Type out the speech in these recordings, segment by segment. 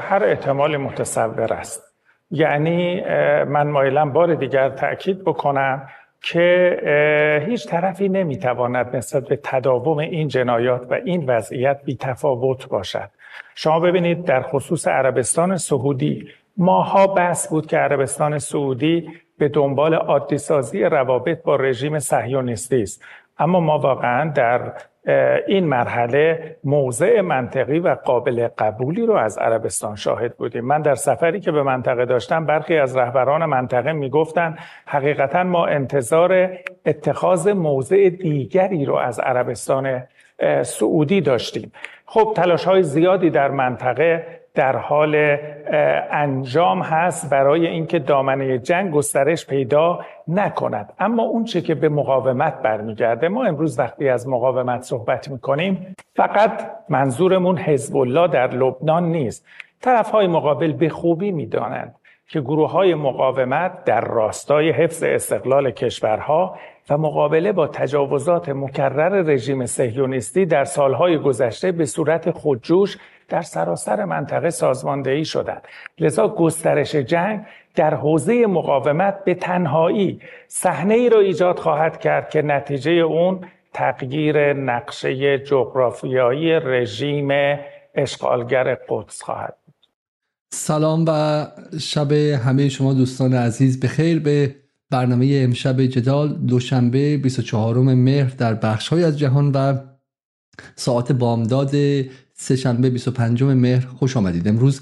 هر احتمال متصور است. یعنی من مایلم بار دیگر تاکید بکنم که هیچ طرفی نمی‌تواند نسبت به تداوم این جنایات و این وضعیت بی تفاوت باشد. شما ببینید در خصوص عربستان سعودی ماها بحث بود که عربستان سعودی به دنبال عادی سازی روابط با رژیم صهیونیستی است. اما ما واقعا در این مرحله موضع منطقی و قابل قبولی رو از عربستان شاهد بودیم. من در سفری که به منطقه داشتم برخی از رهبران منطقه می‌گفتند حقیقتا ما انتظار اتخاذ موضع دیگری رو از عربستان سعودی داشتیم. خب تلاش های زیادی در منطقه در حال انجام هست برای اینکه دامنه جنگ گسترش پیدا نکند. اما اون چه که به مقاومت برمیگرده ما امروز وقتی از مقاومت صحبت می‌کنیم فقط منظورمون حزب الله در لبنان نیست. طرف های مقابل به خوبی می‌دانند که گروه های مقاومت در راستای حفظ استقلال کشورها و مقابله با تجاوزات مکرر رژیم سهیونیستی در سالهای گذشته به صورت خودجوش در سراسر منطقه سازماندهی شدند. لذا گسترش جنگ در حوزه مقاومت به تنهایی صحنه ای را ایجاد خواهد کرد که نتیجه اون تغییر نقشه جغرافیایی رژیم اشغالگر قدس خواهد سلام و شب همه شما دوستان عزیز. به خیر به برنامه امشب جدال دوشنبه 24 مهر در بخش های از جهان و ساعت بامداد سهشنبه 25 مهر خوش آمدید. امروز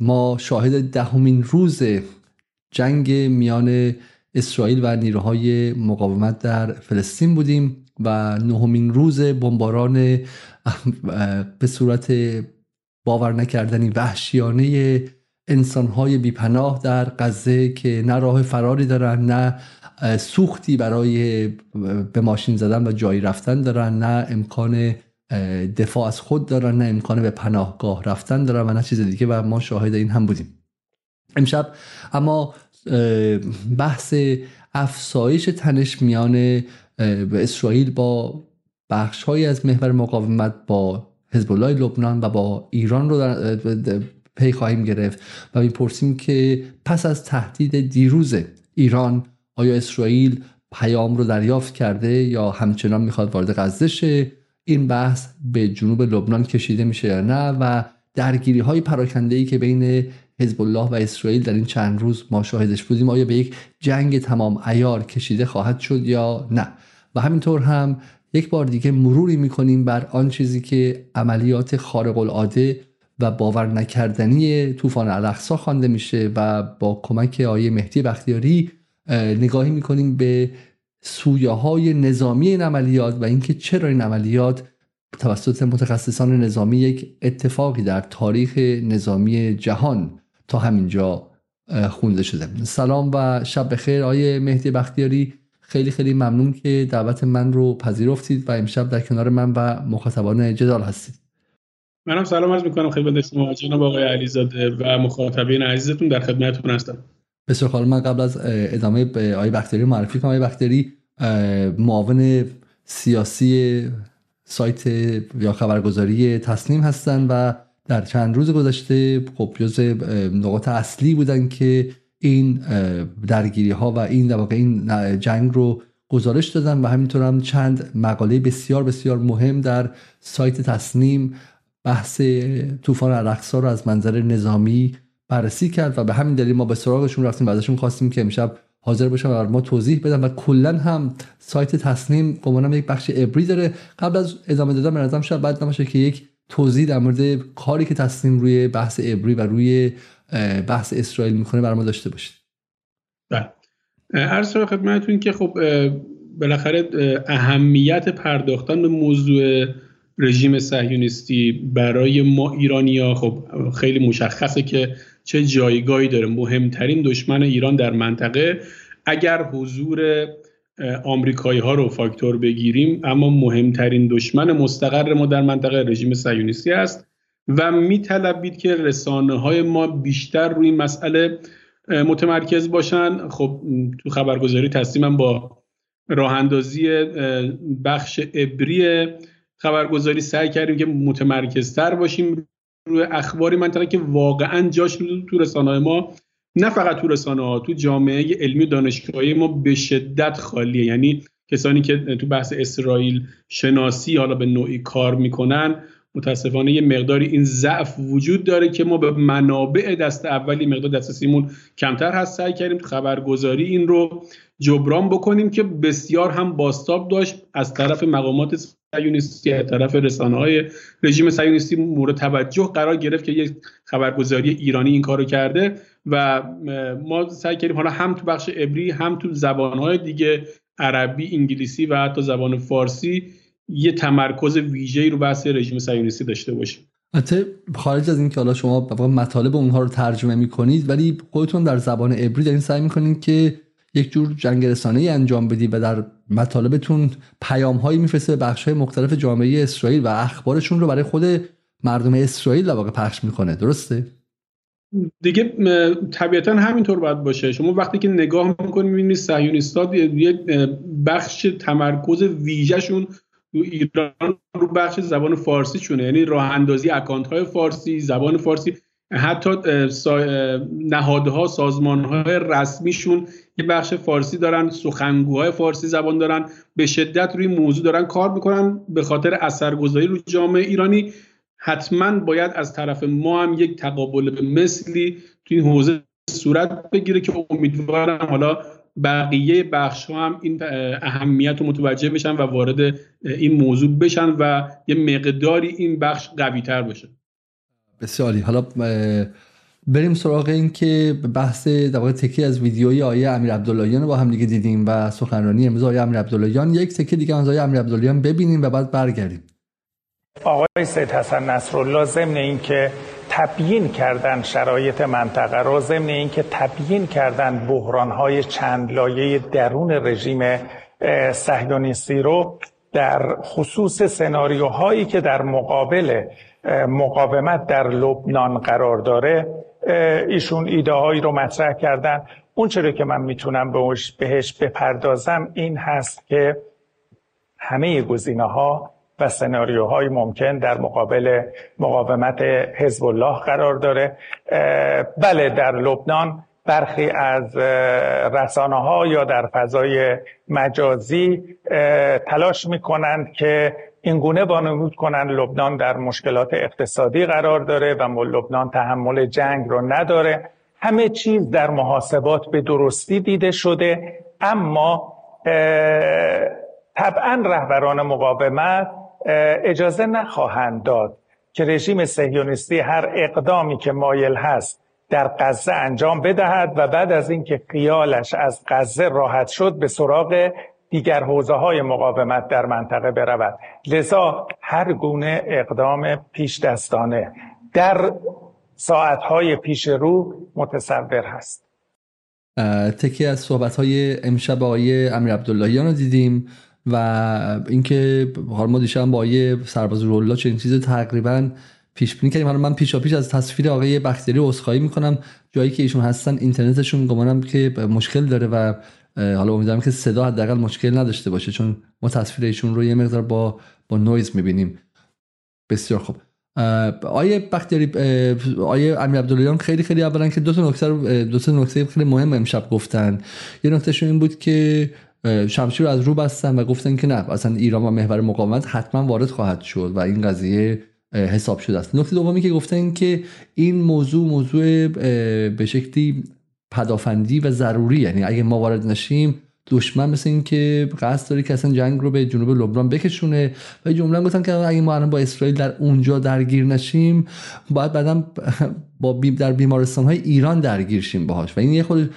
ما شاهد دهمین روز جنگ میان اسرائیل و نیروهای مقاومت در فلسطین بودیم و نهمین روز بمباران به صورت باور نکردنی وحشیانه انسانهای بیپناه در غزه که نه راه فراری دارن نه سوختی برای به ماشین زدن و جایی رفتن دارن نه امکان دفاع از خود دارن نه امکان به پناهگاه رفتن دارن و نه چیز دیگه و ما شاهد این هم بودیم. امشب اما بحث افسایش تنش میان اسرائیل با بخش از محور مقاومت با حزب الله لبنان و با ایران رو پی خواهیم گرفت و می‌پرسیم که پس از تهدید دیروز ایران آیا اسرائیل پیام رو دریافت کرده یا همچنان می‌خواد وارد غزه شه؟ این بحث به جنوب لبنان کشیده میشه یا نه؟ و درگیری های پراکنده ای که بین حزب الله و اسرائیل در این چند روز ما شاهدش بودیم آیا به یک جنگ تمام ایار کشیده خواهد شد یا نه؟ و همینطور هم یک بار دیگه مروری می‌کنیم بر آن چیزی که عملیات خارق العاده و باور نکردنی طوفان الاقصا خوانده میشه و با کمک آیه مهدی بختیاری نگاهی می‌کنیم به سویه های نظامی این عملیات و اینکه چرا این عملیات توسط متخصصان نظامی یک اتفاقی در تاریخ نظامی جهان تا همینجا خونده شده. سلام و شب بخیر آیه مهدی بختیاری. خیلی خیلی ممنون که دعوت من رو پذیرفتید و امشب در کنار من و مخاطبان جدال هستید. منم سلام عرض می‌کنم خدمت شما جناب آقای علیزاده و مخاطبین عزیزتون در خدمتتون هستم. بسیار خاله من قبل از ادامه به آقای بختیاری معرفی کنم. آقای بختیاری معاون سیاسی سایت یا خبرگزاری تصنیم هستند و در چند روز گذشته خب جز نقاط اصلی بودن که این درگیری ها و این در این جنگ رو گزارش دادن و همینطور هم چند مقاله بسیار بسیار مهم در سایت تصنیم بحث طوفان الاقصا رو از منظر نظامی بررسی کرد و به همین دلیل ما به سراغشون رفتیم و ازشون خواستیم که امشب حاضر باشن و ما توضیح بدم و کلا هم سایت تصمیم گمانم یک بخش ابری داره. قبل از ادامه دادن به نظرم شاید بعد نباشه که یک توضیح در مورد کاری که تصمیم روی بحث ابری و روی بحث اسرائیل می‌کنه برای ما داشته باشید. بله. عرض خدمتتون که خب بالاخره اهمیت پرداختن به موضوع رژیم صهیونیستی برای ما ایرانیا خب خیلی مشخصه که چه جایگاهی داره. مهمترین دشمن ایران در منطقه. اگر حضور آمریکایی ها رو فاکتور بگیریم اما مهمترین دشمن مستقر ما در منطقه رژیم صهیونیستی است و میطلبید که رسانه های ما بیشتر روی مسئله متمرکز باشن. خب تو خبرگزاری تصمیمم با راه اندازی بخش ابری خبرگزاری سعی کردیم که متمرکزتر باشیم اخباری منطقه که واقعا جاش تو رسانه ما نه فقط تو رسانه ها تو جامعه علمی و دانشگاهی ما به شدت خالیه. یعنی کسانی که تو بحث اسرائیل شناسی حالا به نوعی کار می‌کنن متاسفانه یه مقداری این ضعف وجود داره که ما به منابع دست اولی مقدار دسترسیمون کمتر هست. سعی کردیم خبرگزاری این رو جبران بکنیم که بسیار هم باستاب داشت از طرف مقامات سیونیستی از طرف رسانه های رژیم سیونیستی مورد توجه قرار گرفت که یک خبرگزاری ایرانی این کارو کرده و ما سعی کردیم حالا هم تو بخش عبری هم تو زبانهای دیگه عربی انگلیسی و حتی زبان فارسی یه تمرکز ویژه‌ای رو بحث رژیم صهیونیستی داشته باشیم. البته خارج از اینکه حالا شما مطالب اونها رو ترجمه می‌کنید ولی خودتون در زبان عبری دارین سعی می‌کنید که یک جور جنگ رسانه انجام بدید و در مطالبتون پیام هایی میفرسته به بخش های مختلف جامعه اسرائیل و اخبارشون رو برای خود مردم اسرائیل در واقع پخش می‌کنه. درسته؟ دیگه طبیعتا همینطور باید باشه. شما وقتی که نگاه می‌کنید می‌بینید صهیونیست‌ها یه بخش تمرکز ویژهشون تو ایران رو بخش زبان فارسی چونه یعنی راه اندازی اکانت های فارسی زبان فارسی. حتی نهادها سازمانهای رسمیشون یه بخش فارسی دارن سخنگوهای فارسی زبان دارن به شدت روی موضوع دارن کار می‌کنن به خاطر اثرگذاری رو جامعه ایرانی. حتما باید از طرف ما هم یک تقابل به مثلی تو این حوزه صورت بگیره که امیدوارم حالا بقیه بخش ها هم این اهمیت رو متوجه بشن و وارد این موضوع بشن و یه مقداری این بخش قوی تر بشه. بسیاری حالا بریم سراغ این که بحث در واقع تکی از ویدیوی آیه امیر عبداللهیان با هم دیگه دیدیم و سخنرانی امروز آیه امیر عبداللهیان. یک تکه دیگه از آیه امیر عبداللهیان ببینیم و بعد برگردیم. آقای سید حسن نصرالله ضمن اینکه تبیین کردن شرایط منطقه را ضمن اینکه تبیین کردن بحرانهای چند لایه درون رژیم صهیونیستی رو در خصوص سناریوهایی که در مقابل مقاومت در لبنان قرار داره ایشون ایده هایی رو مطرح کردن. اون چرا که من می‌تونم بهش بپردازم این هست که همه گزینه ها و سناریوهای ممکن در مقابل مقاومت حزب الله قرار داره. بله در لبنان برخی از رسانه ها یا در فضای مجازی تلاش می کنند که اینگونه وانمود کنند لبنان در مشکلات اقتصادی قرار داره و لبنان تحمل جنگ رو نداره. همه چیز در محاسبات به درستی دیده شده اما طبعا رهبران مقاومت اجازه نخواهند داد که رژیم سهیونیستی هر اقدامی که مایل هست در غزه انجام بدهد و بعد از اینکه خیالش از غزه راحت شد به سراغ دیگر حوزه های مقاومت در منطقه برود. لذا هر گونه اقدام پیش دستانه در ساعتهای پیش رو متصور هست. تکی از صحبت های امشب آقای امیر عبداللهیان رو دیدیم و اینکه حالا ما دیشب با آیه سرباز رولا چنین چیز تقریبا پیش بینی کردیم. حالا من پیشا پیش از تصویر آقای بختیاری عذرخواهی می‌کنم. جایی که ایشون هستن اینترنتشون گمانم که مشکل داره و حالا امیدوارم که صدا حداقل مشکل نداشته باشه چون ما تصویر ایشون رو یه مقدار با با نویز می‌بینیم. بسیار خوب. آیه بختیاری آیه امیر عبداللهیان خیلی خیلی اولا که دو تا نکته دو تا نکته خیلی مهم امشب گفتن. یه نکتهشون این بود که شمشیر از رو بستن و گفتن که نه اصلا ایران و محور مقاومت حتما وارد خواهد شد و این قضیه حساب شده است. نکته دومی که گفتن که این موضوع موضوع به شکلی پدافندی و ضروری یعنی اگه ما وارد نشیم دشمن مثل این که قصد داره که اصلا جنگ رو به جنوب لبنان بکشونه. و جمله گفتن که اگه ما الان با اسرائیل در اونجا درگیر نشیم باید بعدا با در بیمارستان های ایران درگیر شیم باهاش. و این یه خود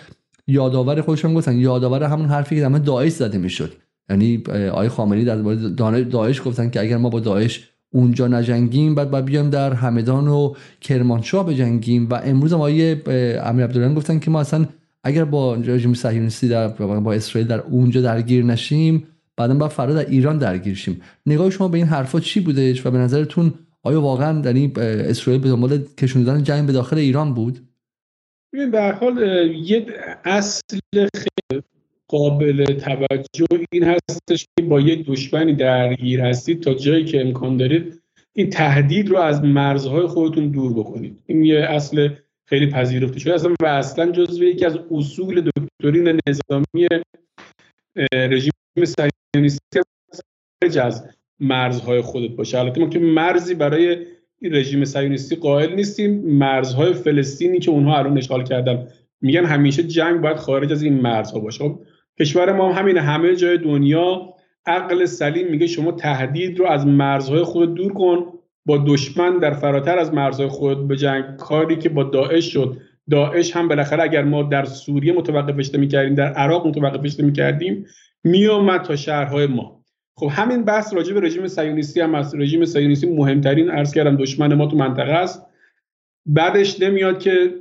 یادآور خودشون گفتن. یادآور همون حرفی که در داعش زده می‌شد. یعنی آقای خامنه‌ای در داعش گفتن که اگر ما با داعش اونجا نجنگیم بعد باید بیام در همدان و کرمانشاه بجنگیم. و امروز هم آقای امیر عبدالله گفتن که ما اصلا اگر با رژیم صهیونیستی در با اسرائیل در اونجا درگیر نشیم بعدا با فردا در ایران درگیر شیم. نگاه شما به این حرفا چی بودش و به نظرتون آیا واقعا یعنی اسرائیل به دنبال کشوندن جنگ به داخل ایران بود؟ ببین به حال یه اصل خیلی قابل توجه این هستش که با یک دشمنی درگیر هستید تا جایی که امکان دارید این تهدید رو از مرزهای خودتون دور بکنید. این یه اصل خیلی پذیرفته شده. اصلا و اصلا جزو یکی از اصول دکترین نظامی رژیم صهیونیستی خارج از مرزهای خودت باشه. البته ما که مرزی برای رژیم صهیونیستی قائل نیستیم. مرزهای فلسطینی که اونها الان اشغال کردن میگن همیشه جنگ باید خارج از این مرزها باشه. خب کشور ما همین همه جای دنیا عقل سلیم میگه شما تهدید رو از مرزهای خود دور کن با دشمن در فراتر از مرزهای خود به جنگ. کاری که با داعش شد. داعش هم بالاخره اگر ما در سوریه متوقفش می‌کردیم در عراق متوقفش می‌کردیم میومد تا شهرهای ما. خب همین بحث راجع به رژیم صهیونیستی هم از رژیم صهیونیستی مهمترین عرض کردم دشمن ما تو منطقه است. بعدش نمیاد که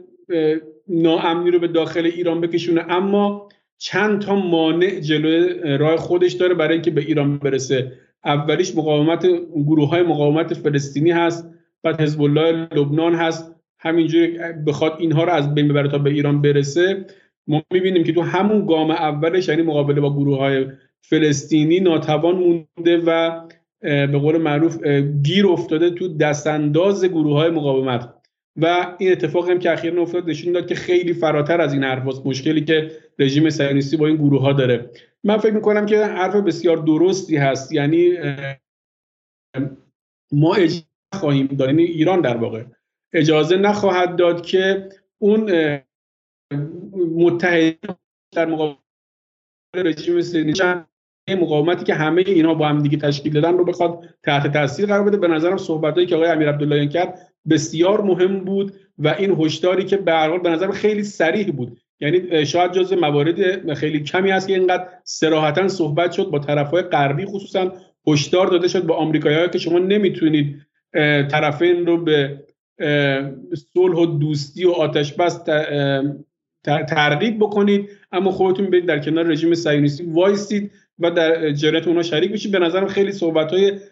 ناامنی رو به داخل ایران بکشونه. اما چند تا مانع جلوی راه خودش داره برای اینکه به ایران برسه. اولیش مقاومت گروه های مقاومت فلسطینی هست بعد حزب الله لبنان هست. همینجوری بخواد اینها رو از بین ببره تا به ایران برسه. ما می‌بینیم که تو همون گام اولش یعنی مقابله با گروه های فلسطینی ناتوان مونده و به قول معروف گیر افتاده تو دستانداز گروه های مقاومت. و این اتفاق هم که اخیرا افتاد نشون داد که خیلی فراتر از این حرف مشکلی که رژیم صهیونیستی با این گروه ها داره. من فکر می‌کنم که حرف بسیار درستی هست. یعنی ما اجازه خواهیم داد یعنی ایران در واقع اجازه نخواهد داد که اون متحد در مقابل رژیم صهیونیستی مقاومتی که همه اینا با هم دیگه تشکیل دادن رو بخواد تحت تاثیر قرار بده. به نظرم صحبتایی که آقای امیر عبداللهیان کرد بسیار مهم بود و این هشداری که به هر به نظر خیلی سریح بود. یعنی شاید جز موارد خیلی کمی هست که اینقدر سراحتا صحبت شد با طرفهای غربی خصوصا هشدار داده شد با آمریکایی‌ها که شما نمی‌تونید طرفین رو به صلح و دوستی و آتش بس ترغیب بکنید. اما خودتون برید در کنار رژیم صهیونیستی وایستید و در جریان اونها شریک بشید. به نظرم خیلی صحبت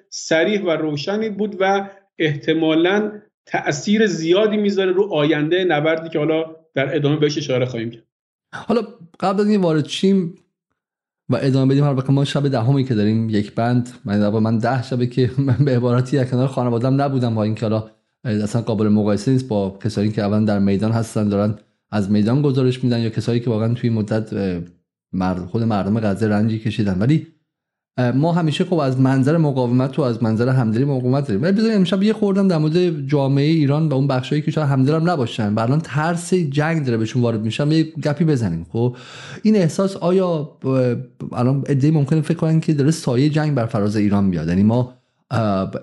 سریح و روشنی بود و احتمالاً تاثیر زیادی می‌ذاره رو آینده نبردی که حالا در ادامه بهش اشاره خواهیم کرد. حالا قبل از این وارد چیم و ادامه بدیم حالا ما شب دهمی که داریم یک بند من من ده شبه که من به عبارتی در کنار خانوادم نبودم با اینکه حالا اصلا قابل مقایسه نیست با کسایی که اولا در میدان هستن دارن از میدان گزارش میدن یا کسایی که واقعا توی مدت خود مردم غزه رنجی کشیدن. ولی ما همیشه خب از منظر مقاومت و از منظر همدلی مقاومت داریم. ولی بذارید امشب یه خوردم در مورد جامعه ایران و اون بخشایی که شاید همدل هم نباشن. و الان ترس جنگ داره بهشون وارد میشن یه گپی بزنیم خب؟ این احساس آیا الان ایده ممکنه فکر کنن که داره سایه جنگ بر فراز ایران میاد؟ یعنی ما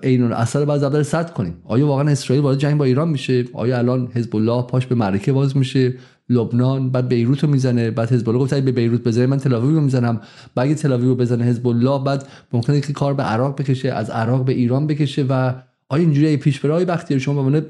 این اثر باید داره صد کنیم. آیا واقعا اسرائیل وارد جنگ با ایران میشه؟ آیا الان حزب الله پاش به معرکه باز میشه؟ لبنان بعد بیروت رو می‌زنه بعد حزب الله. گفت به بیروت بزنه من تلاویو رو می‌زنم. بعد تلاویو رو بزنه حزب الله بعد ممکنه که کار به عراق بکشه از عراق به ایران بکشه و آیا اینجوری پیش برای شما به عنوان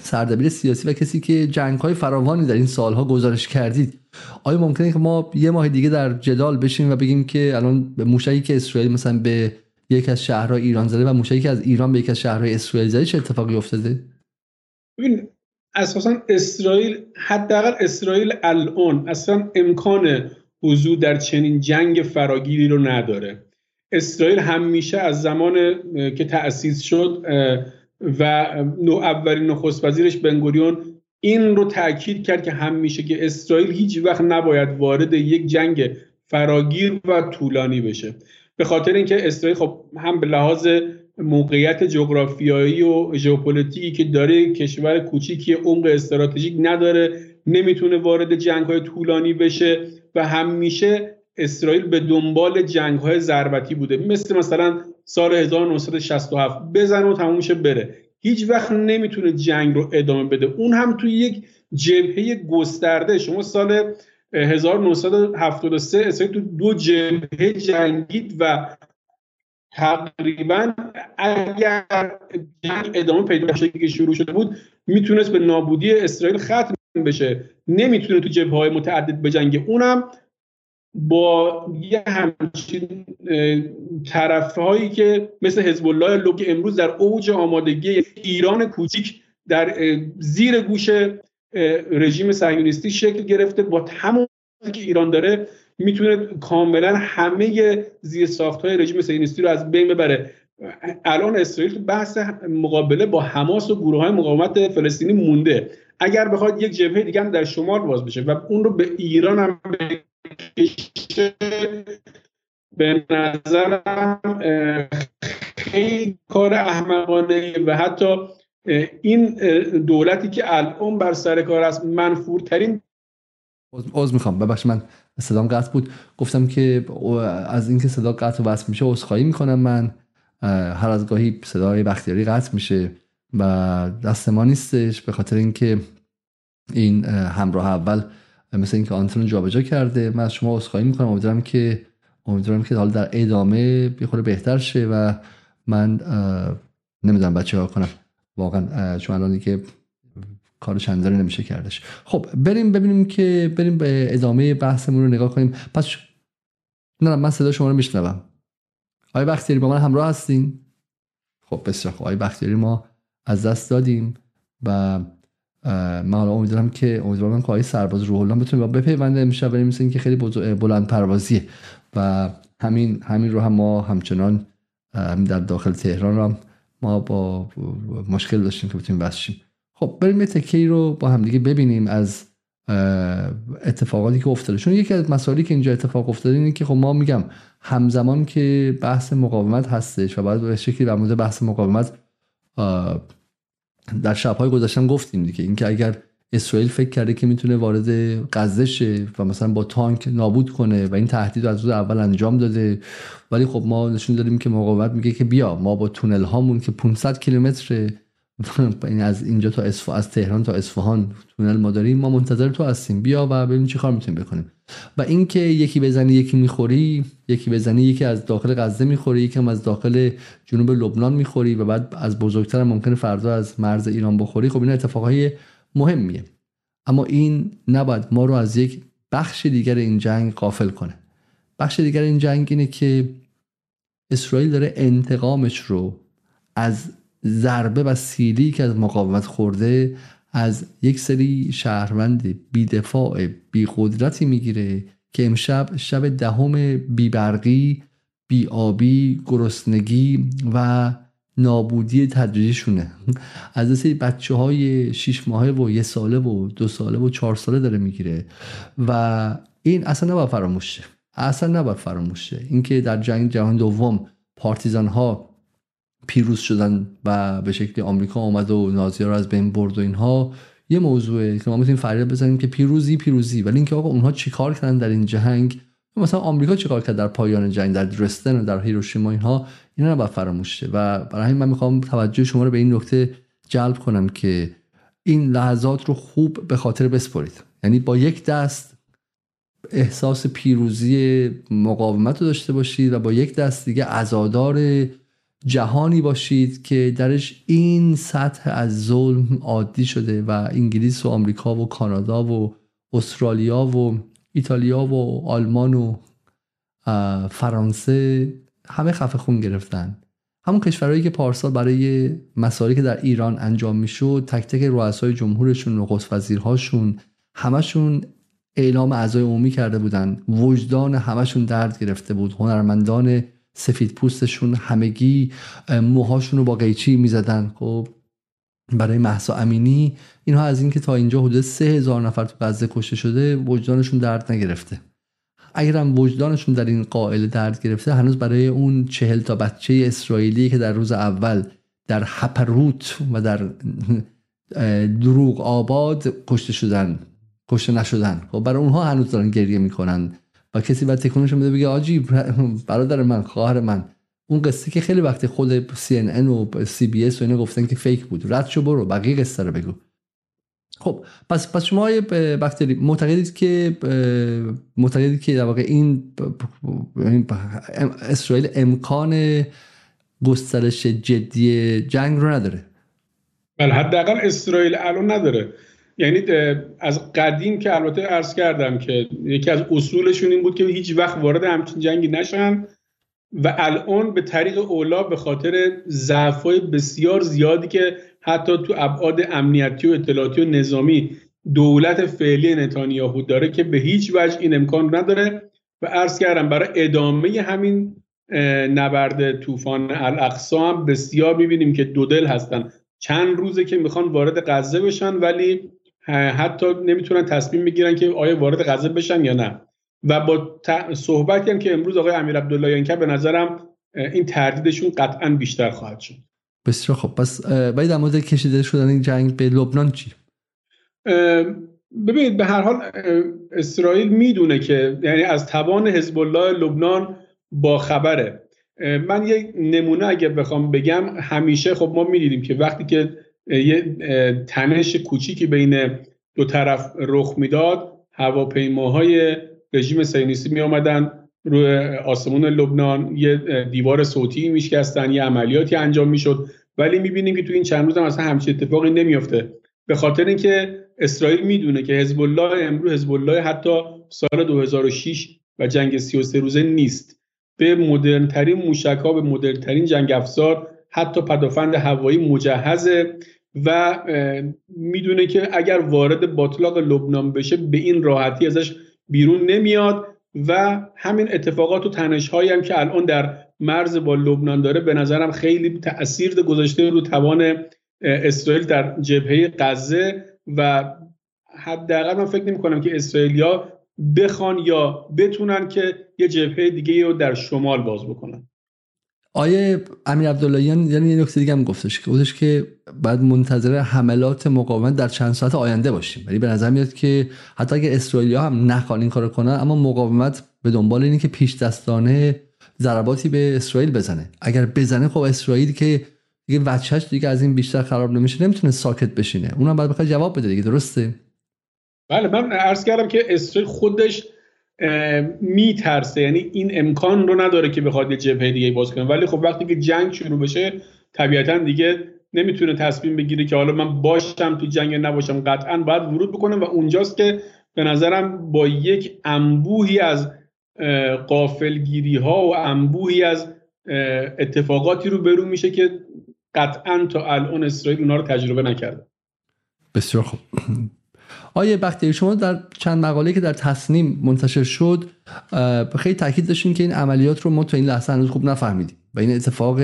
سردبیر سیاسی و کسی که جنگ های فراوانی در این سالها گزارش کردید آیا ممکنه که ما یه ماه دیگه در جدال بشیم و بگیم که الان به موشکی که اسرائیل مثلا به یک از شهرهای ایران زده و موشکی که از ایران به یک از شهرهای اسرائیل زده چه اتفاقی افتاده؟ ببین اساسا اسرائیل حداقل اسرائیل الان اصلا امکان حضور در چنین جنگ فراگیری رو نداره. اسرائیل همیشه از زمان که تأسیس شد و اولین نخست وزیرش بنگوریون این رو تاکید کرد که همیشه که اسرائیل هیچ وقت نباید وارد یک جنگ فراگیر و طولانی بشه. به خاطر اینکه اسرائیل خب هم به لحاظ موقعیت جغرافیایی و ژئوپلیتیکی که داره کشور کوچیکی عمق استراتژیک نداره نمی‌تونه وارد جنگ های طولانی بشه و همیشه اسرائیل به دنبال جنگ های ضربتی بوده. مثل مثلا سال 1967 بزن و تمومشه بره. هیچ وقت نمی‌تونه جنگ رو ادامه بده. اون هم توی یک جبهه گسترده. شما سال 1973 اسرائیل تو دو جبهه جنگید و تقریبا اگر جنگ ادامه پیدا که شروع شده بود می‌تونست به نابودی اسرائیل ختم بشه. نمی‌تونه تو جبهه های متعدد بجنگه اونم. با یه همچین طرف هایی که مثل حزب الله لوگ امروز در اوج آمادگی ایران کوچیک در زیر گوش رژیم صهیونیستی شکل گرفته با همون که ایران داره می‌تونه کاملا همه زیر ساخت های رژیم صهیونیستی رو از بین ببره. الان اسرائیل بحث مقابله با حماس و گروه های مقاومت فلسطینی مونده. اگر بخواد یک جبهه دیگه هم در شمال باز بشه و اون رو به ایران هم بکشه به نظرم خیلی کار احمقانه و حتی این دولتی که الان بر سر کار است منفورترین عوض می‌خوام. ببخش من صدام قطع بود. گفتم که از اینکه صدا قطع و وصل میشه عذرخواهی می‌کنم من. هر از گاهی صدای بختیاری قطع میشه و دست ما نیستش به خاطر اینکه این همراه اول مثل اینکه آنتن جابجا کرده. من از شما عذرخواهی می‌کنم. امیدوارم که امیدوارم که حالا در ادامه بخوره بهتر شه و من نمی‌دونم بچه ها کنم. واقعا چون الان که کار چندانی نمیشه کردش. خب بریم ببینیم که بریم به ادامه بحثمون رو نگاه کنیم. پس نه من صدا شما رو میشنوم. آقای بختیاری با من همراه هستین؟ خب بسیار خب آقای بختیاری ما از دست دادیم و من حالا امیدوارم که امیدوارم که آقای سرباز روح الله بتونه با بپیونده میشه بریم مثل اینکه خیلی بلند پروازیه. و همین همین رو هم ما همچنان در داخل تهران رو ما با مشکل داشتیم که بتونیم بسشیم خب بریم یه رو با همدیگه ببینیم از اتفاقاتی که افتاده. چون یکی از مسائلی که اینجا اتفاق افتاده اینه که خب ما میگم همزمان که بحث مقاومت هستش و بعد به شکلی در مورد بحث مقاومت در شبهای گذشتن گفتیم دیگه. اینکه اگر اسرائیل فکر کرده که می‌تونه وارد غزه شه و مثلا با تانک نابود کنه و این تهدید از روز اول انجام داده ولی خب ما نشون دادیم که مقاومت میگه که بیا ما با تونل هامون که 500 کیلومتر از اینجا تا اصفهان از تهران تا اصفهان تونل ما داریم. ما منتظر تو هستیم. بیا و ببین چه کار می‌تونیم بکنیم. و اینکه یکی بزنی یکی می‌خوری یکی بزنی یکی از داخل غزه می‌خوری یکی هم از داخل جنوب لبنان می‌خوری و بعد از بزرگتر ممکنه فردا از مرز ایران بخوری. خب این اتفاقهای مهمیه. اما این نباید ما رو از یک بخش دیگر این جنگ قافل کنه. بخش دیگر این جنگ اینه که اسرائیل داره انتقامش رو از ضربه و سیلی که از مقاومت خورده از یک سری شهروند بیدفاع بیقدرتی می‌گیره که امشب شب دهم بیبرقی بیابی گرسنگی و نابودی تدریجیشونه. از سری بچه های شیش ماهه و یه ساله و دو ساله و چهار ساله داره می‌گیره و این اصلا نباید فراموش شه. اصلا نباید فراموش شه. اینکه در جنگ جهان دوم پارتیزان ها پیروز شدن و به شکلی آمریکا آمد و نازی رو از بین برد و اینها یه موضوعه که ما می‌تونیم فریاد بزنیم که پیروزی پیروزی. ولی اینکه آقا اونها چیکار کردن در این جنگ؟ مثلا آمریکا چیکار کرد در پایان جنگ در درستن و در هیروشیما اینها؟ اینا نباید فراموش شه. و برای همین من می‌خوام توجه شما رو به این نکته جلب کنم که این لحظات رو خوب به خاطر بسپرید. یعنی با یک دست احساس پیروزی مقاومت رو داشته باشید و با یک دست دیگه عزادار جهانی باشید که درش این سطح از ظلم عادی شده و انگلیس و آمریکا و کانادا و استرالیا و ایتالیا و آلمان و فرانسه همه خفه خون گرفتن. همون کشورهایی که پارسال برای مسائلی که در ایران انجام می‌شد تک تک رؤسای جمهورشون نخست وزیرهاشون همشون اعلام اعضای عمومی کرده بودن. وجدان همشون درد گرفته بود. هنرمندان سفید پوستشون همگی موهاشون رو با قیچی می‌زدن. خب برای محسا امینی اینها از اینکه تا اینجا حدود سه هزار نفر تو غزه کشته شده وجدانشون درد نگرفته. اگر هم وجدانشون در این قائل درد گرفته هنوز برای اون چهل تا بچه اسرائیلی که در روز اول در هپروت و در دروغ آباد کشته شدن کشته نشدن. خب برای اونها هنوز دارن گریه می‌کنن. و کسی بعد تکونش بده بگه آجی برادر من خواهر من. اون قصه که خیلی وقتی خود CNN و CBS و اینا گفتن که فیک بود. رد شو برو. بقیه قصه رو بگو. خب پس پس شما وقتی معتقدید که معتقدید که در واقع این اسرائیل امکان گسترش جدی جنگ رو نداره. بله حداقل اسرائیل الان نداره. یعنی از قدیم که البته عرض کردم که یکی از اصولشون این بود که هیچ وقت وارد همچین جنگی نشن و الان به طریق اولا به خاطر ضعف‌های بسیار زیادی که حتی تو ابعاد امنیتی و اطلاعاتی و نظامی دولت فعلی نتانیاهو داره که به هیچ وجه این امکان نداره و عرض کردم برای ادامه همین نبرد طوفان الاقصا هم بسیار می‌بینیم که دو دل هستن. چند روزه که می‌خوان وارد غزه بشن ولی حتی نمی‌تونن تصمیم بگیرن که آیا وارد غزه بشن یا نه. و با صحبتی هم که امروز آقای امیر عبدالله به نظرم این تردیدشون قطعا بیشتر خواهد شد. بسیار خب پس باید در مورد کشیده شدن این جنگ به لبنان چی؟ ببینید به هر حال اسرائیل می‌دونه که یعنی از توان حزب الله لبنان با خبره. من یک نمونه اگه بخوام بگم همیشه خب ما می‌دیدیم که وقتی که یه تنش کوچیکی بین دو طرف رخ می‌داد. هواپیماهای رژیم سینیستی می آمدن روی آسمون لبنان. یه دیوار صوتی میشکستن یه عملیاتی انجام می‌شد. ولی می‌بینیم که تو این چند روز هم اصلا همچین اتفاقی نمیافته. به خاطر اینکه اسرائیل می‌دونه که حزب الله امروز حزب الله حتی سال 2006 و جنگ 33 روزه نیست. به مدرن ترین موشک ها به مدرن ترین جنگ افزار حتی پدافند هوایی مجهزه و می‌دونه که اگر وارد باطلاق لبنان بشه به این راحتی ازش بیرون نمیاد و همین اتفاقات و تنش هم که الان در مرز با لبنان داره به نظرم خیلی تاثیر گذاشته رو توان اسرائیل در جبهه غزه و حداقل من فکر نمی کنم که اسرائیلیا بخوان یا بتونن که یه جبهه دیگه رو در شمال باز بکنن. آیه امیر عبداللهیان یعنی یه نکته دیگه هم گفتش که گفتش که بعد منتظر حملات مقاومت در چند ساعت آینده باشیم. ولی به نظر میاد که حتی اگه اسرائیلیا هم نخوان این کارو کنن اما مقاومت به دنبال اینه که پیش دستانه ضرباتی به اسرائیل بزنه. اگر بزنه خب اسرائیل که دیگه وچهش دیگه از این بیشتر خراب نمیشه نمی‌تونه ساکت بشینه. اونم بعد بخواد جواب بده دیگه درسته؟ بله من عرض کردم که اسرائیل خودش میترسه. یعنی این امکان رو نداره که بخواد یه جبهه دیگه باز کنه. ولی خب وقتی که جنگ شروع بشه طبیعتا دیگه نمی‌تونه تصمیم بگیره که حالا من باشم تو جنگ نباشم. قطعا باید ورود بکنم و اونجاست که به نظرم با یک انبوهی از قافلگیری ها و انبوهی از اتفاقاتی رو برو میشه که قطعا تا الان اسرائیل اونا رو تجربه نکرده. بسیار خوب. آیه بختیاری شما در چند مقاله که در تصنیم منتشر شد خیلی تاکید داشتین که این عملیات رو ما تا این لحظه هنوز خوب نفهمیدیم و این اتفاق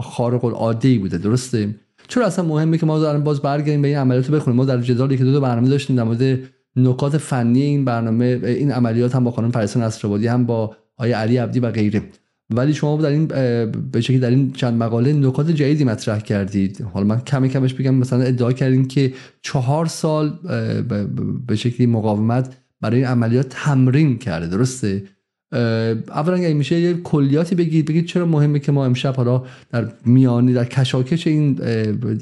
خارق العاده بوده درسته؟ چرا اصلا مهمه که ما داریم باز برگردیم به این عملیات رو بخونیم؟ ما در جدالی که دو, دو برنامه داشتیم در مورد نکات فنی این برنامه این عملیات هم با خانم پریسان اسرابادی هم با آیه علی عبدی و غیره. ولی شما در این به شکلی در این چند مقاله نکات جدیدی مطرح کردید. حالا من کمی کمش بگم مثلا ادعا کردیم که چهار سال به شکلی مقاومت برای این عملیات تمرین کرده درسته؟ اولا اگه میشه یه کلیاتی بگید بگید چرا مهمه که ما امشب حالا در میانی در کشاکش این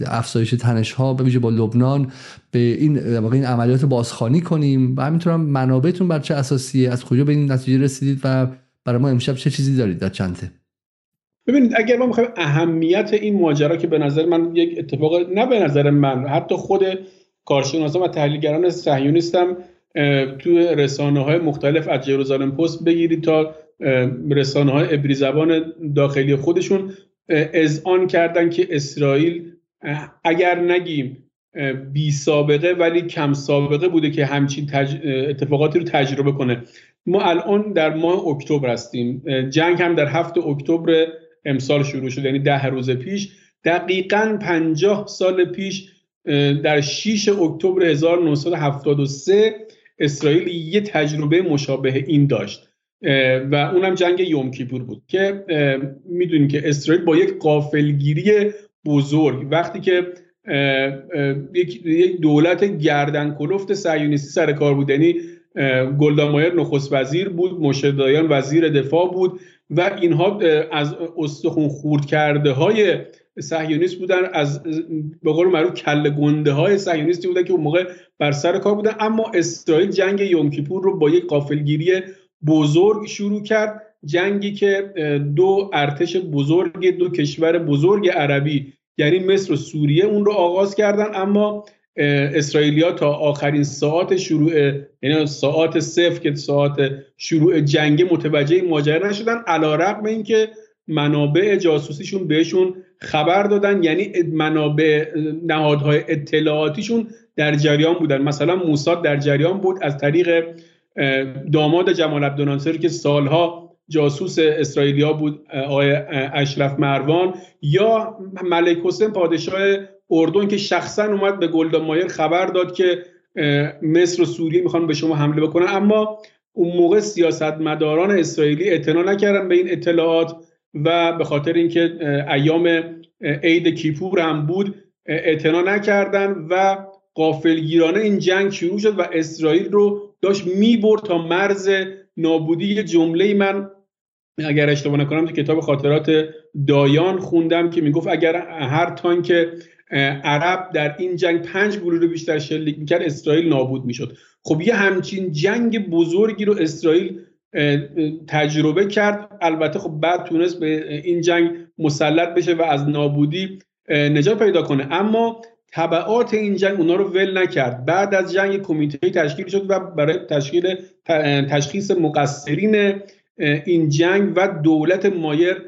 افزایش تنش ها به با لبنان به این این عملیات بازخوانی کنیم و همینطور هم منابعتون بر چه اساسیه از کجا به این نتیجه رسیدید و برای ما امشب چه چیزی دارید در چنته؟ ببینید اگر ما می‌خوایم اهمیت این ماجرا که به نظر من یک اتفاق نه به نظر من حتی خود کارشناسان و تحلیلگران صهیونیستم تو رسانه های مختلف از جروزالم پست بگیرید تا رسانه های ابری زبان داخلی خودشون اذعان کردن که اسرائیل اگر نگیم بی سابقه ولی کم سابقه بوده که همچین اتفاقاتی رو تجربه کنه. ما الان در ماه اکتبر هستیم. جنگ هم در هفت اکتبر امسال شروع شد یعنی ده روز پیش. دقیقا پنجاه سال پیش در 6 اکتبر 1973 اسرائیل یه تجربه مشابه این داشت. و اونم جنگ یوم کیپور بود که می‌دونیم که اسرائیل با یک قافلگیری بزرگ وقتی که یک دولت گردن کلفت صهیونیستی سر کار بود یعنی گلدامایر نخست وزیر بود مشدایان وزیر دفاع بود و اینها از استخون خورد کرده های صهیونیست بودن از به قول معروف کله گنده های صهیونیستی بودن که اون موقع بر سر کار بودن. اما اسرائیل جنگ یوم کیپور رو با یک قافلگیری بزرگ شروع کرد. جنگی که دو ارتش بزرگ دو کشور بزرگ عربی یعنی مصر و سوریه اون رو آغاز کردن. اما اسرائیلیا تا آخرین ساعت شروع یعنی ساعت صفر که ساعت شروع جنگ متوجه ماجرا نشدن علا رقم اینکه منابع جاسوسیشون بهشون خبر دادن یعنی منابع نهادهای اطلاعاتیشون در جریان بودن. مثلا موساد در جریان بود از طریق داماد جمال عبدالناصر که سالها جاسوس اسرائیلیا بود آقای اشرف مروان یا ملک حسین پادشاه اردن که شخصا اومد به گلدا مایر خبر داد که مصر و سوریه می‌خوان به شما حمله بکنن. اما اون موقع سیاستمداران اسرائیلی اعتنا نکردن به این اطلاعات و به خاطر اینکه ایام عید کیپور هم بود اعتنا نکردن و قافلگیرانه این جنگ شروع شد و اسرائیل رو داشت می‌برد تا مرز نابودی جمله من اگر اشتباه نکنم تو کتاب خاطرات دایان خوندم که می‌گفت اگر هر تانک عرب در این جنگ پنج گلوله رو بیشتر شلیک می‌کرد اسرائیل نابود می‌شد. خب یه همچین جنگ بزرگی رو اسرائیل تجربه کرد. البته خب بعد تونست به این جنگ مسلط بشه و از نابودی نجات پیدا کنه. اما طبعات این جنگ اونا رو ول نکرد. بعد از جنگ کمیته تشکیل شد و برای تشکیل تشخیص مقصرین این جنگ و دولت مایر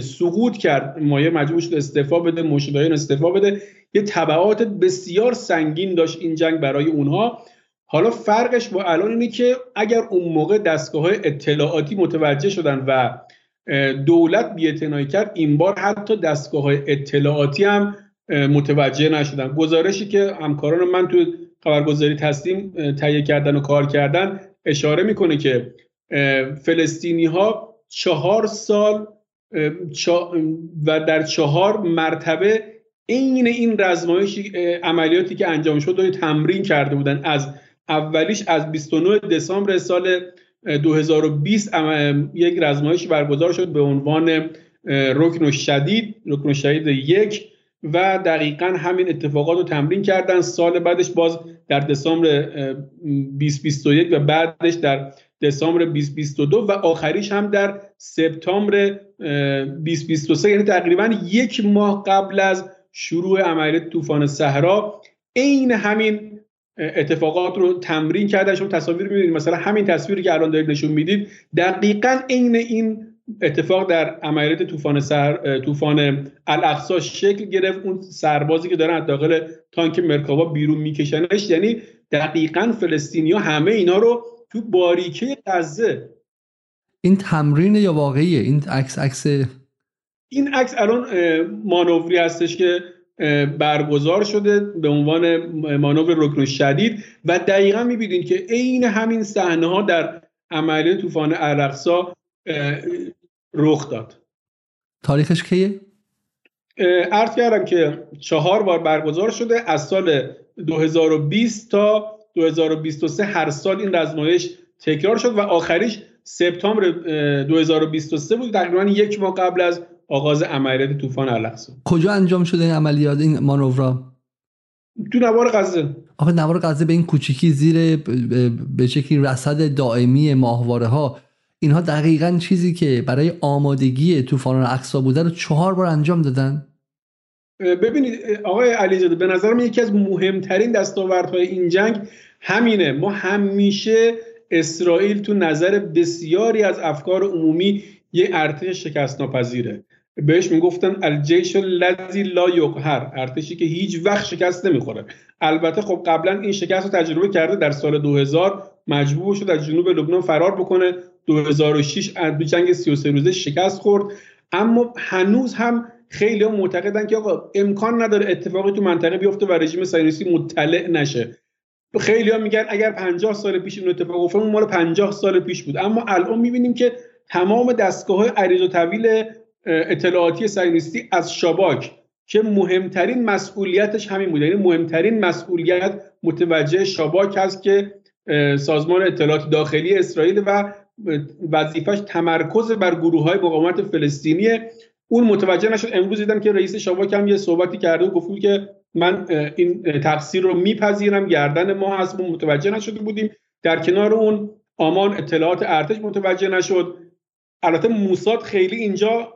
سقوط کرد. مایر مجبور شد استعفا بده مشدایان استعفا بده. یه طبعات بسیار سنگین داشت این جنگ برای اونها. حالا فرقش با الان اینه که اگر اون موقع دستگاه های اطلاعاتی متوجه شدن و دولت بیاعتنایی کرد این بار حتی دستگاه های اطلاعاتی هم متوجه نشدن. گزارشی که همکاران من تو خبرگزاری تصمیم تهیه کردن و کار کردن اشاره می‌کنه که فلسطینی ها چهار سال و در چهار مرتبه عین این رزمایش عملیاتی که انجام شد رو تمرین کرده بودن. از اولیش از 29 دسامبر سال 2020 یک رزمایش برگزار شد به عنوان رکن شدید رکن شدید یک و دقیقا همین اتفاقات رو تمرین کردن. سال بعدش باز در دسامبر 2021 و بعدش در دسامبر 2022 و آخریش هم در سپتامبر 2023 یعنی تقریبا یک ماه قبل از شروع عملیات طوفان صحرا عین همین اتفاقات رو تمرین کرده. شما تصاویر می‌بینید مثلا همین تصویری که الان دارید نشون می‌دید دقیقا عین این اتفاق در عملیات طوفان سر طوفان الاقصا شکل گرفت. اون سربازی که دارن از داخل تانک مرکاوا بیرون میکشنش یعنی دقیقا فلسطینیا همه اینا رو تو باریکه غزه. این تمرین یا واقعیه؟ این عکس عکس این عکس الان مانوری هستش که برگزار شده به عنوان مانور رکن شدید و دقیقا می‌بینید که عین همین صحنه ها در عملیات طوفان الاقصا رخ داد. تاریخش کیه؟ عرض کردم که چهار بار برگزار شده از سال 2020 تا 2023 هر سال این رزمایش تکرار شد و آخریش سپتامبر 2023 بود. تقریبا یک ماه قبل از آغاز عملیات طوفان الاقصی. کجا انجام شده این عملیات این مانورا؟ تو نوار غزه. آخه نوار غزه به این کوچیکی زیر به شکلی رصد دائمی ماهواره ها اینها دقیقا چیزی که برای آمادگی طوفان الاقصا بوده رو چهار بار انجام دادن. ببینید آقای علیزاده به نظر من یکی از مهمترین دستاوردهای این جنگ همینه. ما همیشه اسرائیل تو نظر بسیاری از افکار عمومی یه ارتش شکست ناپذیره بهش می‌گفتن الجیش الذی لا یقهر. ارتشی که هیچ وقت شکست نمی‌خوره. البته خب قبلا این شکست رو تجربه کرده در سال 2000 مجبور شد از جنوب لبنان فرار بکنه. 2006 از جنگ 33 روزه شکست خورد. اما هنوز هم خیلی معتقدن که آقا امکان نداره اتفاقی تو منطقه بیفته و رژیم صهیونیستی مطلع نشه. خیلی ها میگن اگر 50 سال پیش این اتفاق افتاد مال 50 سال پیش بود. اما الان می‌بینیم که تمام دستگاه های عریض و طویل اطلاعاتی صهیونیستی از شاباک که مهمترین مسئولیتش همین بود یعنی مهمترین مسئولیت متوجه شاباک هست که سازمان اطلاعات داخلی اسرائیل و وظیفش تمرکز بر گروه های مقاومت فلسطینیه اون متوجه نشد. امروز دیدم که رئیس شاباک هم یه صحبتی کرده و گفت که من این تقصیر رو میپذیرم. گردن ما ما متوجه نشده بودیم. در کنار اون آمان اطلاعات ارتش متوجه نشد. البته موساد خیلی اینجا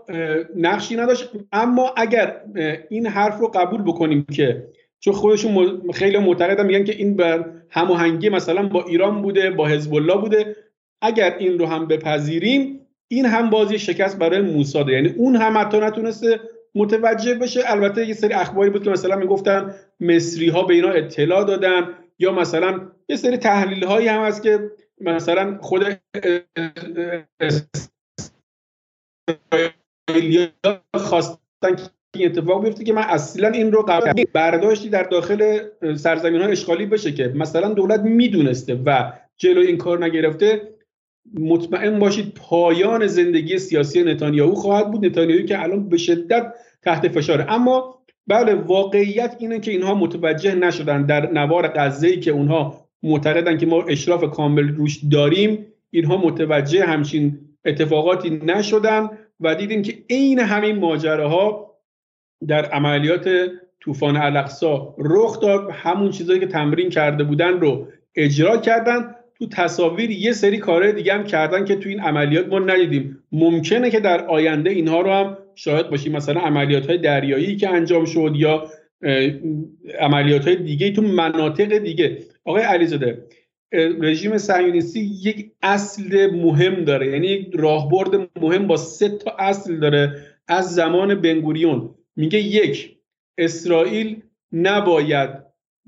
نقشی نداشت. اما اگر این حرف رو قبول بکنیم که چون خودشون خیلی معتقدن میگن که این بر هماهنگی مثلا با ایران بوده با حزب الله بوده. اگر این رو هم بپذیریم این هم بازی شکست برای موساده. یعنی اون هم حتی نتونسته متوجه بشه. البته یه سری اخباری بود که مثلا می‌گفتن مصری ها به اینا اطلاع دادن یا مثلا یه سری تحلیل هایی هم هست که مثلا خود خواستن که این اتفاق بیفته که من اصلا این رو قبل برداشتی در داخل سرزمین های اشغالی بشه که مثلا دولت می‌دونسته و جلو این کار نگرفته. مطمئن باشید پایان زندگی سیاسی نتانیاهو خواهد بود نتانیاهو که الان به شدت تحت فشاره. اما بله واقعیت اینه که اینها متوجه نشدن در نوار غزه که اونها معتقدن که ما اشراف کامل روش داریم اینها متوجه همچین اتفاقاتی نشدن و دیدیم که عین همین ماجراها در عملیات طوفان الاقصا رخ داد. همون چیزایی که تمرین کرده بودن رو اجرا کردن. تو تصاویر یه سری کارهای دیگه هم کردن که تو این عملیات ما ندیدیم. ممکنه که در آینده اینها رو هم شاهد باشیم. مثلا عملیات های دریایی که انجام شد یا عملیات های دیگه تو مناطق دیگه. آقای علیزاده رژیم صهیونیستی یک اصل مهم داره. یعنی یک راهبرد مهم با سه تا اصل داره. از زمان بنگوریون. میگه یک اسرائیل نباید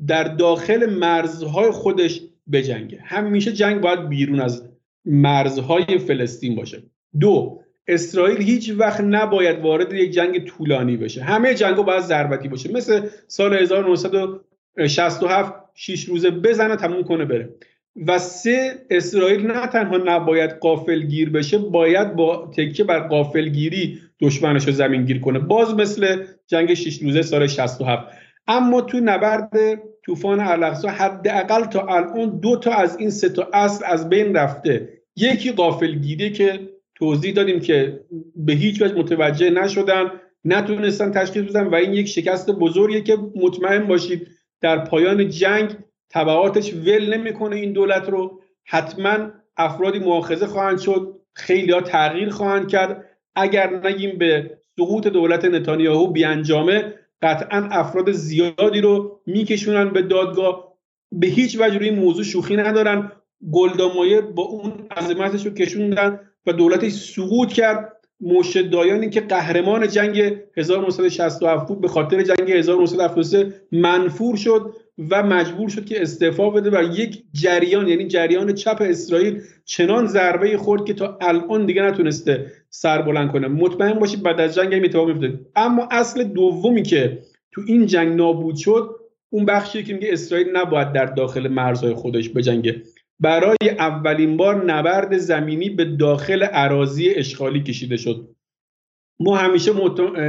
در داخل مرزهای خودش بجنگه همیشه جنگ باید بیرون از مرزهای فلسطین باشه. دو اسرائیل هیچ وقت نباید وارد یک جنگ طولانی بشه. همه جنگ باید ضربتی باشه. مثل سال 1967 شیش روزه بزنه تموم کنه بره. و سه اسرائیل نه تنها نباید قافلگیر بشه باید با تکیه بر قافلگیری دشمنش رو زمین گیر کنه. باز مثل جنگ شیش روزه سال 67 اما تو نبرد طوفان الاقصا حداقل تا الان دو تا از این سه تا اصل از بین رفته. یکی قافلگیری که توضیح دادیم که به هیچ وجه متوجه نشدن نتونستن تشخیص بدن و این یک شکست بزرگیه که مطمئن باشید در پایان جنگ تبعاتش ول نمی‌کنه این دولت رو. حتما افرادی مؤاخذه خواهند شد خیلی ها تغییر خواهند کرد. اگر نگیم به سقوط دولت نتانیاهو بیانجامه قطعا افراد زیادی رو میکشونن به دادگاه. به هیچ وجه روی موضوع شوخی ندارن. گلدامایه با اون عظمتش رو کشوندن و دولتش سقوط کرد. موشدایانی که قهرمان جنگ 1967 بود به خاطر جنگ 1973 منفور شد. و مجبور شد که استعفا بده و یک جریان یعنی جریان چپ اسرائیل چنان ضربه خورد که تا الان دیگه نتونسته سر بلند کنه. مطمئن باشید بعد از جنگ هم اتفاق میفته اما اصل دومی که تو این جنگ نابود شد اون بخشی که میگه اسرائیل نباید در داخل مرزهای خودش بجنگه. برای اولین بار نبرد زمینی به داخل عراضی اشغالی کشیده شد. ما همیشه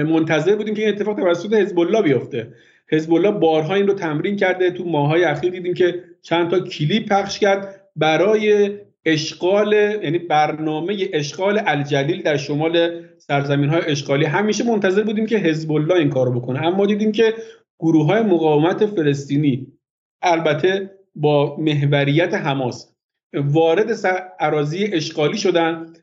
منتظر بودیم که این اتفاق توسط حزب الله بیفته. حزب الله بارها این رو تمرین کرده. تو ماهای اخیر دیدیم که چند تا کلیپ پخش کرد برای اشغال یعنی برنامه اشغال الجلیل در شمال سرزمین های اشغالی. همیشه منتظر بودیم که حزب الله این کارو بکنه. اما دیدیم که گروه های مقاومت فلسطینی البته با محوریت حماس وارد اراضی اشغالی شدن.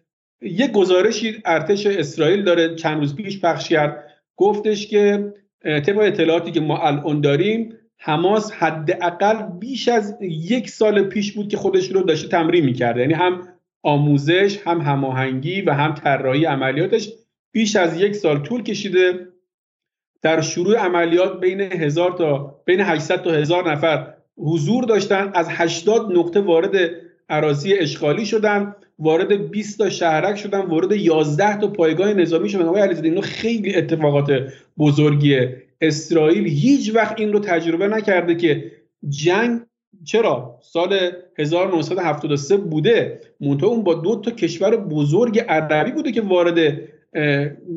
یک گزارشی ارتش اسرائیل داره چند روز پیش پخش کرد. گفتش که طبق اطلاعاتی که ما الان داریم حماس حداقل بیش از یک سال پیش بود که خودش رو داشته تمرین می‌کرده یعنی هم آموزش هم هماهنگی و هم طراحی عملیاتش بیش از یک سال طول کشیده. در شروع عملیات بین هزار تا بین 800 تا هزار نفر حضور داشتن از 80 نقطه وارد عراضی اشغالی شدن. وارد 20 تا شهرک شدن وارد 11 تا پایگاه نظامی شدن. آقای علیزاده اینو خیلی اتفاقات بزرگیه. اسرائیل هیچ وقت این رو تجربه نکرده که جنگ چرا؟ سال 1973 بوده. منتها اون با دو تا کشور بزرگ عربی بوده که وارد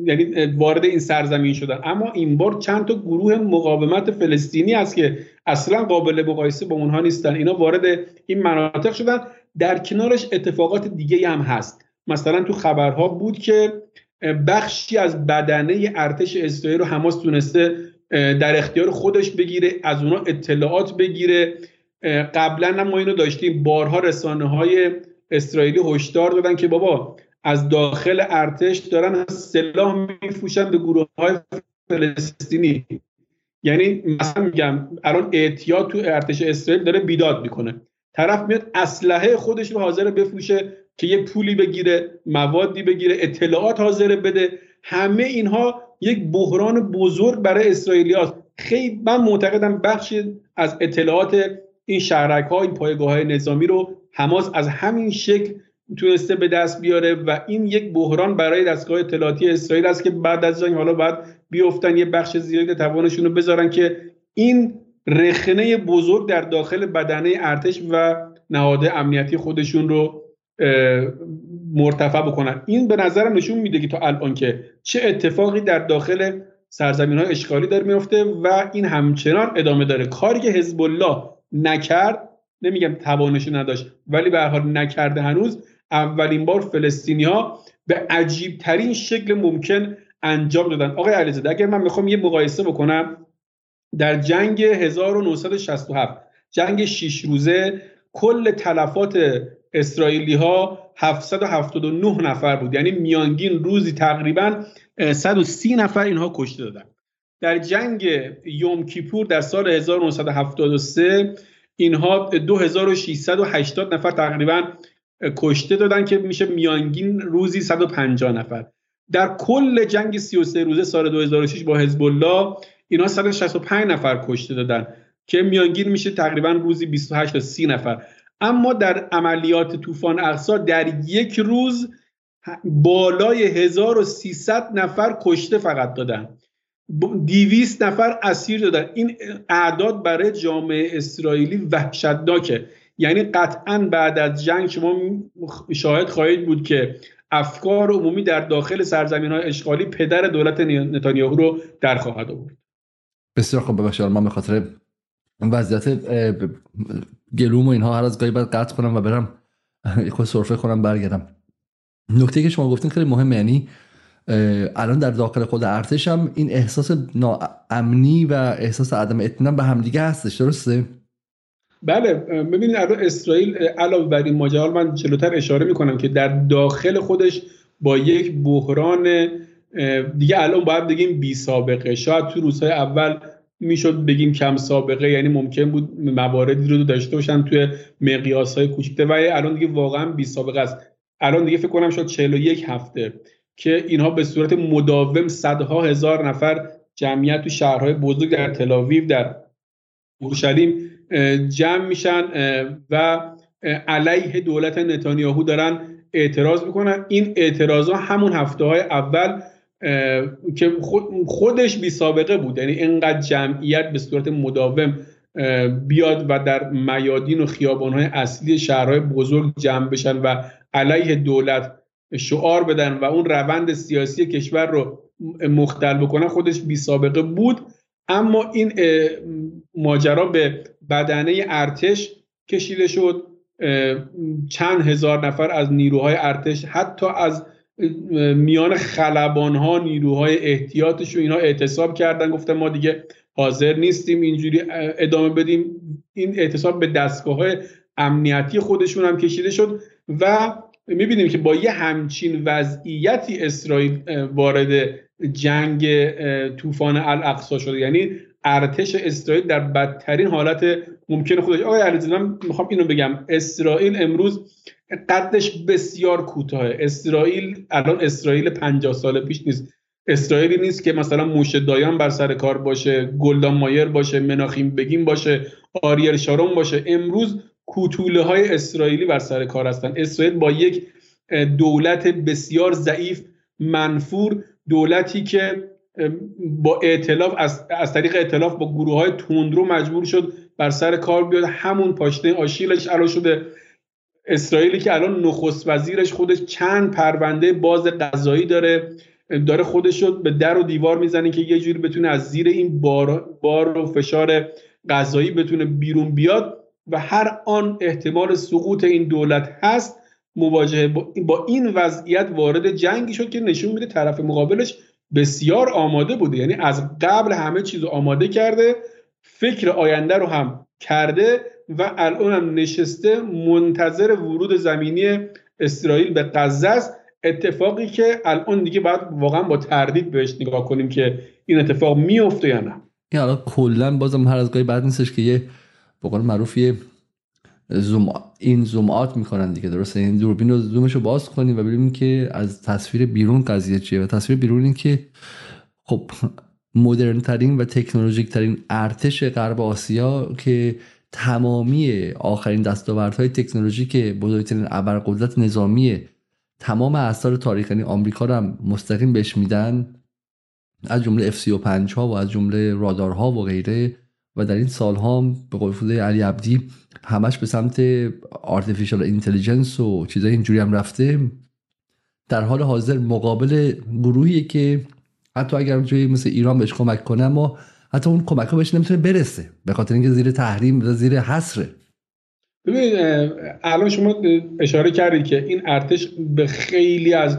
یعنی وارد این سرزمین شدن. اما این بار چند تا گروه مقاومت فلسطینی است که اصلا قابل مقایسه با اونها نیستن. اینا وارد این مناطق شدن. در کنارش اتفاقات دیگه هم هست. مثلا تو خبرها بود که بخشی از بدنه ارتش اسرائیل رو حماس تونسته در اختیار خودش بگیره از اونا اطلاعات بگیره. قبلا هم ما اینو داشتیم. بارها رسانه های اسرائیلی هشدار دادن که بابا از داخل ارتش دارن سلاح میفوشن به گروه های فلسطینی. یعنی مثلا میگم الان اعتیاد تو ارتش اسرائیل داره بیداد می‌کنه. طرف میاد اسلحه خودش رو حاضر بفروشه که یه پولی بگیره موادی بگیره اطلاعات حاضر بده. همه اینها یک بحران بزرگ برای اسرائیلی خیلی من معتقدم بخشی از اطلاعات این شهرک ها این پایگاه های نظامی رو حماس از همین شکل تونسته به دست بیاره و این یک بحران برای دستگاه اطلاعاتی اسرائیل است که بعد از جنگ حالا باید بیفتن یه بخش زیادی توانشون رو بذارن که این رخنه بزرگ در داخل بدنه ارتش و نهاد امنیتی خودشون رو مرتفع بکنن. این به نظرم نشون میده که تا الان که چه اتفاقی در داخل سرزمین های اشغالی داره میفته و این همچنان ادامه داره. کاری که حزب الله نکرد نمیگم توانش نداشت ولی به حال نکرده هنوز اولین بار فلسطینی ها به عجیب ترین شکل ممکن انجام دادن. آقای علیزاده اگر من می‌خوام یه مقایسه بکنم در جنگ 1967 جنگ 6 روزه کل تلفات اسرائیلی ها 779 نفر بود. یعنی میانگین روزی تقریبا 130 نفر اینها کشته دادن. در جنگ یوم کیپور در سال 1973 اینها 2680 نفر تقریبا کشته دادن که میشه میانگین روزی 150 نفر. در کل جنگ 33 روزه سال 2006 با حزب الله اینا 165 نفر کشته دادن که میانگین میشه تقریبا روزی 28 تا 30 نفر. اما در عملیات طوفان اقصا در یک روز بالای 1300 نفر کشته فقط دادن. 200 نفر اسیر دادن. این اعداد برای جامعه اسرائیلی وحشتناکه. یعنی قطعا بعد از جنگ شما شاهد خواهید بود که افکار عمومی در داخل سرزمین های اشغالی پدر دولت نتانیاهو رو در خواهد آورد. بسیار خوب ببخشید من به خاطر وضعیت گلوم و اینها هر از گاهی باید قطع کنم و برم خود سرفه کنم برگردم. نکته که شما گفتین خیلی مهمه یعنی الان در داخل خود ارتش هم این احساس ناامنی و احساس عدم اطمینان به همدیگه هستش درسته؟ بله ببینید الان اسرائیل علاوه بر این ماجرا من جلوتر اشاره می‌کنم که در داخل خودش با یک بحران دیگه الان باید بگیم بی سابقه. شاید تو روزهای اول می‌شد بگیم کم سابقه یعنی ممکن بود مواردی رو داشته باشن توی مقیاس های کوچیک‌تر ولی الان دیگه واقعا بی سابقه است. الان دیگه فکر کنم شد 41 هفته که اینها به صورت مداوم صدها هزار نفر جمعیت تو شهرهای بزرگ در تلاویو در اورشلیم جمع میشن و علیه دولت نتانیاهو دارن اعتراض می‌کنن. این اعتراض ها همون هفته های اول که خودش بی سابقه بود. یعنی اینقدر جمعیت به صورت مداوم بیاد و در میادین و خیابانهای اصلی شهرهای بزرگ جمع بشن و علیه دولت شعار بدن و اون روند سیاسی کشور رو مختل بکنن خودش بی سابقه بود. اما این ماجرا به بدنه ارتش کشیده شد. چند هزار نفر از نیروهای ارتش حتی از میان خلبان ها نیروهای احتیاطش و اینا اعتصاب کردن. گفتن ما دیگه حاضر نیستیم اینجوری ادامه بدیم. این اعتصاب به دستگاه های امنیتی خودشون هم کشیده شد و می‌بینیم که با یه همچین وضعیتی اسرائیل وارد جنگ طوفان الاقصا شده. یعنی ارتش اسرائیل در بدترین حالت ممکن خودش. آقای علیزاده من می‌خوام اینو بگم. اسرائیل امروز قدش بسیار کوتاه اسرائیل الان اسرائیل 50 سال پیش نیست. اسرائیلی نیست که مثلا موشه دایان بر سر کار باشه گلدان مایر باشه مناخیم بگیم باشه آریل شارون باشه. امروز کوتوله های اسرائیلی بر سر کار هستن. اسرائیل با یک دولت بسیار ضعیف منفور دولتی که با اعتلاف از, از طریق اعتلاف با گروه های تندرو مجبور شد بر سر کار بیاد. همون پاشنه آشیلش علا شده. اسرائیلی که الان نخست وزیرش خودش چند پرونده باز قضایی داره داره خودش رو به در و دیوار می‌زنه که یه جوری بتونه از زیر این بار, بار و فشار قضایی بتونه بیرون بیاد و هر آن احتمال سقوط این دولت هست مواجهه با این وضعیت وارد جنگی شد که نشون میده طرف مقابلش بسیار آماده بوده. یعنی از قبل همه چیز آماده کرده فکر آینده رو هم کرده و الان هم نشسته منتظر ورود زمینی اسرائیل به غزه است. اتفاقی که الان دیگه باید واقعا با تردید بهش نگاه کنیم که این اتفاق میفته یا نه. این الان کلا بازم هر از گاهی بعد نیستش که یه به قول معروف یه زوم این زوم آت می‌کنن دیگه درسته؟ این دوربین رو زومش رو باز کنیم و ببینیم که از تصویر بیرون قضیه چیه. و تصویر بیرون این که خب مدرن ترین و تکنولوژیک ترین ارتش غرب آسیا که تمامی آخرین دستاوردهای تکنولوژی که بزرگترین ابرقدرت نظامی تمام اثار تاریخ یعنی آمریکا رو هم مستقیم بهش میدن از جمله F35 ها و از جمله رادارها و غیره. و در این سالها به قول علی عبدی همش به سمت آرتفیشال اینتلیجنس و چیزای اینجوری هم رفته. در حال حاضر مقابل گروهی که حتی اگر جایی مثل ایران بهش کمک کنه اما حتی اون کمک بهش نمی‌تونه برسه به خاطر اینکه زیر تحریم و زیر حصره. ببینید الان شما اشاره کردید که این ارتش به خیلی از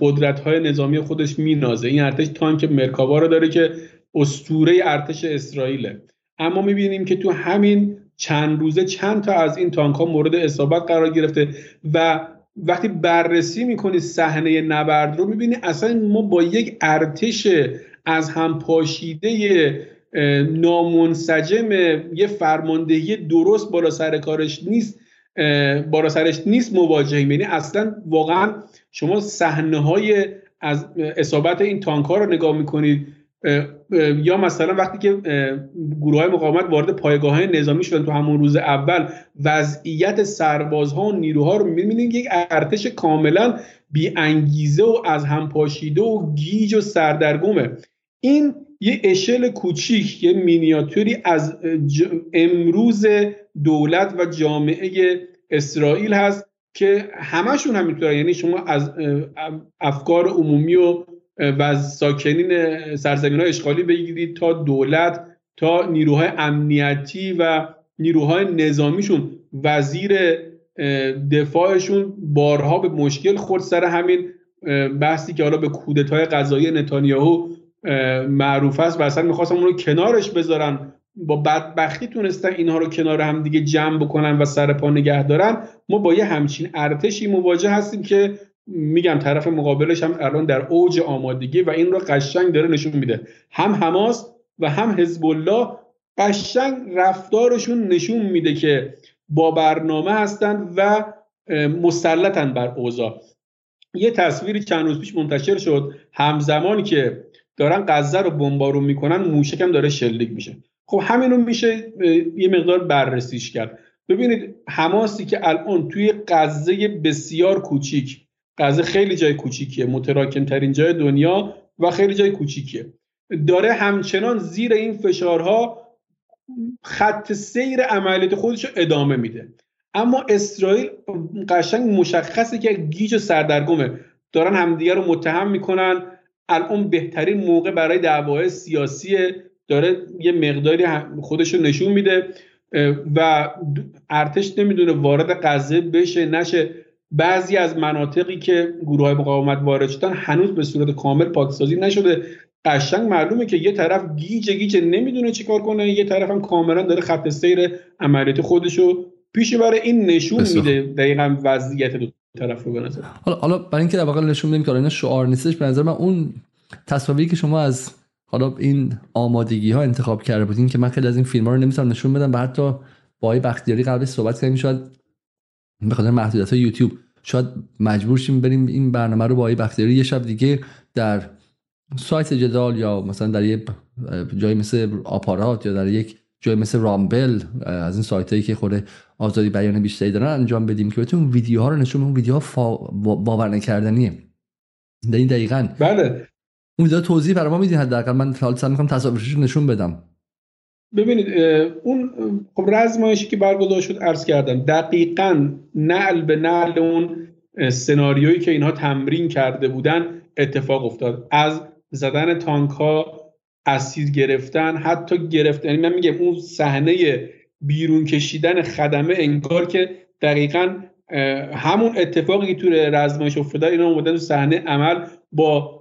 قدرت های نظامی خودش مینازه. این ارتش تانک مرکاوا رو داره که استوره ارتش اسرائیله. اما می‌بینیم که تو همین چند روزه چند تا از این تانک ها مورد اصابت قرار گرفته و وقتی بررسی می‌کنی صحنه نبرد رو می‌بینی اصلا ما با یک ارتش از هم پاشیده نامنسجم یه فرماندهی درست بالا سر کارش نیست بالا سرش نیست مواجهیم. یعنی اصلا واقعا شما صحنه های از اصابت این تانک ها رو نگاه می‌کنید یا مثلا وقتی که گروه های مقاومت وارد پایگاه نظامی شدن تو همون روز اول وضعیت سربازها و نیروها رو می‌بینید یک ارتش کاملا بی انگیزه و از هم پاشیده و گیج و سردرگمه. این یه اشل کوچیک یه مینیاتوری از امروز دولت و جامعه اسرائیل هست که همشون همینطوره. یعنی شما از افکار عمومی و و ساکنین سرزمین های اشغالی بگیرید تا دولت تا نیروهای امنیتی و نیروهای نظامیشون وزیر دفاعشون بارها به مشکل خورد سر همین بحثی که حالا به کودتای قضایی نتانیاهو معروف است و اصلا می‌خواستم اون رو کنارش بذارن. با بدبختی تونستن اینها رو کنار هم دیگه جمع بکنن و سر پا نگه دارن. ما با یه همچین ارتشی مواجه هستیم که میگم طرف مقابلش هم الان در اوج آمادگی و این رو قشنگ داره نشون میده. هم حماس و هم حزب الله قشنگ رفتارشون نشون میده که با برنامه هستند و مسلطن بر اوضاع. یه تصویری چند روز پیش منتشر شد. همزمان که دارن غزه رو بمبارون می‌کنن موشک هم داره شلیک میشه. خب همینو میشه یه مقدار بررسیش کرد. ببینید حماسی که الان توی غزه بسیار کوچیک غزه خیلی جای کوچیکیه متراکم ترین جای دنیا و خیلی جای کوچیکیه. داره همچنان زیر این فشارها خط سیر عملیات خودش رو ادامه میده. اما اسرائیل قشنگ مشخصه که گیج و سردرگمه. دارن همدیگه رو متهم می‌کنن. الان بهترین موقع برای دعوای سیاسی داره یه مقداری خودش رو نشون میده و ارتش نمی‌دونه وارد غزه بشه نشه. بعضی از مناطقی که گروه های مقاومت وارد شدن هنوز به صورت کامل پاکسازی نشده. قشنگ معلومه که یه طرف گیج گیج نمی‌دونه چیکار کنه یه طرف هم کاملا داره خط سیر عملیات خودشو پیش برای این نشون میده دقیقا وضعیت دو طرف رو به نظر. حالا حالا برای اینکه در واقع نشون بدیم که اینا شعار نیستش به نظر من اون تصاویری که شما از حالا این آمادگی ها انتخاب کرده بودین که من خیلی از این فیلم ها رو نمی‌تونم نشون بدم و حتی با آقای بختیاری قبل صحبت کردیم شاید به خاطر محدودیت های یوتیوب شاید مجبور شیم بریم این برنامه رو با آقای بختیاری یه شب دیگه در سایت جدال یا مثلا در یه جای مثل آپارات یا در یک جای مثل رامبل از این سایت هایی که خود آزادی بیان بیشتری دارن انجام بدیم که بتون ویدیوها رو نشون اون ویدیوها فا... باور نکردنیه در این دقیقا. بله. اون ویدیو توضیح برای ما میدین حداقل. من حالا سعی می‌کنم تصاویرش نشون بدم. ببینید اون خب رزمایشی که برگزار شد عرض کردم. دقیقا نعل به نعل اون سناریویی که اینها تمرین کرده بودن اتفاق افتاد. از زدن تانک ها اسیر گرفتن حتی گرفتن یعنی من میگم اون صحنه بیرون کشیدن خدمه انگار که دقیقا همون اتفاقی که توی رزمایش افتاده اینا اومدن تو صحنه عمل با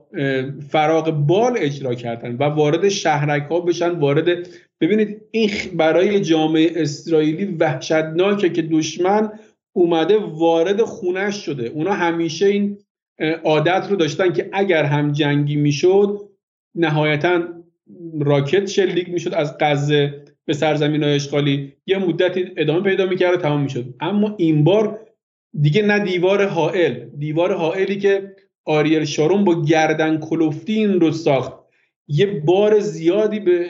فراغ بال اجرا کردن و وارد شهرک ها بشن وارد ببینید این برای جامعه اسرائیلی وحشتناکه که دشمن اومده وارد خونش شده. اونا همیشه این عادت رو داشتن که اگر هم جنگی می‌شد نهایتا راکت شلیک می‌شد از غزه. به سرزمین های اشغالی یه مدتی ادامه پیدا می‌کرد و تمام می‌شد. اما این بار دیگه نه دیوار حائل دیوار حائلی که آریل شارون با گردن کلفتی این رو ساخت. یه بار زیادی به,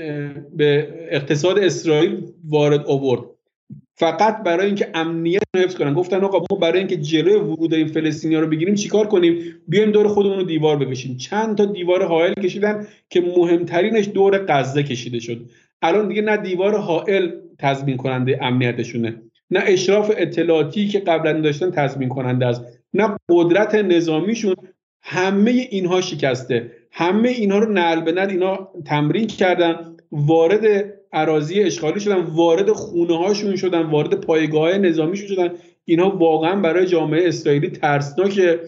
به اقتصاد اسرائیل وارد آورد. فقط برای اینکه امنیت رو حفظ کنن. گفتن آقا ما برای اینکه جلوی ورود این فلسطینی رو بگیریم چیکار کنیم؟ بیایم دور خودمون رو دیوار بکشیم. چند تا دیوار حائل کشیدن که مهمترینش دور غزه کشیده شد. الان دیگه نه دیوار حائل تضمین کننده امنیتشونه نه اشراف اطلاعاتی که قبلا داشتن تضمین کننده است نه قدرت نظامیشون. همه اینها شکسته. همه اینها رو نعل به اینا تمرین کردن. وارد اراضی اشغالی شدن وارد خونه هاشون شدن وارد پایگاه نظامیشون شدن. اینها واقعا برای جامعه اسرائیلی ترسناکه.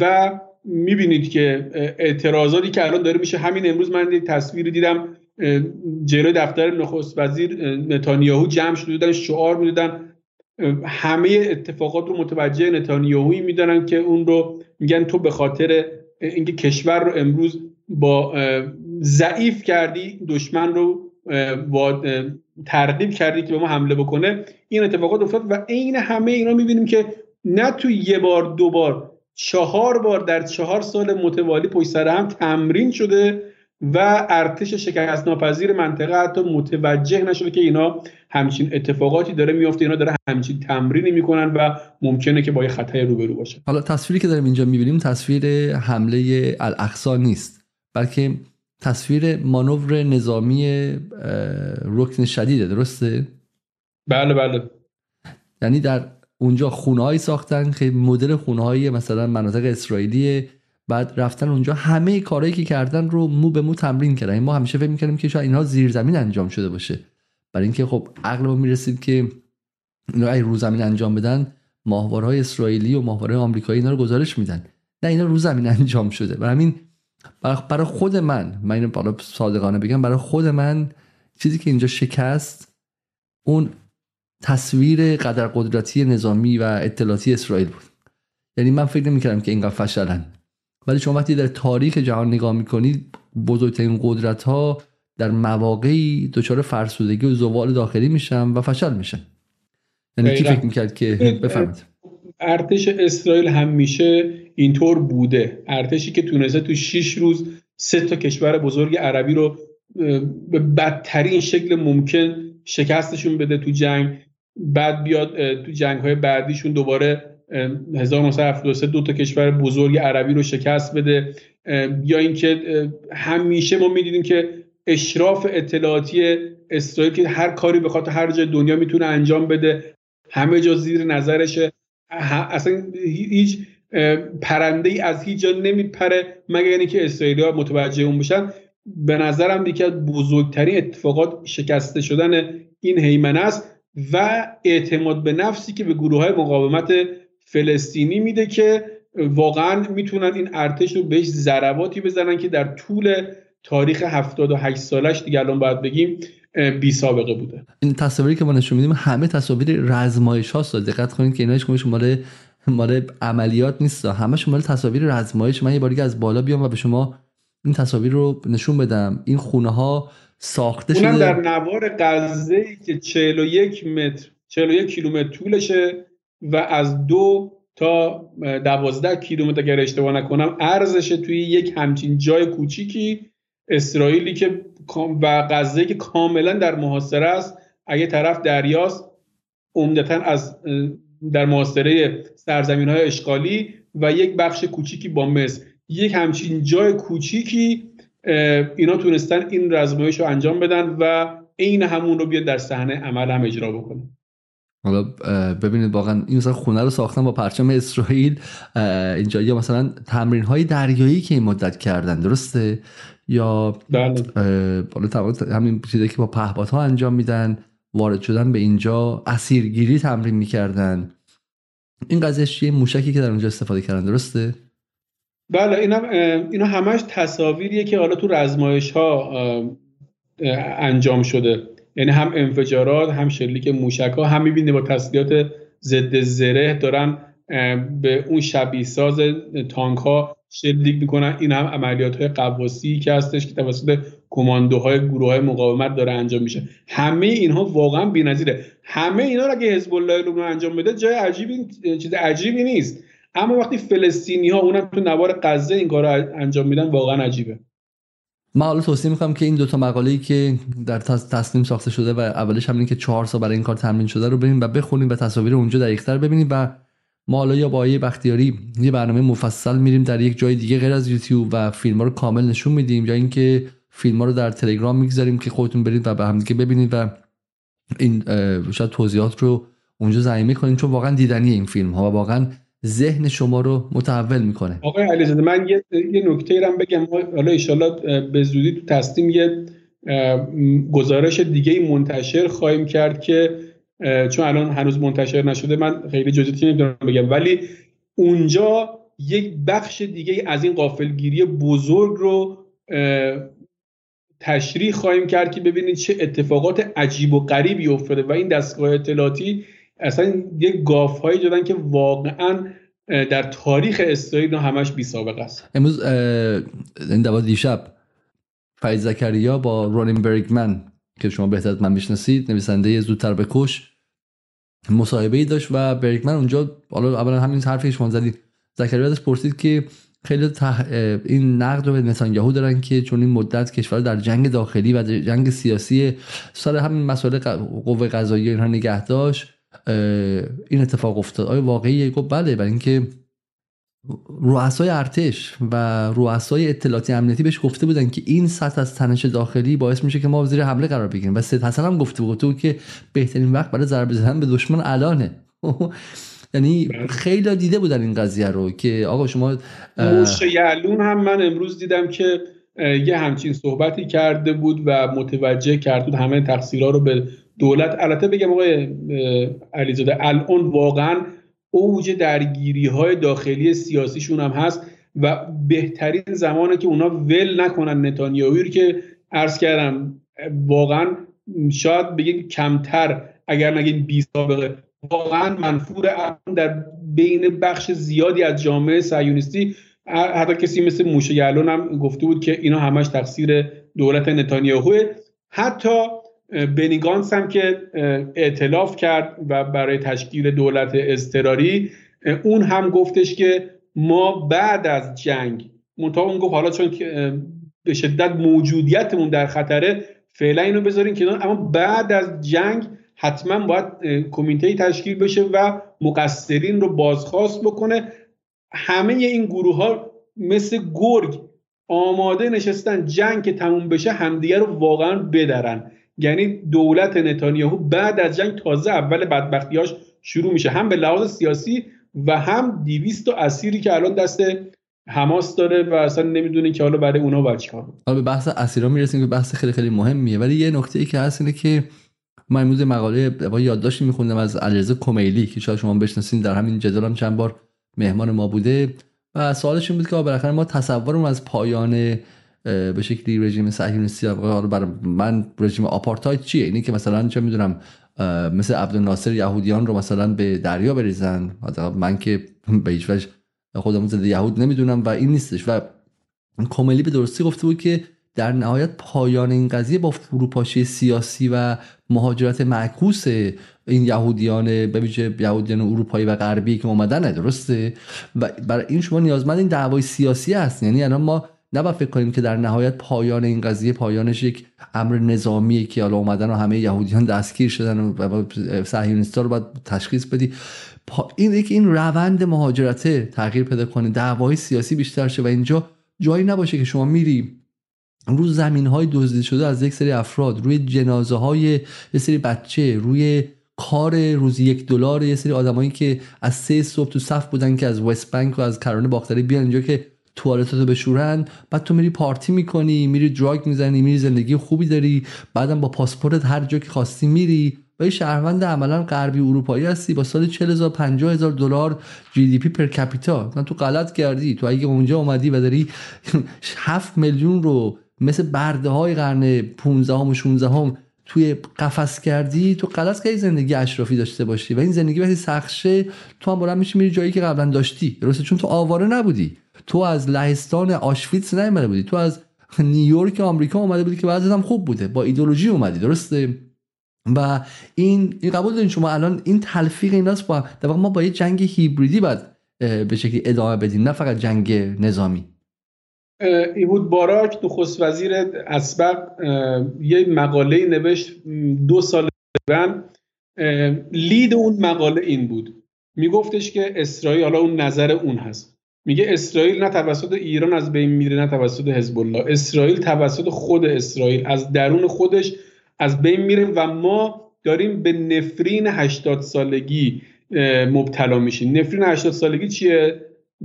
و می‌بینید که اعتراضاتی که الان داره میشه. همین امروز من یک تصویری دیدم. جلوی دفتر نخست وزیر نتانیاهو جمع شده بودن شعار می‌دادن. همه اتفاقات رو متوجه نتانیاهویی می‌دانن که اون رو میگن تو به خاطر اینکه کشور رو امروز با ضعیف کردی دشمن رو ترغیب کردی که به ما حمله بکنه این اتفاقات افتاد و عین همه اینا می‌بینیم که نه تو یه بار دو بار چهار بار در چهار سال متوالی پشت سر هم تمرین شده. و ارتش شکست ناپذیر منطقه حتی متوجه نشده که اینا همچین اتفاقاتی داره میفته اینا داره همچین تمرینی می‌کنن و ممکنه که با یه خطای روبرو باشه. حالا تصویری که داریم اینجا می‌بینیم تصویر حمله الاقصا نیست بلکه تصویر مانور نظامی رکن شدیده درسته؟ بله بله. یعنی در اونجا خونه ساختن که مدل خونه های مثلا مناطق اسرائیلی بعد رفتن اونجا همه کارهایی که کردن رو مو به مو تمرین کردن. ما همیشه فکر می‌کردیم که شاید اینها زیر زمین انجام شده باشه. برای اینکه خب عقل ما می‌رسید که اینا ای رو زمین انجام بدن ماهوارهای اسرائیلی و ماهوارهای آمریکایی اینا رو گزارش میدن. نه اینا رو زمین انجام شده. برای همین برای خود من من اینو بالا صادقانه بگم برای خود من چیزی که اینجا شکست اون تصویر قدر قدرتی نظامی و اطلاعاتی اسرائیل بود. یعنی من فکر نمی‌کردم که اینقدر فشلن. ولی شما وقتی در تاریخ جهان نگاه می‌کنید بزرگترین قدرت ها در مواقعی دچار فرسودگی و زوال داخلی میشن و فشل میشن. یعنی کی فکر می‌کرد که؟ بفهمید ارتش اسرائیل همیشه اینطور بوده. ارتشی که تونسته تو 6 روز سه تا کشور بزرگ عربی رو به بدترین شکل ممکن شکستشون بده تو جنگ بعد بیاد تو جنگ های بعدیشون دوباره 1973 دو تا کشور بزرگ عربی رو شکست بده. یا اینکه همیشه ما می‌دیدیم که اشراف اطلاعاتی اسرائیل که هر کاری خاطر هر جای دنیا می‌تونه انجام بده. همه جا زیر نظرشه اصلا هیچ پرنده ای از هیچ جا نمیپره مگر اینکه اسرائیلی ها متوجه اون بشن. به نظرم یکی از بزرگترین اتفاقات شکسته شدن این هیمنه است و اعتماد به نفسی که به گروه های مقاومت فلسطینی میده که واقعا می‌تونن این ارتش رو بهش ضرباتی بزنن که در طول تاریخ 78 سالش دیگه الان باید بگیم بی سابقه بوده. این تصاویری که ما نشون میدیم همه تصاویر رزمایش هاست. دقت کنید که اینا هیچ مال مال عملیات نیست. همه مال تصاویر رزمایش. من یه باری از بالا بیام و به شما این تصاویر رو نشون بدم. این خونه ها ساخته شده. در نوار غزه که 41 متر 41 کیلومتر طولشه. و از دو تا دوازده کیلومتر اگر اشتباه نکنم ارزشه توی یک همچین جای کوچیکی اسرائیلی که و غزه که کاملا در محاصره است اگه طرف دریاست عمدتا از در محاصره سرزمین های اشغالی و یک بخش کوچیکی با مصر. یک همچین جای کوچیکی اینا تونستن این رزمایش رو انجام بدن و عین همون رو بیاد در صحنه عمل هم اجرا بکنه. حالا ببینید واقعا این مثلا خونه رو ساختن با پرچم اسرائیل اینجا یا مثلا تمرین های دریایی که این مدت کردن درسته؟ یا بله. همین چیزی که با پهپادها انجام میدن وارد شدن به اینجا اسیرگیری تمرین می‌کردن. این قضیه چیه؟ موشکی که در اونجا استفاده کردن درسته؟ بله اینا اینا همش تصاویریه که حالا تو رزمایش ها انجام شده. یعنی هم انفجارات هم شلیک موشک ها هم می‌بینه با تسلیحات ضد زره دارن به اون شبیه ساز تانک ها شلیک می‌کنن. این هم عملیات های قواسی که هستش که توسط کماندوهای گروه های مقاومت داره انجام میشه. همه اینها واقعا بی‌نظیره. همه اینا رو اگه حزب الله لبنان انجام بده جای عجیبی چیز عجیبی نیست. اما وقتی فلسطینی ها اونم تو نوار غزه این کار انجام میدن واقعا عجیبه. من حالا توصیه می‌کنم که این دوتا مقاله ای که در تصمیم ساخته شده و اولش هم که چهار سال برای این کار تمرین شده رو ببینیم و بخونیم و تصاویر اونجا دقیقتر ببینیم و ما حالا یا با آیه بختیاری یه برنامه مفصل میریم در یک جای دیگه غیر از یوتیوب و فیلم ها رو کامل نشون میدیم یا اینکه فیلم ها رو در تلگرام می‌گذاریم که خودتون برید و به هم دیگه ببینید و این شاید توضیحات رو اونجا زمین کنید چون واقعا دیدنی این فیلم ها و واقعا ذهن شما رو متحول می‌کنه. آقای علیزاده من یه, یه نکته هم بگم. حالا ایشالله به زودی تو تصمیم یه گزارش دیگه منتشر خواهیم کرد که چون الان هنوز منتشر نشده من خیلی جزئیاتی نمی‌دونم بگم. ولی اونجا یک بخش دیگه از این قافلگیری بزرگ رو تشریح خواهیم کرد که ببینید چه اتفاقات عجیب و غریبی افتاده و این دستگاه اطلاعاتی اصلا یک گاف هایی دادن که واقعا در تاریخ اسرائیل همش بی سابقه است. امروز این دوا دیشب فرید زکریا با رونین برگمن که شما بهتر من می‌شناسید نویسنده زودتر بکش مصاحبه ای داشت و برگمن اونجا حالا اولا همین حرفی شما زدید زکریا ازش پرسید که خیلی تح... این نقد رو به نتانیاهو دارن که چون این مدت کشور در جنگ داخلی و جنگ سیاسی سال همین مسئله قوه قضایی اینها نگه داشت این اتفاق افتاد. آیا واقعی گفت؟ بله برای اینکه رؤسای ارتش و رؤسای اطلاعاتی امنیتی بهش گفته بودن که این سطح از تنش داخلی باعث میشه که ما زیر حمله قرار بگیریم. و سید حسن هم گفته بود که بهترین وقت برای ضربه زدن به دشمن الانه. یعنی بله. خیلی دیده بودن این قضیه رو که آقا شما موش یعلون هم من امروز دیدم که یه همچین صحبتی کرده بود و متوجه کرد بود همه تقصیرها رو به دولت البته بگم آقای علیزاده الان واقعا اوج درگیری های داخلی سیاسیشون هم هست و بهترین زمانه که اونا ول نکنن نتانیاهوی رو که عرض کردم واقعا شاید بگیم کمتر اگر نگیم بی سابقه. واقعا منفور در بین بخش زیادی از جامعه سیونیستی حتی کسی مثل موشه یعلون هم گفته بود که اینا همش تقصیر دولت نتانیاهوه. حتی بنیگانس هم که اعتلاف کرد و برای تشکیل دولت اضطراری اون هم گفتش که ما بعد از جنگ منتها اون گفت حالا چون به شدت موجودیتمون در خطره فعلا اینو بذارین کنار اما بعد از جنگ حتما باید کمیته تشکیل بشه و مقصرین رو بازخواست بکنه. همه این گروه ها مثل گرگ آماده نشستن جنگ که تموم بشه همدیگه رو واقعا بدرن. یعنی دولت نتانیاهو بعد از جنگ تازه اول بدبختیاش شروع میشه. هم به لحاظ سیاسی و هم دیویست و اسیری که الان دست حماس داره و اصلا نمی‌دونه که حالا برای اونا باید چیکار حالا به بحث اسیرا می‌رسیم که بحث خیلی خیلی مهمیه. ولی یه نکته ای که هست اینه که من امروز مقاله با یادداشتی میخوندم از علیرضا کمیلی که شاید شما بشناسین در همین جدال هم چند بار مهمان ما بوده. و سوالش این بود که بالاخره ما تصورم از پایان به شکلی رژیم صهیونیستی برای من رژیم آپارتاید چیه؟ اینی که مثلا چه می‌دونم مثل عبدالناصر یهودیان رو مثلا به دریا بریزن. من که به هیچ وجه خودمون زده یهود نمی‌دونم و این نیستش. و کاملی به درستی گفته بود که در نهایت پایان این قضیه با فروپاشی سیاسی و مهاجرت معکوس این یهودیان به ویژه یهودیان اروپایی و غربی که اومدن درسته؟ و برای این شما نیازمند این دعوای سیاسی هست. یعنی الان ما نباید فکر کنیم که در نهایت پایان این قضیه پایانش یک امر نظامیه که حالا اومدن و همه یهودیان دستگیر شدن و صهیونیستا رو باید تشخیص بدی. این یک این روند مهاجرته تغییر پیدا کنه دعوای سیاسی بیشتر شه و اینجا جایی نباشه که شما میری رو زمین های دزدیده شده از یک سری افراد روی جنازه های یه سری بچه روی کار روزی یک دلار یه سری آدمایی که از سه صبح تو صف بودن که از وست بانک و از کرانه باختری بیان اینجا که توالتاتو بشورن بعد تو میری پارتی می‌کنی میری دراگ می‌زنی میری زندگی خوبی داری بعدم با پاسپورت هر جا که خواستی میری. و یه شهروند عملا غربی اروپایی هستی با سال 40 هزار 50 هزار دلار جی دی پی پر کپیتا تو غلط کردی. تو اگه اونجا اومدی و داری 7 میلیون رو مثل برده های قرن 15 و 16 هم توی قفس کردی تو غلط کردی زندگی اشرافی داشته باشی. و این زندگی وقتی سخشه تو هم بلند میشی میری جایی که قبلا داشتی. درسته؟ چون تو آواره نبودی. تو از لهستان آشویتس نیومده بودی. تو از نیویورک آمریکا اومده بودی که بعضی هم خوب بوده. با ایدولوژی اومدی درسته؟ و این این قبول دارین شما الان این تلفیق ایناست با در واقع ما با یه جنگ هیبریدی باید به شکلی ادامه بدیم نه فقط جنگ نظامی. ایهود باراک نخست وزیر اسبق یه مقاله نوشت دو سال قبل. لید اون مقاله این بود. میگفتش که اسرائیل حالا اون نظر اون هست. میگه اسرائیل نه توسط ایران از بین میره نه توسط حزب الله اسرائیل توسط خود اسرائیل از درون خودش از بین میره و ما داریم به نفرین 80 سالگی مبتلا میشیم. نفرین 80 سالگی چیه؟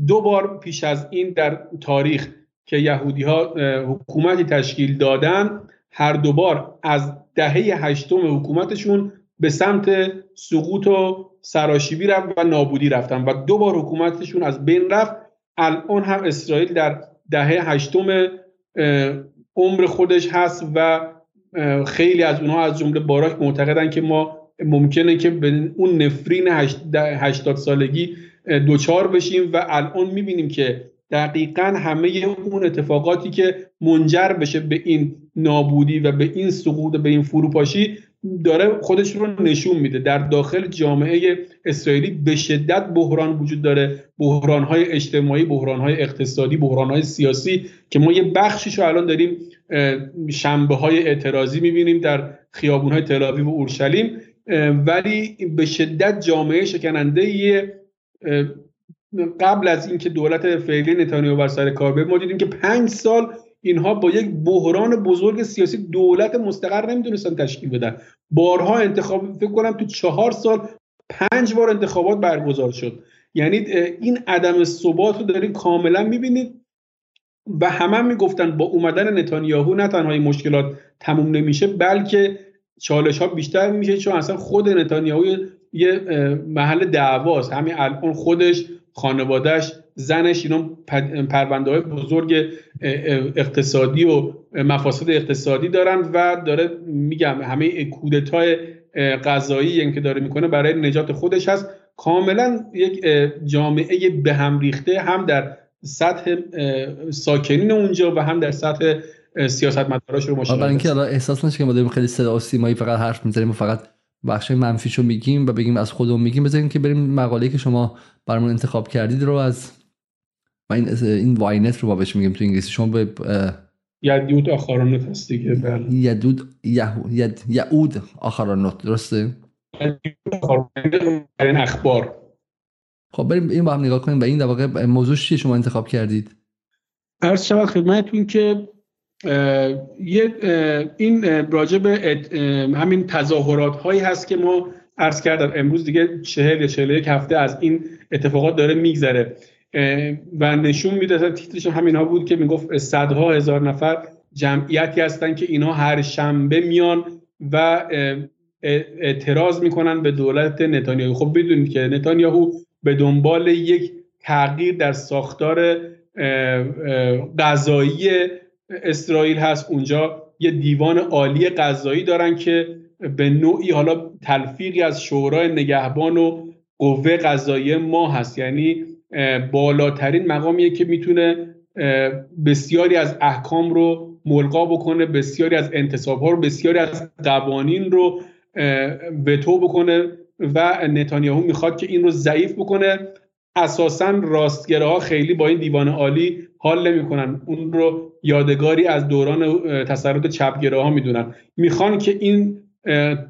دو بار پیش از این در تاریخ که یهودی ها حکومتی تشکیل دادن هر دو بار از دهه هشتم حکومتشون به سمت سقوط و سراشیبی رفت و نابودی رفتن و دو بار حکومتشون از بین رفت الان هم اسرائیل در دهه هشتم عمر خودش هست و خیلی از اونها از جمله باراک معتقدن که ما ممکنه که به اون نفرین هشتاد سالگی دوچار بشیم و الان می‌بینیم که دقیقا همه اون اتفاقاتی که منجر بشه به این نابودی و به این سقوط به این فروپاشی داره خودش رو نشون میده. در داخل جامعه اسرائیلی به شدت بحران وجود داره. بحران های اجتماعی بحران های اقتصادی بحران های سیاسی که ما یه بخشیش رو الان داریم شنبه های اعتراضی می‌بینیم در خیابون های تلاویو و اورشلیم ولی به شدت جامعه شکننده قبل از اینکه دولت فعلی نتانیاهو بر سر کار بیاد ما دیدیم که پنج سال اینها با یک بحران بزرگ سیاسی دولت مستقر نمی‌دونستن تشکیل بدن. بارها انتخاب فکر کنم تو چهار سال پنج بار انتخابات برگزار شد. یعنی این عدم ثبات رو دارین کاملا می‌بینید و همه هم می‌گفتن با اومدن نتانیاهو نه تنها این مشکلات تموم نمیشه بلکه چالش ها بیشتر میشه چون اصلا خود نتانیاهو یه محل دعواست. همین الان خودش خانوادهش زنش اینا پرونده های بزرگ اقتصادی و مفاسد اقتصادی دارن و داره میگم همه کودتای غذایی یعنی که داره می‌کنه برای نجات خودش هست. کاملا یک جامعه به هم ریخته هم در سطح ساکنین اونجا و هم در سطح سیاست مداراش رو مشاهده برای اینکه احساس نشه که ما داریم خیلی صدا و سیمایی فقط حرف می‌زنیم و فقط بخش منفیشو میگیم و بگیم از خودمون میگیم بذاریم که بریم مقاله که شما برامون انتخاب کردید رو از و این این واینت رو بابش میگیم تو انگلیسی. شما به یدود آخرانوت هست دیگه بله. یدود ید یعود آخرانوت درسته؟ این اخبار خب بریم این با هم نگاه کنیم و این در واقع موضوع چیه شما انتخاب کردید؟ عرض شود خدمتتون که یه این راجع همین تظاهرات هایی هست که ما عرض کردم امروز دیگه چهل یا چهل یک هفته از این اتفاقات داره میگذره. و نشون میده تیترش همین ها بود که می‌گفت صدها هزار نفر جمعیتی هستن که اینا هر شنبه میان و اعتراض می‌کنن به دولت نتانیاهو. خب بدونید که نتانیاهو به دنبال یک تغییر در ساختار قضایی اسرائیل هست. اونجا یه دیوان عالی قضایی دارن که به نوعی حالا تلفیقی از شورای نگهبان و قوه قضایی ما هست. یعنی بالاترین مقامیه که می‌تونه بسیاری از احکام رو ملقا بکنه بسیاری از انتصاب ها رو بسیاری از قوانین رو وتو بکنه و نتانیاهو می‌خواد که این رو ضعیف بکنه. اساسا راستگره ها خیلی با این دیوان عالی حال نمی‌کنن. اون رو یادگاری از دوران تسلط چپگره ها می‌دونن می‌خوان که این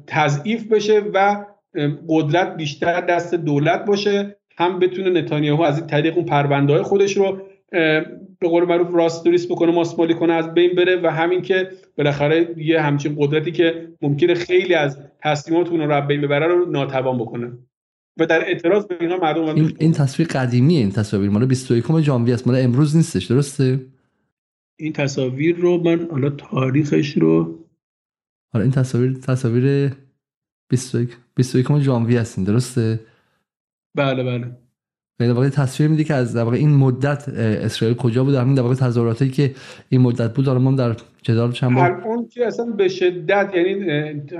تضعیف بشه و قدرت بیشتر دست دولت باشه هم بتونه نتانیاهو از این طریق اون پرونده های خودش رو به قول معروف راست بکنه ماسمالی کنه از بین بره و همین که بالاخره یه همچین قدرتی که ممکنه خیلی از تصمیمات اون رو بین ببره رو ناتوان بکنه. و در اعتراض به اینا مردم این, این تصویر قدیمیه این تصاویر مال 21 ژانویه است. مال امروز نیستش درسته؟ این تصاویر رو من حالا تاریخش رو حالا این تصاویر تصاویر 21 21 ژانویه هستین درسته؟ بله بله. در واقع تصویر میده که از در واقع این مدت اسرائیل کجا بود؟ همین در واقع تظاهراتی که این مدت بود حالا ما در جدال چند بار الان که اصلا به شدت یعنی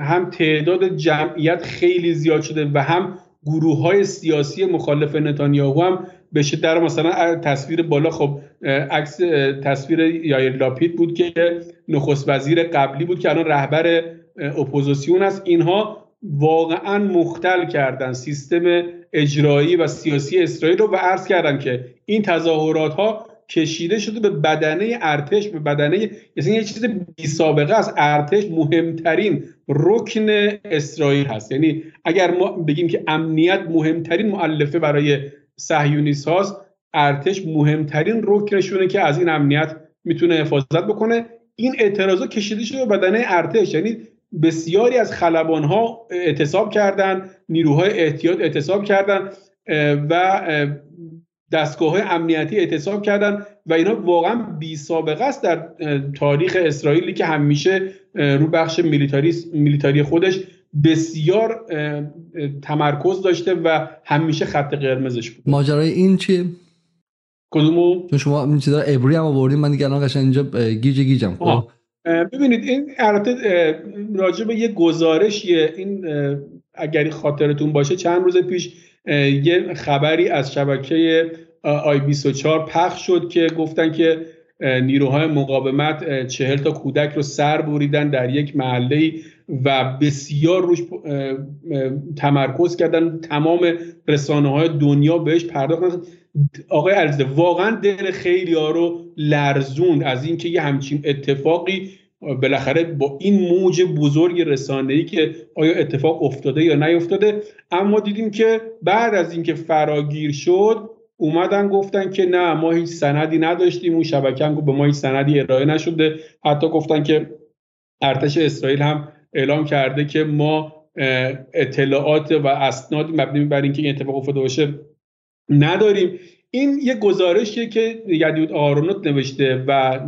هم تعداد جمعیت خیلی زیاد شده و هم گروه های سیاسی مخالف نتانیاهو هم به شدت مثلا تصویر بالا خب عکس تصویر یایر لاپید بود که نخست وزیر قبلی بود که الان رهبر اپوزیسیون است. اینها واقعا مختل کردن سیستم اجرایی و سیاسی اسرائیل رو و عرض کردن که این تظاهرات ها کشیده شده به بدنه ارتش به بدنه مثلا یه چیز بی سابقه است. ارتش مهمترین رکن اسرائیل هست. یعنی اگر ما بگیم که امنیت مهمترین معلفه برای صهیونیست هاست ارتش مهمترین رکنشونه که از این امنیت می‌تونه حفاظت بکنه. این اعتراضا کشیده شده به بدنه ارتش. یعنی بسیاری از خلبان ها اعتصاب کردن نیروهای احتیاط اعتصاب کردن و دستگاه های امنیتی اعتصاب کردن و اینا واقعا بی سابقه است در تاریخ اسرائیلی که همیشه رو بخش میلیتاری, میلیتاری خودش بسیار تمرکز داشته و همیشه خط قرمزش بود. ماجرای این چیه؟ کدومو؟ چون شما این چیزا ابری هم آوردین من دیگه الان قشنگ اینجا گیج گیجم خب؟ ببینید این البته راجع به یه گزارشیه این اگر خاطرتون باشه چند روز پیش یه خبری از شبکه آی 24 پخش شد که گفتن که نیروهای مقاومت چهل تا کودک رو سر بریدن در یک محله و بسیار روش تمرکز کردن. تمام رسانه های دنیا بهش پرداختن. آقای علیزاده واقعا دل خیلی ها رو لرزون از اینکه یه همچین اتفاقی بالاخره با این موج بزرگ رسانه‌ای که آیا اتفاق افتاده یا نیفتاده. اما دیدیم که بعد از اینکه فراگیر شد اومدن گفتن که نه ما هیچ سندی نداشتیم اون شبکه به ما هیچ سندی ارائه نشده. حتی گفتن که ارتش اسرائیل هم اعلام کرده که ما اطلاعات و اسنادی مبنی بر اینکه این اتفاق افتاده باشه نداریم. این یه گزارشیه که یدیود آرونوت نوشته و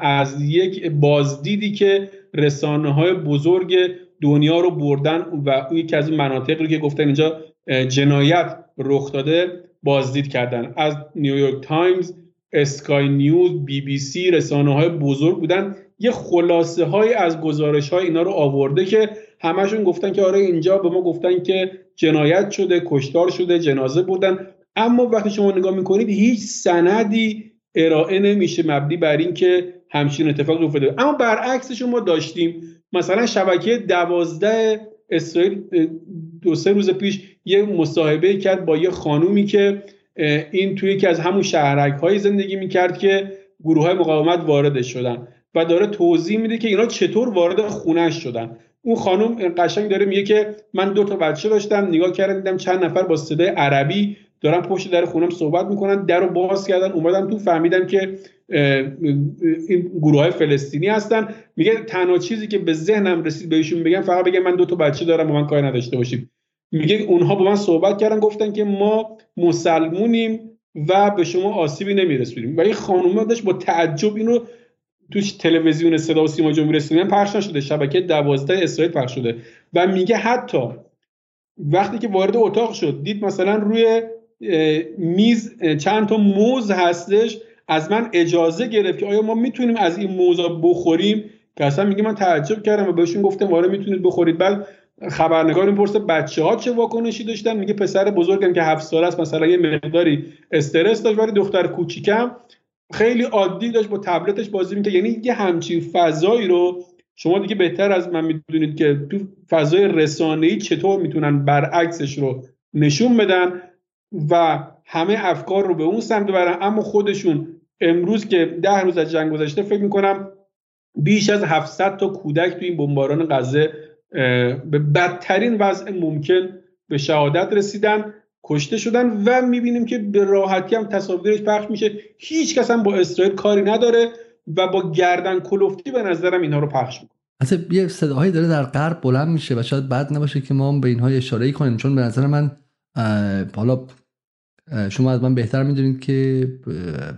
از یک بازدیدی که رسانه های بزرگ دنیا رو بردن و یکی از مناطق رو که گفتن اینجا جنایت رخ داده بازدید کردن. از نیویورک تایمز اسکای نیوز بی بی سی رسانه های بزرگ بودن. یه خلاصه های از گزارش های اینا رو آورده که همشون گفتن که آره اینجا به ما گفتن که جنایت شده کشتار شده جنازه بودن اما وقتی شما نگاه می‌کنید هیچ سندی ارائه نمیشه مبنی بر اینکه همچین اتفاقی افتاده. اما برعکسش ما داشتیم. مثلا شبکه دوازده اسرائیل دو سه روز پیش یه مصاحبه کرد با یه خانومی که این توی یکی از همون شهرک های زندگی می‌کرد که گروه های مقاومت وارد شدن و داره توضیح میده که اینا چطور وارد خونش شدن. اون خانم قشنگ داره میگه که من دو تا بچه داشتم نگاه کردم دیدم چند نفر با صدای عربی دارن پشت در خونم صحبت می‌کنن در رو باز کردن اومدم تو فهمیدم که این گروه های فلسطینی هستن. میگه تنها چیزی که به ذهنم رسید بهشون بگم فقط بگم من دو تا بچه دارم با من کاری نداشته باشیم. میگه اونها با من صحبت کردن گفتن که ما مسلمونیم و به شما آسیبی نمیرسونیم. و این خانم داشت با تعجب اینو توش تلویزیون صدا و سیما جمهوری اسلامی پخش نشده شبکه دوازده اسرائیل پخش شده. و میگه حتی وقتی که وارد اتاق شد دید مثلا روی میز چند تا موز هستش. از من اجازه گرفت که آیا ما می‌تونیم از این موزا بخوریم؟ که اصلا میگه من تعجب کردم و بهشون گفتم وارد می‌تونید بخورید. بعد خبرنگار می‌پرسه بچه ها چه واکنشی داشتن؟ میگه پسر بزرگم که هفت ساله است مثلا یه مقداری استرس داشت ولی دختر کوچیکم. خیلی عادی داشت با تبلتش بازی می‌کرد. یعنی یه همچین فضایی رو شما دیگه بهتر از من می‌دونید که تو فضای رسانه‌ای چطور می‌تونن برعکسش رو نشون بدن. و همه افکار رو به اون سمت ببرن. اما خودشون امروز که ده روز از جنگ گذشته فکر می‌کنم بیش از 700 تا کودک تو این بمباران غزه به بدترین وضع ممکن به شهادت رسیدن کشته شدن و می‌بینیم که به راحتی هم تصاویرش پخش میشه. هیچ کس هم با اسرائیل کاری نداره و با گردن کلفتی به نظرم اینها رو پخش می‌کنه. اصلا یه صداهایی داره در غرب بلند میشه و شاید بد نباشه که ما به اینها اشاره کنیم چون به نظر من حالا شما از من بهتر می‌دونید که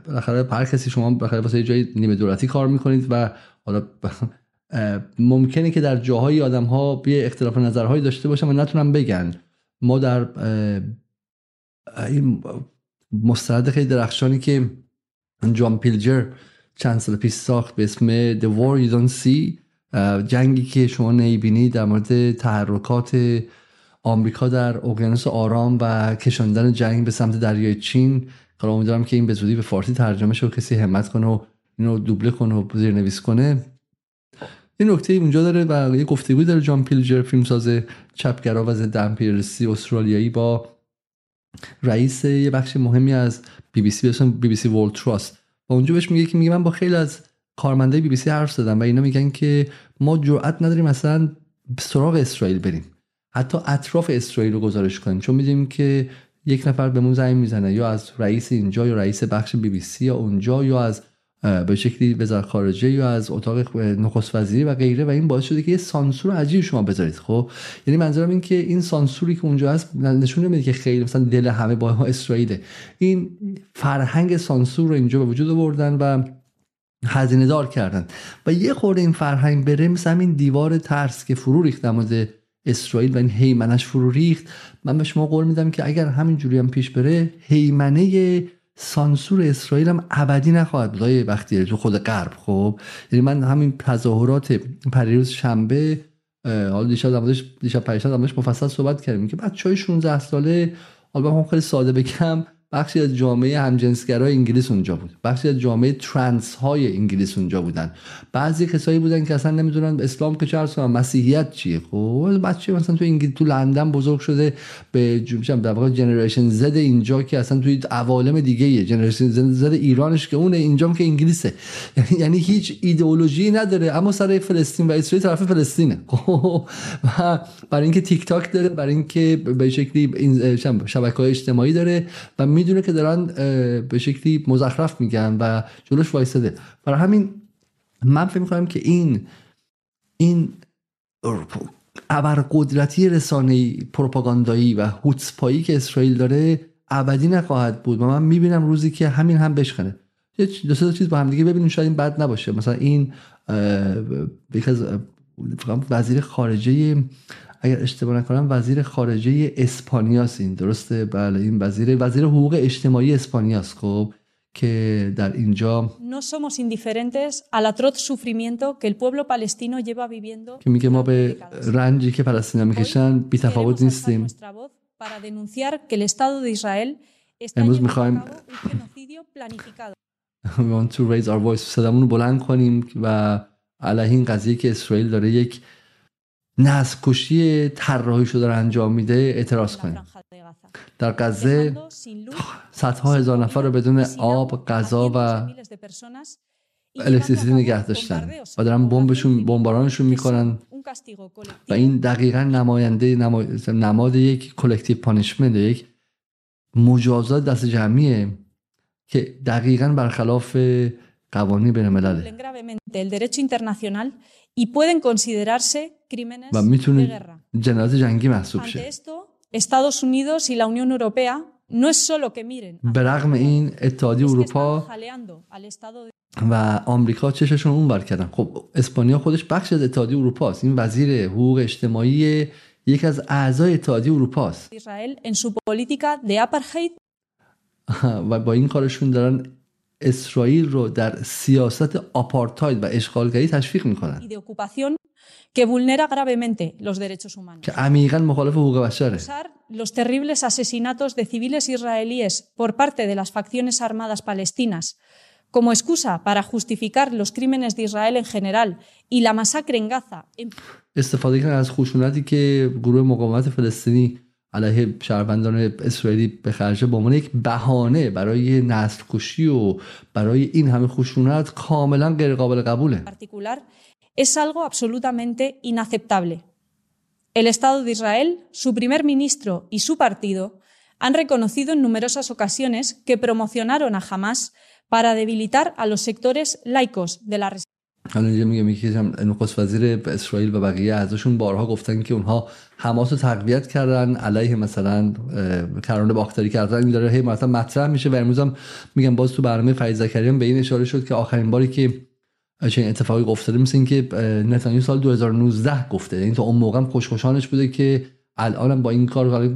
بالاخره هر کسی شما بالاخره واسه جای نیمه دولتی کار می‌کنید و حالا ممکنه که در جاهای آدم ها بیه اختلاف نظرهایی داشته باشن و نتونن بگن. ما در این مستند خیلی درخشانی که جان پیلجر چند سال پیش ساخت به اسم The War You Don't See جنگی که شما نیبینی در مورد تحرکات آمریکا در اقیانوس آرام و کشاندن جنگ به سمت دریای چین. حالا امیدوارم که این به زودی به فارسی ترجمه شه و کسی همت کنه و اینو دوبله کنه و زیر نویس کنه. این نکته اونجا داره و یه گفتگوی داره جان پیلجر فیلمساز چپگرا و ضد امپریالیستی استرالیایی با رئیس یه بخش مهمی از بی بی سی به بی بی سی World Trust و اونجا بهش میگه که میگه من با خیلی از کارمندای بی بی سی حرف زدم و اینا میگن که ما جرئت نداریم مثلا سراغ اسرائیل بریم. حتی اطراف اسرائیل رو گزارش کنیم چون می‌دونیم که یک نفر بهمون زنگ می‌زنه یا از رئیس اینجا یا رئیس بخش بی بی سی یا اونجا یا از به شکلی وزارت خارجه یا از اتاق نخست وزیری و غیره. و این باعث شده که یه سانسور عجیب شما بذارید. خب؟ یعنی منظورم این که این سانسوری که اونجا هست نشون نمیده که خیلی مثلا دل همه با اسرائیله. این فرهنگ سانسور رو اینجا به وجود آوردن و هزینه دار کردن. و یه خورده این فرهنگ بره مثل همین دیوار ترس که فرو ریخت اسرائیل و این هیمنش فرو ریخت. من به شما قول میدم که اگر همین جوری هم پیش بره هیمنه سانسور اسرائیل هم ابدی نخواهد بود. وقتی تو خود غرب خب؟ یعنی من همین تظاهرات پریروز شنبه حالا دیشب زمانش دیشب پریشب مفصل صحبت کردیم که بچهای 16 ساله حالا خیلی ساده بگم بخشی از جامعه همجنسگرای انگلیس اونجا بود. بخشی از جامعه ترنس های انگلیس اونجا بودن. بعضی کسایی بودن که اصلا نمی‌دونن اسلام که چه مسیحیت چیه. خب بچه مثلا تو انگلیس تو لندن بزرگ شده به جمعه در واقع generation Z اینجا که اصلا توی عوالم دیگه یه generation Z ایرانش که اونه اینجا که انگلیسه. یعنی یعنی هیچ ایدئولوژی نداره اما سر فلسطین و اسرائیل طرف فلسطینه. خب و برای اینکه تیک تاک داره برای اینکه به شکلی این شبکه های اجتماعی داره و می‌دونه که دارن به شکلی مزخرف میگن و جلوش وایساده برای همین من فکر می‌کنم که این این ابرقدرتی رسانه پروپاگاندایی و هوتسپایی که اسرائیل داره ابدی نخواهد بود و من می‌بینم روزی که همین هم بشکنه. دو سه چیز با هم دیگه ببینیم شاید این بد نباشه. مثلا این وزیر خارجه اگر اشتباه نکنم وزیر خارجه اسپانیاس این درسته؟ بله این وزیر وزیر حقوق اجتماعی اسپانیاس خب که در اینجا no somos indiferentes al atroz sufrimiento que el pueblo palestino lleva viviendo که میگه ما به رنجی که فلسطینیا می‌کشن بی تفاوت نیستیم. para denunciar que el estado de Israel está امروز می‌خوایم we want to raise our voice. صدامون بلند کنیم و علیه این قضیه که اسرائیل داره یک نسل کشی طراحی شده رو انجام میده اعتراض کنیم در غزه صدها هزار نفر رو بدون آب غذا و electricity نگه داشتن و دارن بمبشون بمبارانشون می‌کنن و این دقیقا نماینده نماد یک collective punishment یک مجازات دست جمعیه که دقیقا برخلاف قوانین بین الملل y pueden considerarse crímenes de guerra. Ante esto, Estados Unidos y la Unión Europea no es solo que miren این اتحادیه اروپا و آمریکا چششون اون بر کردن خب اسپانیا خودش بخش از اتحادیه اروپا است این وزیر حقوق اجتماعی یک از اعضای اتحادیه اروپا است اسرائیل en su política de apartheid و با این کارشون دارن اسرائیل رو در سیاست آپارتاید و اشغالگری تشویق می‌کنن que vulnera gravemente los derechos humanos. که عمیقا مخالف حقوق بشره. los terribles asesinatos de civiles israelíes por parte de las facciones armadas palestinas como excusa para justificar los crímenes de Israel en general y la masacre en Gaza. استفاده کردن از خشونتی که گروه مقاومت فلسطینی علیه شهروندان اسرائیلی به خرج به عنوان یک بهانه برای نسل کشی و برای این همه خشونت کاملا غیر قابل قبوله es algo absolutamente inaceptable. El Estado de Israel, su primer ministro y su partido han reconocido en numerosas ocasiones que promocionaron a Hamas para debilitar a los sectores laicos de la حالا اینجا میگه میگه نخست وزیر اسرائیل و بقیه ازشون بارها گفتن که اونها حماس رو تقویت کردن علیه مثلا کرانه باختری کردن. این داره هی مثلا مطرح میشه و امروز هم میگم باز تو برنامه فرید زکریا به این اشاره شد که آخرین باری که چه اتفاقی افتاده مثل اینکه نتانیاهو سال 2019 گفته. یعنی تو اون موقع هم خوشخوشانش بوده که الانم با این کار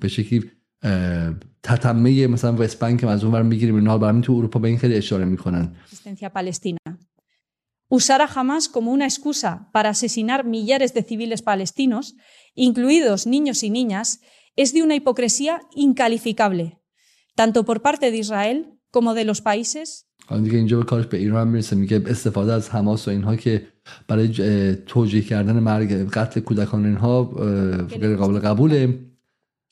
به شکلی تتمه مثلا وست بانک از اون ور می‌گیریم. اینا برای تو اروپا به این خیلی اشاره می‌کنن. usar a Hamas como una excusa para asesinar millares de civiles palestinos, incluidos niños y niñas, es de una hipocresía incalificable, tanto por parte de Israel como de los países دیگه اینجا به کارش به ایران میرسه میگه استفاده از حماس و اینها که برای توجیه کردن مرگ قتل کودکان اینها غیر قابل قبوله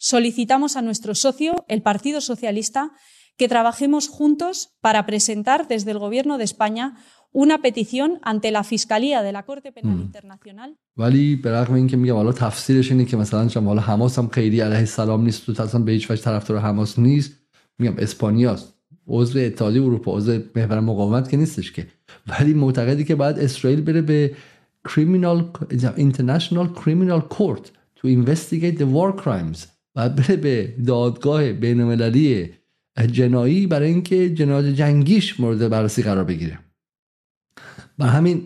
Solicitamos a nuestro socio, el Partido Socialista, que trabajemos juntos para presentar desde el Gobierno de España una petición ante la Fiscalía de la Corte Penal Internacional. ولی به رغم اینکه میگم حالا تفسیرش اینه که مثلا شما حالا حماس هم خیلی علیه السلام نیست تو اصلا به هیچ وجه طرفدار حماس نیست. میگم اسپانیاست. عضو اتحادیه اروپا عضو محور مقاومت که نیستش که. ولی معتقدی که بعد اسرائیل بره به criminal international criminal court to investigate the war crimes. و بره به دادگاه بین المللی جنایی برای اینکه جنایات جنگیش مورد بررسی قرار بگیره. و همین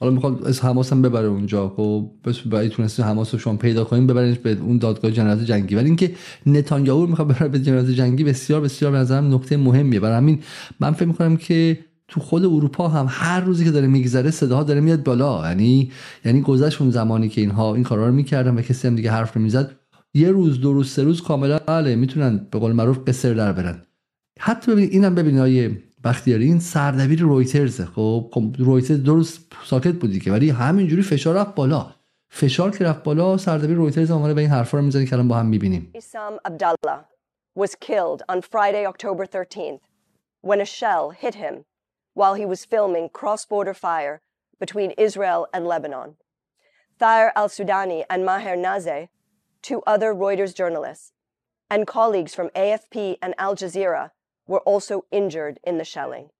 حالا می‌خواد از حماس هم ببره اونجا خب؟ بس برای تونستی حماس رو شما پیدا کنیم ببرینش به اون دادگاه جنایات جنگی. ولی اینکه نتانیاهو می‌خواد ببره به جنایات جنگی بسیار بسیار به نظرم نقطه مهمیه. برای همین من فکر می‌کنم که تو خود اروپا هم هر روزی که داره میگذره صداها داره میاد بالا. یعنی یعنی گذشت اون زمانی که اینها این کارا رو می‌کردن و کسی هم دیگه حرف نمی‌زد. یه روز دو روز سه روز کاملا بله می‌تونن به قول معروف قصر در برن. حتی ببین اینم ببین های بختیاری این سردبیر رویترز خب رویترز روز ساکت بودی که ولی همینجوری فشار رفت بالا فشار که رفت بالا سردبیر رویترز اومده به این حرفا رو می‌زنه که الان با هم می‌بینیم Isam Abdallah was killed on Friday October 13th when a shell hit him while he was filming cross-border fire between Israel and Lebanon. Thayer al-Sudani and Maher Nazeh, two other Reuters journalists, and colleagues from AFP and Al Jazeera were also injured in the shelling.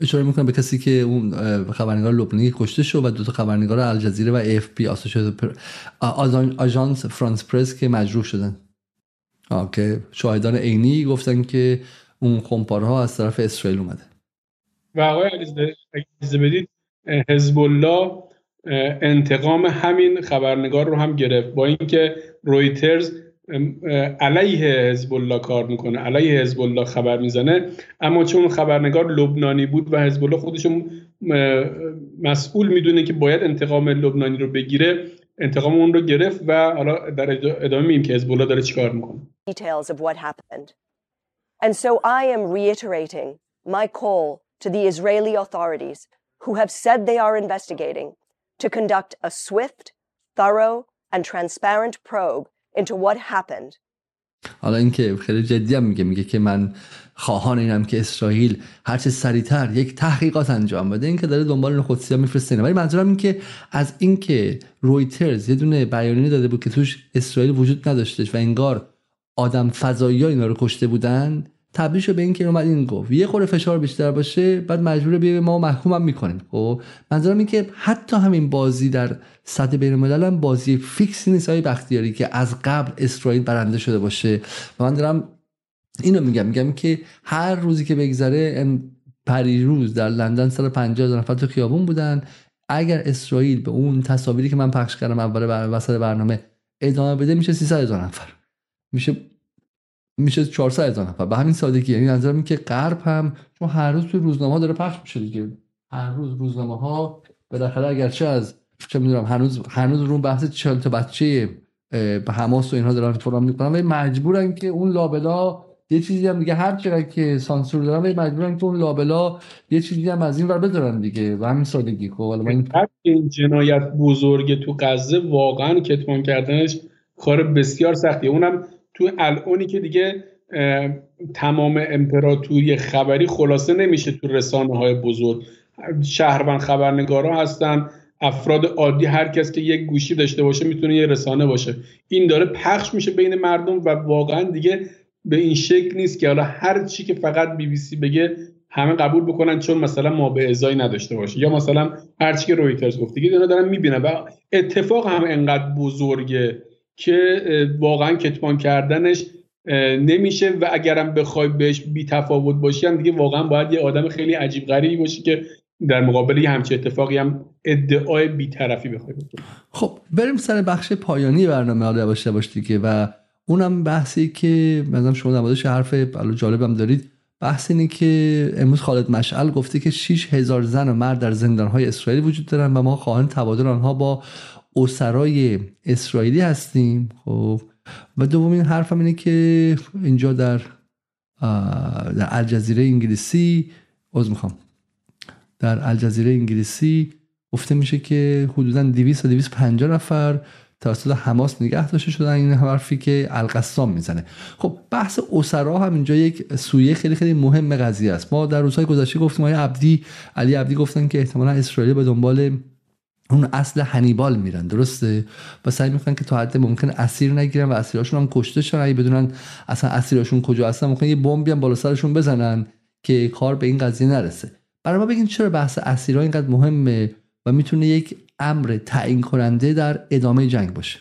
اشاره می‌کنم به کسی که اون خبرنگار لبنانی کشته شد و دو تا خبرنگار الجزیره و اف پی آژانس فرانس پرس که مجروح شدن. که شاهدان عینی گفتن که اون خمپارها از طرف اسرائیل اومده. و آقای علیزاده بدید حزب الله انتقام همین خبرنگار رو هم گرفت. با اینکه رویترز علیه حزب الله کار می‌کنه علیه حزب الله خبر می‌زنه اما چون خبرنگار لبنانی بود و حزب الله خودشون مسئول می‌دونه که باید انتقام لبنانی رو بگیره انتقام اون رو گرفت و حالا در ادامه میگیم که حزب الله داره چیکار می‌کنه Details of what happened. And so I am reiterating my call to the Israeli authorities who have said they are investigating to conduct a swift, thorough, and transparent probe into what happened. حالا اینکه خیلی جدی هم میگه میگه که من خواهان اینم که اسرائیل هرچه سریعتر یک تحقیقات انجام بده اینکه داره دنبال نخودسی ها میفرسته ولی منظورم این که از اینکه رویترز یه دونه بیانیه داده بود که توش اسرائیل وجود نداشتش و انگار آدم فضایی ها اینا رو کشته بودن تبدیل شد به اینکه اومد این گفت. یه خورده فشار بیشتر باشه بعد مجبور بیه ما محکوم هم می‌کنیم. خب منظورم این که حتی همین بازی در سطح بین الملل هم بازی فیکس نیست های بختیاری که از قبل اسرائیل برنده شده باشه. و من دارم اینو میگم. میگم که هر روزی که بگذره پریروز در لندن سر 50 هزار نفر تو خیابون بودن. اگر اسرائیل به اون تصاویری که من پخش کردم اول بر وسط برنامه ادامه بده میشه 300 هزار نفر. میشه میشه 400 هزار نفر. به همین سادگی. یعنی نظرم که غرب هم چون هر روز توی روزنامه داره پخش میشه دیگه. هر روز روزنامه ها بالاخره اگرچه از چه می‌دونم هنوز هنوز رو بحث 40 تا بچه به حماس و اینها دارن فلان می‌کنن ولی مجبورن که اون لابلا یه چیزی هم دیگه هر چقدر که سانسور دارن ولی مجبورن که اون لابلا یه چیزی هم از این ور بذارن دیگه. و همین سادگی. خب من این جنایت بزرگ تو غزه واقعا کتمان کردنش کار بسیار سختیه اونم تو الانی که دیگه تمام امپراتوری خبری خلاصه نمیشه تو رسانه های بزرگ. شهروند خبرنگارا هستن افراد عادی هر کس که یک گوشی داشته باشه می‌تونه یه رسانه باشه. این داره پخش میشه بین مردم و واقعا دیگه به این شکل نیست که حالا هر چی که فقط بی بی سی بگه همه قبول بکنن چون مثلا ما به ازایی نداشته باشه یا مثلا هر چی که رویترز گفت دیگه دارن می‌بینن و اتفاق هم انقدر بزرگه. که واقعا کتمان کردنش نمیشه و اگرم بخوای بهش بی تفاوت باشی هم دیگه واقعا باید یه آدم خیلی عجیب غریبی باشی که در مقابل یه همچه اتفاقی هم ادعای بیطرفی بخوای بکنی. خب بریم سر بخش پایانی برنامه حالا باشه باش دیگه و اونم بحثی که مثلا شما نمادش حرف جالبم دارید. بحث اینه که امروز خالد مشعل گفته که 6 هزار زن و مرد در زندانهای اسرائیل وجود دارن و ما خواهان تبادل آنها با اسرای اسرائیلی هستیم خب. و دومین حرفم اینه که اینجا در در الجزیره انگلیسی از می‌خوام. در الجزیره انگلیسی گفته میشه که حدودا 200 تا 250 نفر توسط حماس نگه داشته شدن این حرفی که القسام می‌زنه. خب بحث اسرا هم اینجا یک سویه خیلی خیلی مهم قضیه است. ما در روزهای گذشته گفتیم آقای عبدی علی عبدی گفتن که احتمالا اسرائیل به دنبال اون اصل هنیبال میرن درسته؟ و سعی می‌کنن که تا حد ممکن اسیر نگیرن و اسیراشون هم کشته شن. اگه بدونن اصلا اسیراشون کجا هستن ممکن یه بمبی هم بالا سرشون بزنن که کار به این قضیه نرسه. برای ما بگین چرا بحث اسیرا اینقدر مهمه و می‌تونه یک امر تعیین کننده در ادامه جنگ باشه؟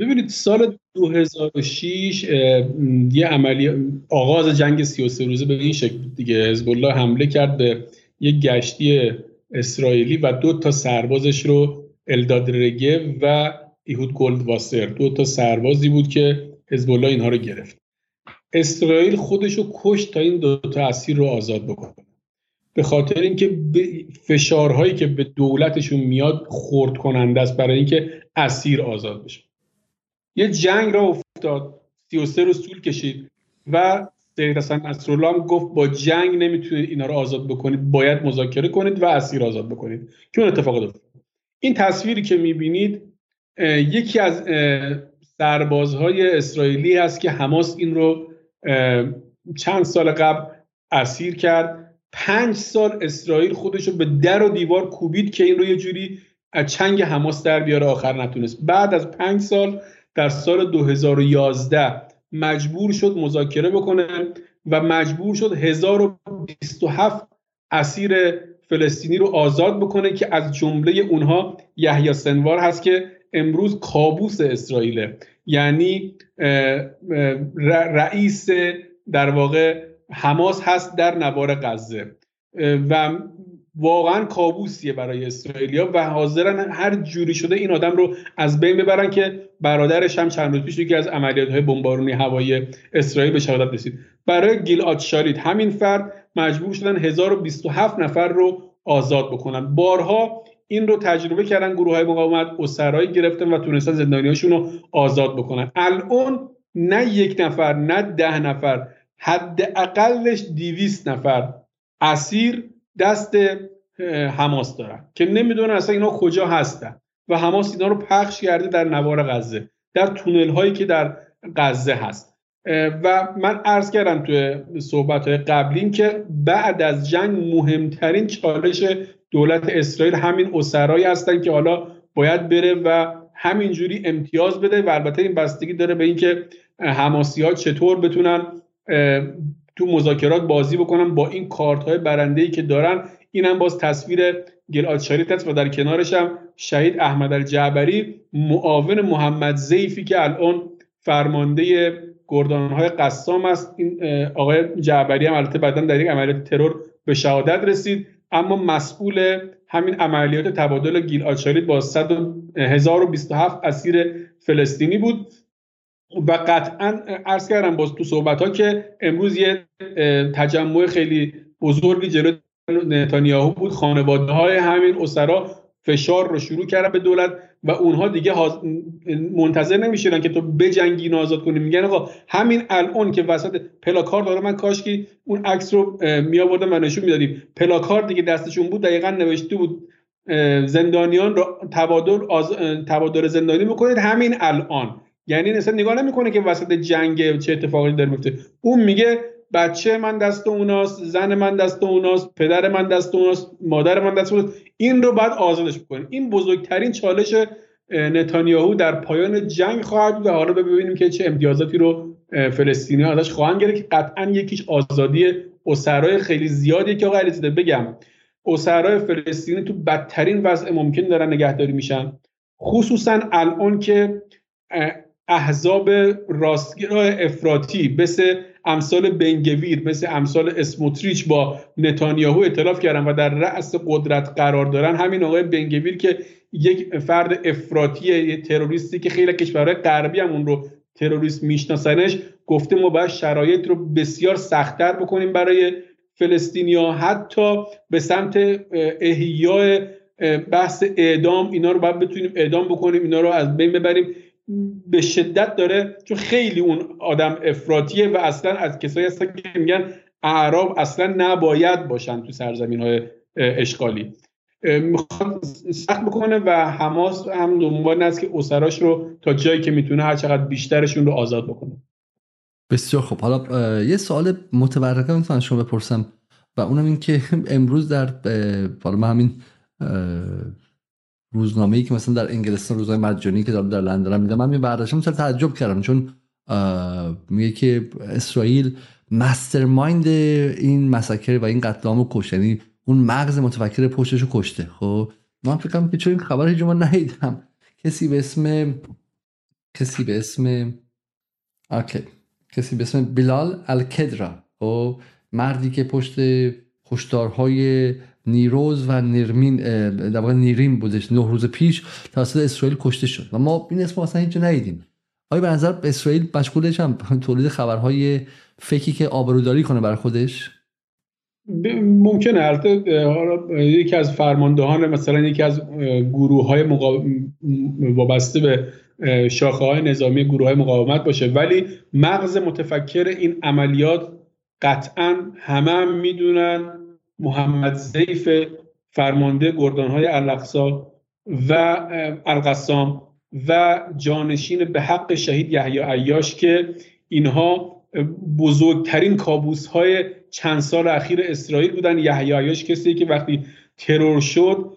ببینید سال 2006 یه عملی آغاز جنگ 33 روزه به این شکل دیگه. حزب حمله کرد به یک گشتی اسرائیلی و دو تا سربازش رو الداد رگه و ایهود گولد واسر. دو تا سربازی بود که حزب الله اینها رو گرفت. اسرائیل خودش رو کشت تا این دو تا اسیر رو آزاد بکنه. به خاطر اینکه فشارهایی که به دولتشون میاد خورد کننده است برای اینکه اسیر آزاد بشه. یه جنگ را افتاد. 33 روز طول کشید و سید حسن نصرالله هم گفت با جنگ نمی‌تونید اینا رو آزاد بکنید. باید مذاکره کنید و اسیر آزاد بکنید. که اون اتفاق افتاد. این تصویری که می‌بینید یکی از سربازهای اسرائیلی هست که حماس این رو چند سال قبل اسیر کرد. پنج سال اسرائیل خودش رو به در و دیوار کوبید که این رو یه جوری از چنگ حماس در بیاره آخر نتونست. بعد از پنج سال در سال 2011 مجبور شد مذاکره بکنه و مجبور شد 1027 اسیر فلسطینی رو آزاد بکنه که از جمله اونها یحیی سنوار هست که امروز کابوس اسرائیله. یعنی رئیس در واقع حماس هست در نوار غزه. و واقعا کابوسیه برای اسرائیلیا و حاضرن هر جوری شده این آدم رو از بین ببرن که برادرش هم چند روز پیش یکی از عملیات های بمبارونی هوایی اسرائیل به شهادت رسید. برای گیل شارید همین فرد مجبور شدن 1027 نفر رو آزاد بکنن. بارها این رو تجربه کردن گروه های مقاومت اسرایی گرفتن و تونستن زندانیاشون رو آزاد بکنن. الان نه یک نفر نه ده نفر حداقلش دیویست نفر اسیر دست حماس دارن که نمی‌دونن اصلا اینا کجا هستن و حماس اینا رو پخش کرده در نوار غزه در تونل هایی که در غزه هست. و من عرض کردم توی صحبت های قبلین که بعد از جنگ مهمترین چالش دولت اسرائیل همین اسرایی هستن که حالا باید بره و همینجوری امتیاز بده و البته این بستگی داره به اینکه حماسی ها چطور بتونن تو مذاکرات بازی بکنن با این کارت های برنده ای که دارن. اینم باز تصویر گلاد شریف هست و در کنارش هم شهید احمد الجعبری معاون محمد زیفی که الان فرمانده گردان های قسام است. این آقای جعبری هم البته بعدا در یک عملیات ترور به شهادت رسید. اما مسئول همین عملیات تبادل گیل آچاریت با 1027 اسیر فلسطینی بود. و قطعا عرض کردم باز تو صحبت ها که امروز یه تجمع خیلی بزرگی جلو نتانیاهو بود. خانواده های همین اسرا فشار رو شروع کردن به دولت و اونها دیگه منتظر نمیشیدن که تو بجنگی نازاد کنی. میگن آقا همین الان که وسط پلاکار داره من کاش که اون عکس رو می آوردم و نشون می‌دادیم. پلاکار دیگه دستشون بود دقیقا نوشته بود زندانیان رو تبادل آز... تبادل زندانی بکنید همین الان. یعنی اصلا نگاه نمی‌کنه که وسط جنگ چه اتفاقی داره میفته اون میگه بچه من دست اوناست زن من دست اوناست پدر من دست اوناست مادر من دست اوناست. این رو بعد آزادش بکنیم این بزرگترین چالش نتانیاهو در پایان جنگ خواهد بود و حالا ببینیم که چه امتیازاتی رو فلسطینی ازش خواهند گرفت که قطعا یکیش آزادی اسرای خیلی زیادی که آقا علیزاده. بگم اسرای فلسطینی تو بدترین وضع ممکن دارن نگهداری میشن. خصوصا الان که احزاب راستگرا افراطی مثل امثال بنگویر مثل امثال اسموتریچ با نتانیاهو اطلاف کردن و در رأس قدرت قرار دارن. همین آقای بنگویر که یک فرد افراطی تروریستی که خیلی کشورهای غربی هم اون رو تروریست میشناسنش گفته ما باید شرایط رو بسیار سختتر بکنیم برای فلسطینیا حتی به سمت احیای بحث اعدام اینا رو باید بتونیم اعدام بکنیم اینا رو از بین ببریم. به شدت داره چون خیلی اون آدم افراتیه و اصلا از کسایی هستن که میگن اعراب اصلا نباید باشن تو سرزمین های اشغالی. می‌خواد سخت بکنه و حماس هم دنبال است که اسراش رو تا جایی که می‌تونه هر چقدر بیشترشون رو آزاد بکنه. بسیار خب حالا یه سوال متورقه می‌تونم شما بپرسم و اونم این که امروز در حالا همین روزنامه ای که مثلا در انگلستان روزنامه مجانی که در لندن میدم من برداشتم تعجب کردم چون میگه که اسرائیل مسترمایند این مسکر و این قتل عام کشت یعنی اون مغز متفکر پشتش رو کشته. خب من فکر کنم که چون این خبر هیچ ندیدم. کسی به اسم کسی به اسم اوکی کسی به اسم بلال الکدرا. خب مردی که پشت هشدارهای نیروز و نرمین در واقع نیرین بودش نه روز پیش توسط اسرائیل کشته شد. و ما این اسم اصلا هیچ ندیدیم. آیا به نظر اسرائیل مشغولش هم تولید خبرهای فکی که آبروداری کنه برای خودش؟ ممکنه. البته یکی از فرماندهان مثلا یکی از گروه های وابسته به شاخه های نظامی گروه های مقاومت باشه. ولی مغز متفکر این عملیات قطعا همه هم می‌دونن محمد زیف فرمانده گردان های الاقصا و القسام و جانشین به حق شهید یحیی عیاش که اینها بزرگترین کابوس های چند سال اخیر اسرائیل بودن. یحیی عیاش کسی که وقتی ترور شد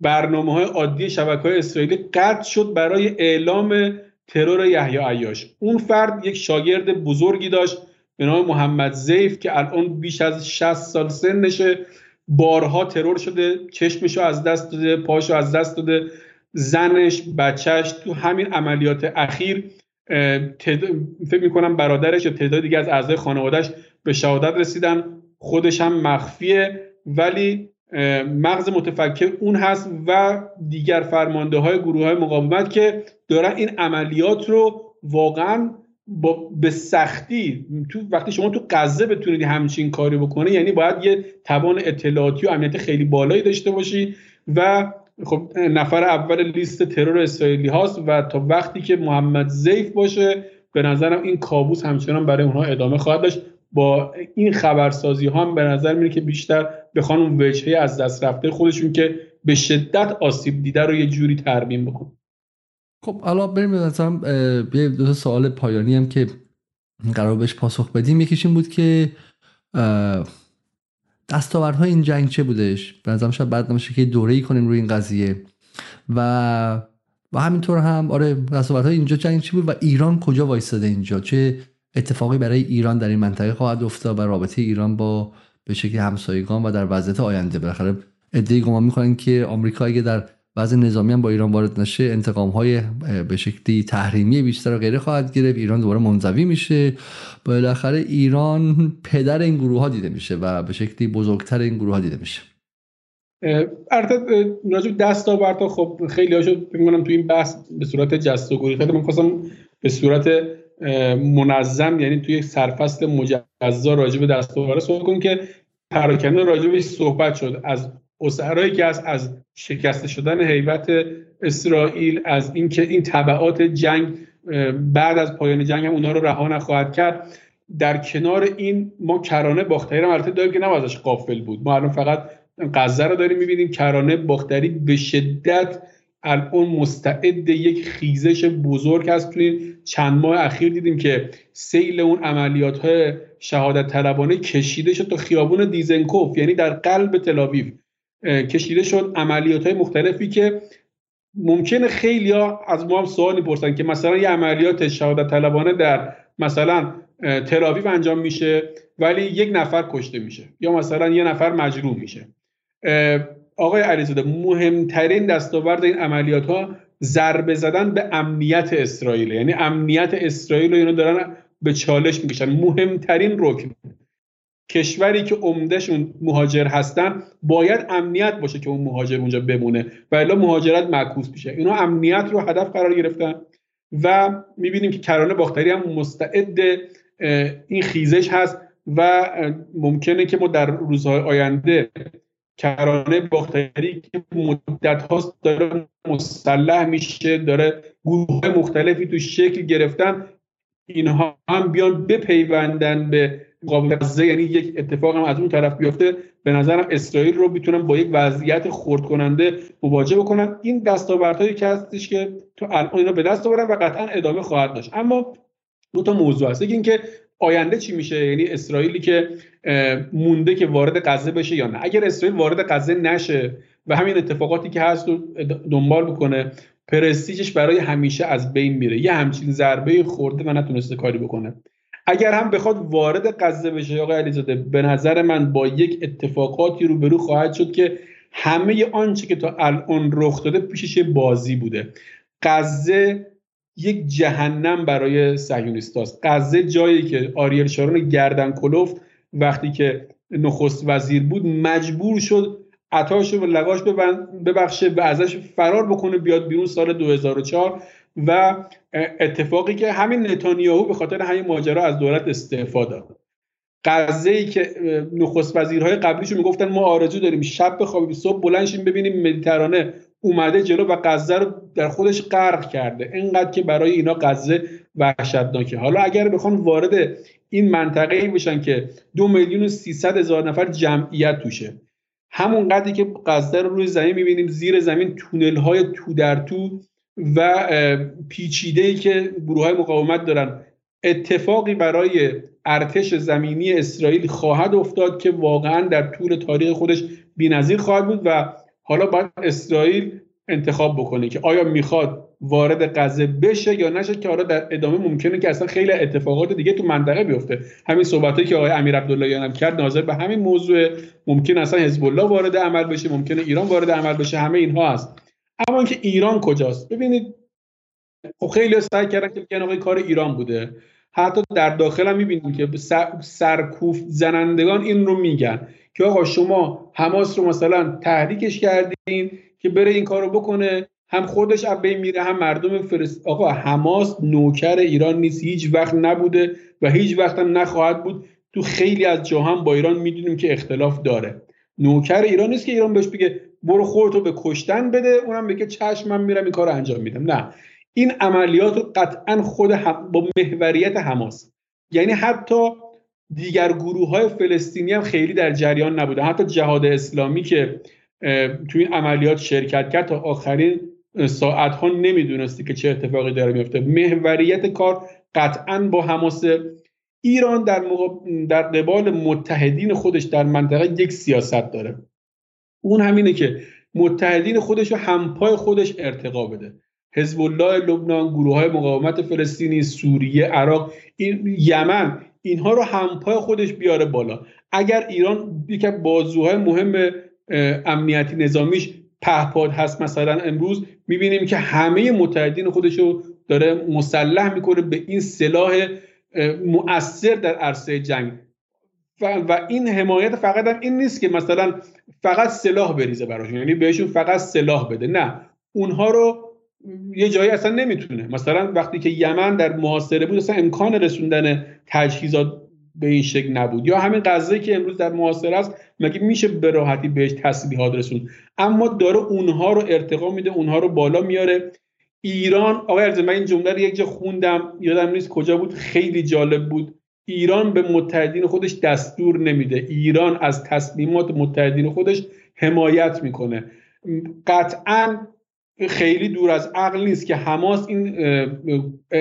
برنامه های عادی شبکه های اسرائیلی قطع شد برای اعلام ترور یحیی عیاش. اون فرد یک شاگرد بزرگی داشت. به نام محمد زیف که الان بیش از 60 سال سنشه. بارها ترور شده چشمشو از دست داده پاشو از دست داده. زنش بچهش تو همین عملیات اخیر فکر می‌کنم برادرش یا تعداد دیگه از اعضای خانوادهش به شهادت رسیدن. خودش هم مخفیه ولی مغز متفکر اون هست و دیگر فرمانده های گروه های مقاومت که دارن این عملیات رو واقعا با به سختی تو وقتی شما تو غزه بتونید همچین کاری بکنه یعنی باید یه توان اطلاعاتی و امنیت خیلی بالایی داشته باشی و خب نفر اول لیست ترور اسرائیلی هاست و تا وقتی که محمد زیف باشه به نظرم این کابوس همچنان برای اونها ادامه خواهد داشت. با این خبرسازی ها هم به نظر میره که بیشتر بخوان اون وجهه از دست رفته خودشون که به شدت آسیب دیده رو یه جوری ترمیم بکن خب حالا بریم مثلا یه دو سوال پایانی هم که قرار بهش پاسخ بدیم. یکیش این بود که دستاوردهای این جنگ چه بودش؟ به نظرم شاید بعد نمیشه که دوره ای کنیم روی این قضیه. و و همینطور هم آره دستاوردهای اینجا جنگ چی بود و ایران کجا وایستاده اینجا؟ چه اتفاقی برای ایران در این منطقه خواهد افتاد و رابطه ایران با به شکل همسایگان و در وضعیت آینده؟ بالاخره ادعی گمان می‌کنن که آمریکا اگه در وضع نظامی هم با ایران وارد نشه انتقام های به شکلی تحریمی بیشتر و غیره خواهد گرفت. ایران دوباره منزوی میشه. بالاخره ایران پدر این گروه ها دیده میشه و به شکلی بزرگتر این گروه ها دیده میشه. البته راجع دستاوردها خب خیلی هاشو فکر تو این بحث به صورت جست و گوری خیلی من خواستم به صورت منظم یعنی توی سرفصل مجزا راجع به دستاورد صحبت کنیم که پراکنده راجع صحبت شد. از اسرایی که از از شکسته شدن حیبت اسرائیل از اینکه این طبعات جنگ بعد از پایان جنگ هم اونها رو رها نخواهد کرد. در کنار این ما کرانه باختری رو البته داریم که نباید ازش قافل بود. ما الان فقط غزه رو داریم می‌بینیم. کرانه باختری به شدت الان مستعد یک خیزش بزرگ هست. توی چند ماه اخیر دیدیم که سیل اون عملیات های شهادت طلبانه کشیده شد تا خیابون دیزنکوف یعنی در قلب تلاویو کشیده شد عملیات های مختلفی که ممکنه خیلی ها از ما هم سوال می‌پرسن که مثلا یه عملیات شهادت طلبانه در مثلا تلاویو انجام میشه ولی یک نفر کشته میشه یا مثلا یه نفر مجروح میشه. آقای علیزاده مهمترین دستاورد این عملیات ها ضربه زدن به امنیت اسرائیل یعنی امنیت اسرائیل رو اینا دارن به چالش می‌کشن. مهمترین رکن. کشوری که عمدهشون مهاجر هستن باید امنیت باشه که اون مهاجر اونجا بمونه. و الا مهاجرت معکوس میشه. اینا امنیت رو هدف قرار گرفتن. و می‌بینیم که کرانه باختری هم مستعد این خیزش هست. و ممکنه که ما در روزهای آینده کرانه باختری که مدت هاست داره مسلح میشه داره گروه مختلفی تو شکل گرفتن اینها هم بیان بپیوندن به مقاومت یعنی یک اتفاق هم از اون طرف بیفته به نظرم اسرائیل رو می‌تونن با یک وضعیت خرد کننده مواجه بکنن. این دستاوردهایی که هستش که تو الان اینا به دست آوردن و قطعا ادامه خواهد داشت. اما دو تا موضوع هست. اینکه آینده چی میشه؟ یعنی اسرائیلی که مونده که وارد غزه بشه یا نه؟ اگر اسرائیل وارد غزه نشه و همین اتفاقاتی که هست رو دنبال بکنه پرستیجش برای همیشه از بین میره. یه همچین ضربه خورده و نتونسته کاری بکنه. اگر هم بخواد وارد غزه بشه آقای علیزاده به نظر من با یک اتفاقاتی روبرو خواهد شد که همه آنچه که تا الان رخ داده پیشش بازی بوده. غزه یک جهنم برای صهیونیستاست غزه جایی که آریل شارون گردن کلفت وقتی که نخست وزیر بود مجبور شد عطاش رو لگاش ببخشه و ازش فرار بکنه بیاد بیرون سال 2004 و اتفاقی که همین نتانیاهو به خاطر همین ماجرا از دولت استعفا داد. غزه ای که نخست وزیرهای قبلیشون می‌گفتن ما آرزو داریم شب بخوابیم صبح بلنشیم ببینیم مدیترانه اومده جلو و غزه رو در خودش غرق کرده. اینقدر که برای اینا غزه وحشتناکه. حالا اگر بخوان وارد این منطقه ای بشن که دو میلیون و سیصد هزار نفر جمعیت توشه همون قدری که غزه رو روی زمین می‌بینیم زیر زمین تونل های تو در تو و پیچیده ای که گروه های مقاومت دارن. اتفاقی برای ارتش زمینی اسرائیل خواهد افتاد که واقعا در طول تاریخ خودش بینظیر خواهد بود و حالا باید اسرائیل انتخاب بکنه که آیا می‌خواد وارد غزه بشه یا نشه که حالا در ادامه ممکنه که اصلا خیلی اتفاقات دیگه تو منطقه بیفته. همین صحبتایی که آقای امیر عبداللهیان هم کرد ناظر به همین موضوع. ممکن اصلا حزب الله وارد عمل بشه ممکنه ایران وارد عمل بشه همه اینها هست. اما اینکه ایران کجاست؟ ببینید خب خیلی سعی کردن که بگن کار ایران بوده. حتی در داخل هم می‌بینیم که سرکوف زنندگان این رو میگن که آقا شما حماس رو مثلا تحریکش کردین که بره این کارو بکنه هم خودش از بین میره هم مردم فرست آقا حماس نوکر ایران نیست هیچ وقت نبوده و هیچ وقت هم نخواهد بود. تو خیلی از جا هم با ایران می‌دونیم که اختلاف داره. نوکر ایران نیست که ایران بهش بگه برو خودتو به کشتن بده اونم بگه چشم من میرم این کار انجام میدم. نه. این عملیات رو قطعا خود هم با محوریت حماس. یعنی حتی دیگر گروه های فلسطینی هم خیلی در جریان نبوده حتی جهاد اسلامی که تو این عملیات شرکت کرد تا آخرین ساعت ها نمی‌دونستی که چه اتفاقی داره میفته محوریت کار قطعا با حماس ایران در, در قبال متحدین خودش در منطقه یک سیاست داره. اون همینه که متحدین خودش و همپای خودش ارتقا بده. حزب الله لبنان گروه های مقاومت فلسطینی سوریه عراق این یمن اینها رو همپای خودش بیاره بالا. اگر ایران یکی بازوهای مهم امنیتی نظامیش پهپاد هست مثلا امروز می‌بینیم که همه متحدین خودش رو داره مسلح می‌کنه به این سلاح مؤثر در عرصه جنگ. و, این حمایت فقط هم این نیست که مثلا فقط سلاح بریزه براشون یعنی بهشون فقط سلاح بده. نه. اونها رو یه جایی اصلا نمی‌تونه. مثلا وقتی که یمن در محاصره بود اصلا امکان رسوندن تجهیزات به این شکل نبود. یا همین غزه که امروز در محاصره است مگه میشه به راحتی بهش تسلیحات رسون اما داره اونها رو ارتقا میده اونها رو بالا میاره. ایران آقای ارزه من این جمله رو یک جا خوندم یادم نیست کجا بود خیلی جالب بود. ایران به متحدین خودش دستور نمیده. ایران از تصمیمات متحدین خودش حمایت می‌کنه. قطعا خیلی دور از عقل نیست که حماس این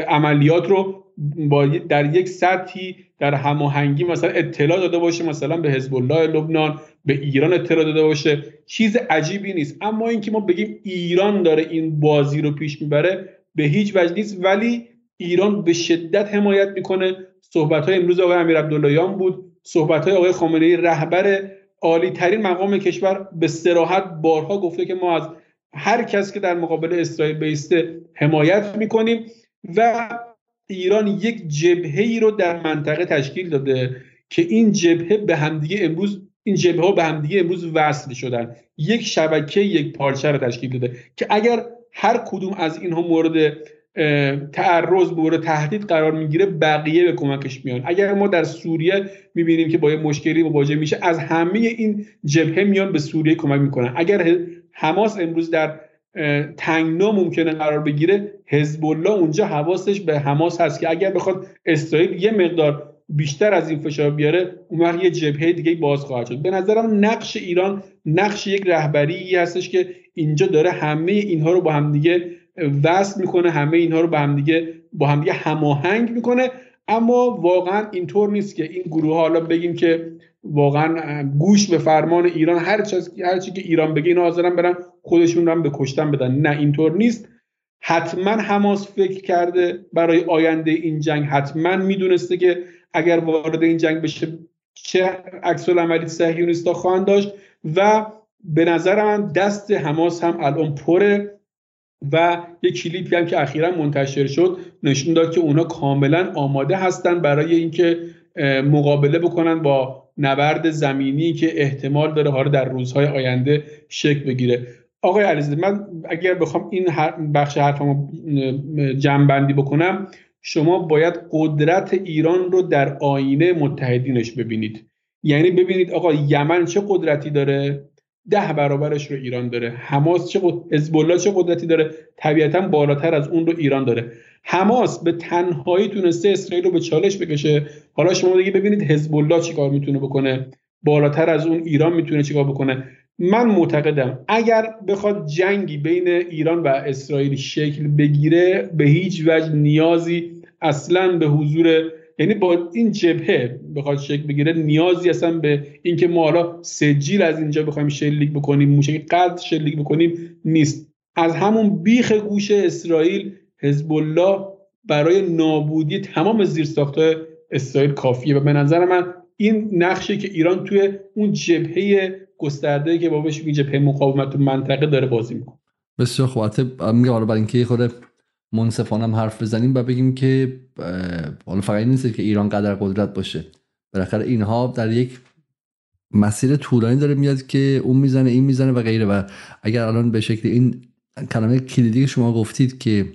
عملیات رو با در یک سطحی در هماهنگی مثلا اطلاع داده باشه مثلا به حزب الله لبنان به ایران اطلاع داده باشه. چیز عجیبی نیست. اما اینکه ما بگیم ایران داره این بازی رو پیش می‌بره به هیچ وجه نیست. ولی ایران به شدت حمایت می‌کنه. صحبت های امروز آقای امیر عبداللهیان بود. صحبت های آقای خامنه ای رهبر عالی ترین مقام کشور به سراحت بارها گفته که ما از هر کس که در مقابل اسرائیل بیسته حمایت می‌کنیم و ایران یک جبهه ای رو در منطقه تشکیل داده که این جبهه به همدیگه امروز این جبهه ها به همدیگه امروز وصل شدن. یک شبکه یک پارچه رو تشکیل داده که اگر هر کدوم از اینها مورد تعرض مورد تهدید قرار می‌گیره بقیه به کمکش میان. اگر ما در سوریه می‌بینیم که با یه مشکلی مواجه میشه از همه این جبهه میان به سوریه کمک می‌کنن. اگر حماس امروز در تنگنا ممکنه قرار بگیره حزب الله اونجا حواسش به حماس هست که اگر بخواد اسرائیل یه مقدار بیشتر از این فشار بیاره اون وقت یه جبهه دیگه باز خواهد شد. به نظرم نقش ایران نقش یک رهبری هستش که اینجا داره همه اینها رو با همدیگه وصل می‌کنه همه اینها رو با همدیگه با همدیگه هماهنگ می‌کنه. اما واقعا اینطور نیست که این گروه حالا بگیم که واقعا گوش به فرمان ایران هر چی که ایران بگه اینا حاضرن برن خودشون رو هم به کشتن بدن. نه اینطور نیست. حتما حماس فکر کرده برای آینده این جنگ. حتما می‌دونسته که اگر وارد این جنگ بشه چه عکس العملی صهیونیستا خواهند داشت. و به نظر من دست حماس هم الان پره و یک کلیپی هم که اخیرا منتشر شد نشون داد که اونا کاملا آماده هستن برای اینکه مقابله بکنن با نبرد زمینی که احتمال داره حالا در روزهای آینده شکل بگیره. آقای علیزاده من اگر بخوام این بخش حرفمو جمع بکنم شما باید قدرت ایران رو در آینه متحدینش ببینید. یعنی ببینید آقا یمن چه قدرتی داره؟ ده برابرش رو ایران داره. حماس چه قد... چه قدرتی داره؟ طبیعتا بالاتر از اون رو ایران داره. حماس به تنهایی تونسته اسرائیل رو به چالش بکشه. حالا شما دیگه ببینید حزب الله چیکار می‌تونه بکنه. بالاتر از اون ایران می‌تونه چیکار بکنه؟ من معتقدم اگر بخواد جنگی بین ایران و اسرائیل شکل بگیره به هیچ وجه نیازی اصلا به حضور یعنی با این جبهه بخواد شکل بگیره نیازی اصلا به اینکه ما حالا سجیل از اینجا بخوایم شلیک بکنیم موشک قد شلیک بکنیم نیست. از همون بیخ گوش اسرائیل حزب الله برای نابودی تمام زیرساختهای اسرائیل کافیه و به نظر من این نقشه که ایران توی اون جبهه گسترده که با بهش جبهه مقاومت منطقه داره بازی می‌کنه. بسیار خوب. میگم حالا برای اینکه خود منصفانه هم حرف بزنیم و بگیم که حالا فقط نیست که ایران قدر قدرت باشه. بالاخره اینها در یک مسیر طولانی داره میاد که اون می‌زنه این می‌زنه و غیره. و اگر الان به شکل این کلمه کلیدی که شما گفتید که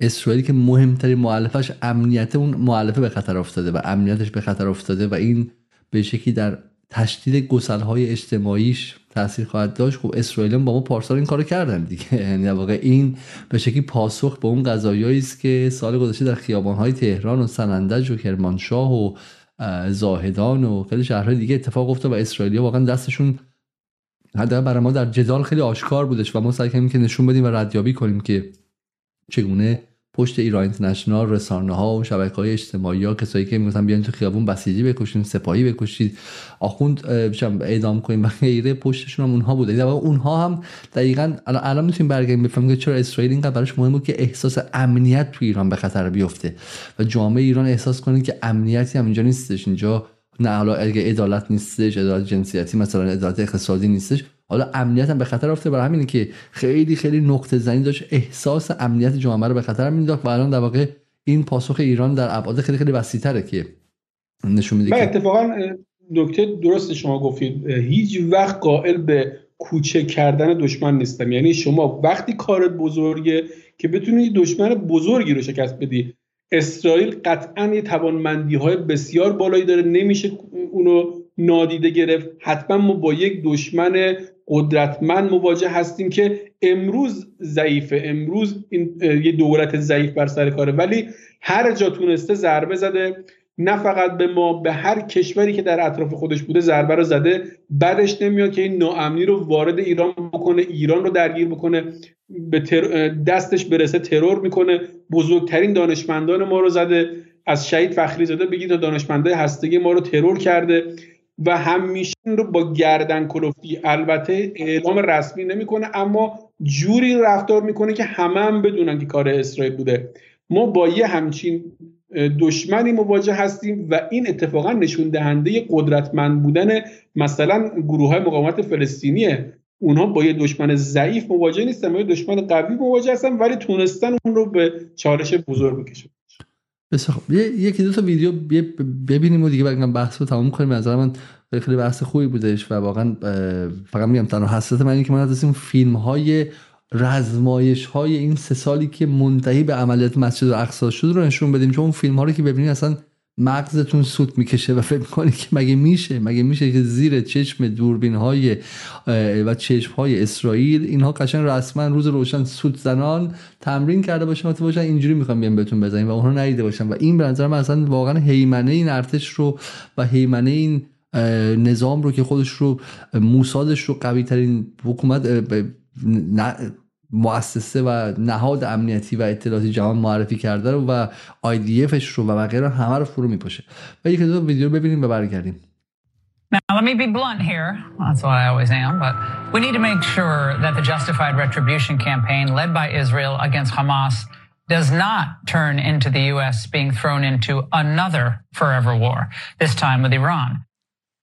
اسرائیل که مهمترین معلفش امنیت اون معلفه به خطر افتاده و امنیتش به خطر افتاده و این به شکلی در تشدید های اجتماعیش تاثیر خواهد داشت خب اسرائیل با ما پارسال این کارو کردن دیگه. یعنی واقع این به شکلی پاسخ به اون قضایایی است که سال گذشته در های تهران و سنندج و کرمانشاه و زاهدان و خیلی شهرهای دیگه اتفاق افتاد و اسرائیلیا واقعا دستشون حداقل برای ما در جدال خیلی آشکار بودش و ما سعی کردیم که نشون بدیم و ردیابی کنیم که چگونه پشت ایران اینترنشنال رسانه ها و شبکه های اجتماعی ها کسایی که می‌گفتن بیان تو خیابون بسیجی بکشید سپاهی بکشید. آخوند اعدام کنیم. و غیره پشتشون هم اونها بوده. در اونها هم دقیقا الان می‌تونیم برگردیم بفهمیم که چرا اسرائیل اینقدر براش مهم بود که احساس امنیت تو ایران به خطر بیفته و جامعه ایران احساس کنه که امنیتی هم اینجا نیستش. اینجا نه حالا اگه عدالت نیستش عدالت جنسیتی مثلا عدالت اقتصادی نیستش. حالا امنیت هم به خطر افته برای همینه که خیلی خیلی نقطه زنی داشت. احساس امنیت جامعه رو به خطر مینداخت و الان در واقع این پاسخ ایران در ابعاد خیلی خیلی وسیع‌تره که نشون میده که اتفاقا دکتر درست شما گفتید. هیچ وقت قائل به کوچه کردن دشمن نیستم. یعنی شما وقتی کارت بزرگه که بتونی دشمن بزرگی رو شکست بدی اسرائیل قطعا یه توانمندی های بسیار بالایی داره. نمیشه اونو نادیده گرفت. حتما ما با یک دشمن قدرتمند مواجه هستیم که امروز ضعیفه. امروز این یه دولت ضعیف بر سر کاره. ولی هر جا تونسته ضربه زده. نه فقط به ما به هر کشوری که در اطراف خودش بوده ضربه رو زده. بعدش نمیاد که این ناامنی رو وارد ایران بکنه ایران رو درگیر بکنه به دستش برسه ترور می‌کنه. بزرگترین دانشمندان ما رو زده. از شهید فخری زاده بگید تا دانشمنده هستگی ما رو ترور کرده. و همیشه رو با گردن کلفتی البته اعلام رسمی نمی‌کنه اما جوری رفتار می‌کنه که همه هم بدونن که کار اسرائیل بوده. ما با یه همچین دشمنی مواجه هستیم و این اتفاقا نشون دهنده قدرتمند بودن مثلا گروه های مقاومت فلسطینیه. اونها با یه دشمن ضعیف مواجه نیستن با یه دشمن قوی مواجه هستن ولی تونستن اون رو به چالش بزرگ بکشن. خب یکی دو تا ویدیو ببینیم و دیگه بگم بحث رو تموم کنیم. از من خیلی بحث خوبی بودش و واقعا فقط میگم تنها حسرت من اینه که من از این فیلم های رزمایش های این سه سالی که منتهی به عملیات مسجد الاقصا شد رو نشون بدیم. چون اون فیلم ها رو که ببینید اصلا مغزتون سوت می‌کشه و فکر می‌کنید که مگه میشه؟ مگه میشه که زیر چشم دوربین های و چشم های اسرائیل اینها قشنگ رسما روز روشن سوت زنان تمرین کرده باشن و باشن اینجوری می‌خوام بیام بهتون بزنیم و اونها ندیده باشن. و این به نظر من اصلا واقعا حیمنه این ارتش رو و حیمنه این نظام رو که خودش رو موسادش رو قوی ترین حکومت مؤسسه و نهاد امنیتی و اطلاعاتی جهان معرفی کرده رو و IDFش رو و رو همه رو فرو میپاشه و یکی دو ویدیو ببینیم و برگردیم Now, let me be blunt here. That's what I always am. But we need to make sure that the justified retribution campaign led by Israel against Hamas does not turn into the U.S. being thrown into another forever war, this time with Iran.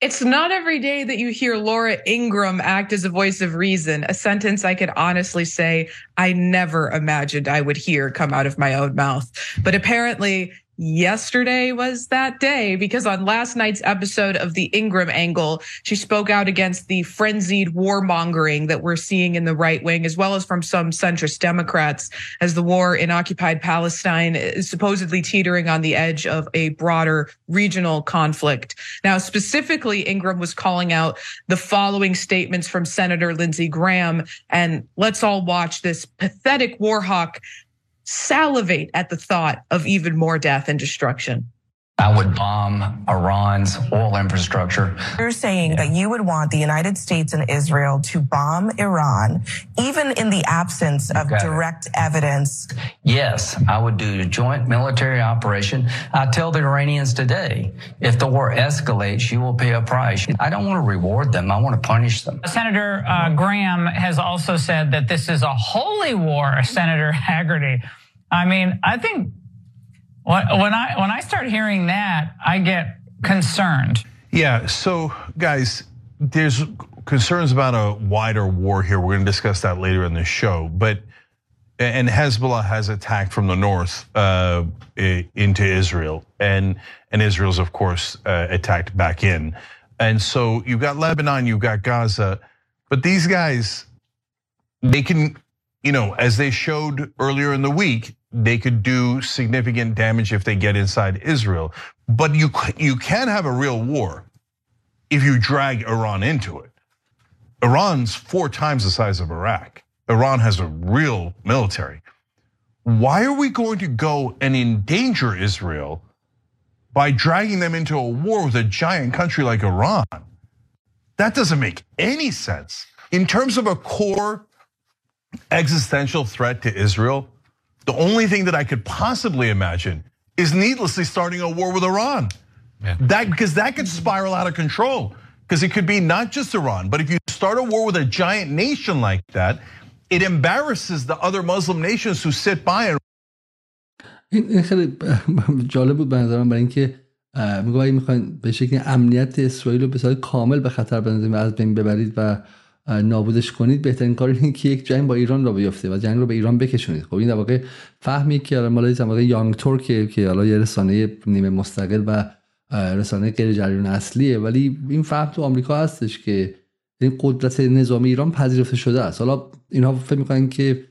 It's not every day that you hear Laura Ingram act as a voice of reason, a sentence I could honestly say I never imagined I would hear come out of my own mouth. But apparently, yesterday was that day because on last night's episode of the Ingram angle, she spoke out against the frenzied warmongering that we're seeing in the right wing, as well as from some centrist Democrats, as the war in occupied Palestine is supposedly teetering on the edge of a broader regional conflict. Now, specifically, Ingram was calling out the following statements from Senator Lindsey Graham. And let's all watch this pathetic war hawk salivate at the thought of even more death and destruction. I would bomb Iran's oil infrastructure. You're saying yeah. that you would want the United States and Israel to bomb Iran, even in the absence of direct it. evidence. Yes, I would do a joint military operation. I tell the Iranians today, if the war escalates, you will pay a price. I don't want to reward them. I want to punish them. Senator uh, Graham has also said that this is a holy war, Senator Haggerty. I mean, I think when I when I start hearing that, I get concerned. Yeah. So, guys, there's concerns about a wider war here. We're going to discuss that later in the show. But and Hezbollah has attacked from the north uh, into Israel, and and Israel's of course uh, attacked back in. And so you've got Lebanon, you've got Gaza, but these guys, they can, you know, as they showed earlier in the week, they could do significant damage if they get inside Israel. But you you can have a real war if you drag Iran into it. Iran's four times the size of Iraq. Iran has a real military. Why are we going to go and endanger Israel by dragging them into a war with a giant country like Iran? That doesn't make any sense. In terms of a core existential threat to Israel, the only thing that I could possibly imagine is needlessly starting a war with Iran. Yeah. That because that could spiral out of control. Because it could be not just Iran, but if you start a war with a giant nation like that, it embarrasses the other Muslim nations who sit by and این خیلی جالب بود به نظرم برای اینکه میگه اگه میخواین به شکل امنیت اسرائیل رو به صورت کامل به خطر بندازید و از بین ببرید و نابودش کنید بهترین کار اینه که یک جنگ با ایران را بیفته و جنگ رو به ایران بکشونید. خب این در واقع فهمی که الان مال واقع یانگ تورک که حالا یه رسانه نیمه مستقل و رسانه غیر جریان اصلیه ولی این فهم تو آمریکا هستش که این قدرت نظامی ایران پذیرفته شده است. حالا اینها فکر می‌کنن که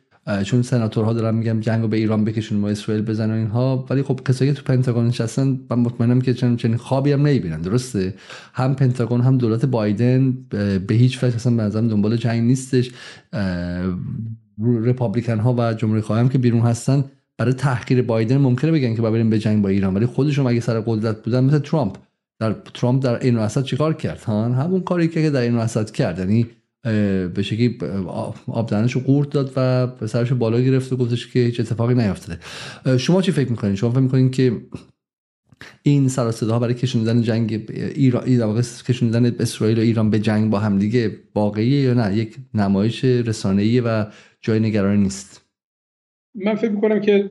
چون سناتورها دارن میگن جنگ رو به ایران بکشون و اسرائیل بزنن اینها. ولی خب کسایی تو پنتاگون نشستن من مطمئنم که چنین خوابی هم نمی‌بینن درسته؟ هم پنتاگون هم دولت بایدن به هیچ وجه اصلا به دنبال جنگ نیستش. رپابلیکن ها و جمهوری خواهی هم که بیرون هستن برای تحقیر بایدن ممکنه بگن که بریم به جنگ با ایران. ولی خودشون اگه سر قدرت بودن مثل ترامپ. در ترامپ در این چیکار کرد؟ ها همون کاری که در این کرد. یعنی به شکلی آب دهنش رو قورت داد و به سرش بالا گرفت و گفتش که هیچ اتفاقی نیافتاده شما چی فکر می‌کنید شما فکر می‌کنید که این سر ها برای کشوندن جنگ ایران کشوندن اسرائیل و ایران به جنگ با همدیگه واقعیه یا نه؟ یک نمایش رسانه‌ای و جای نگرانی نیست. من فکر می‌کنم که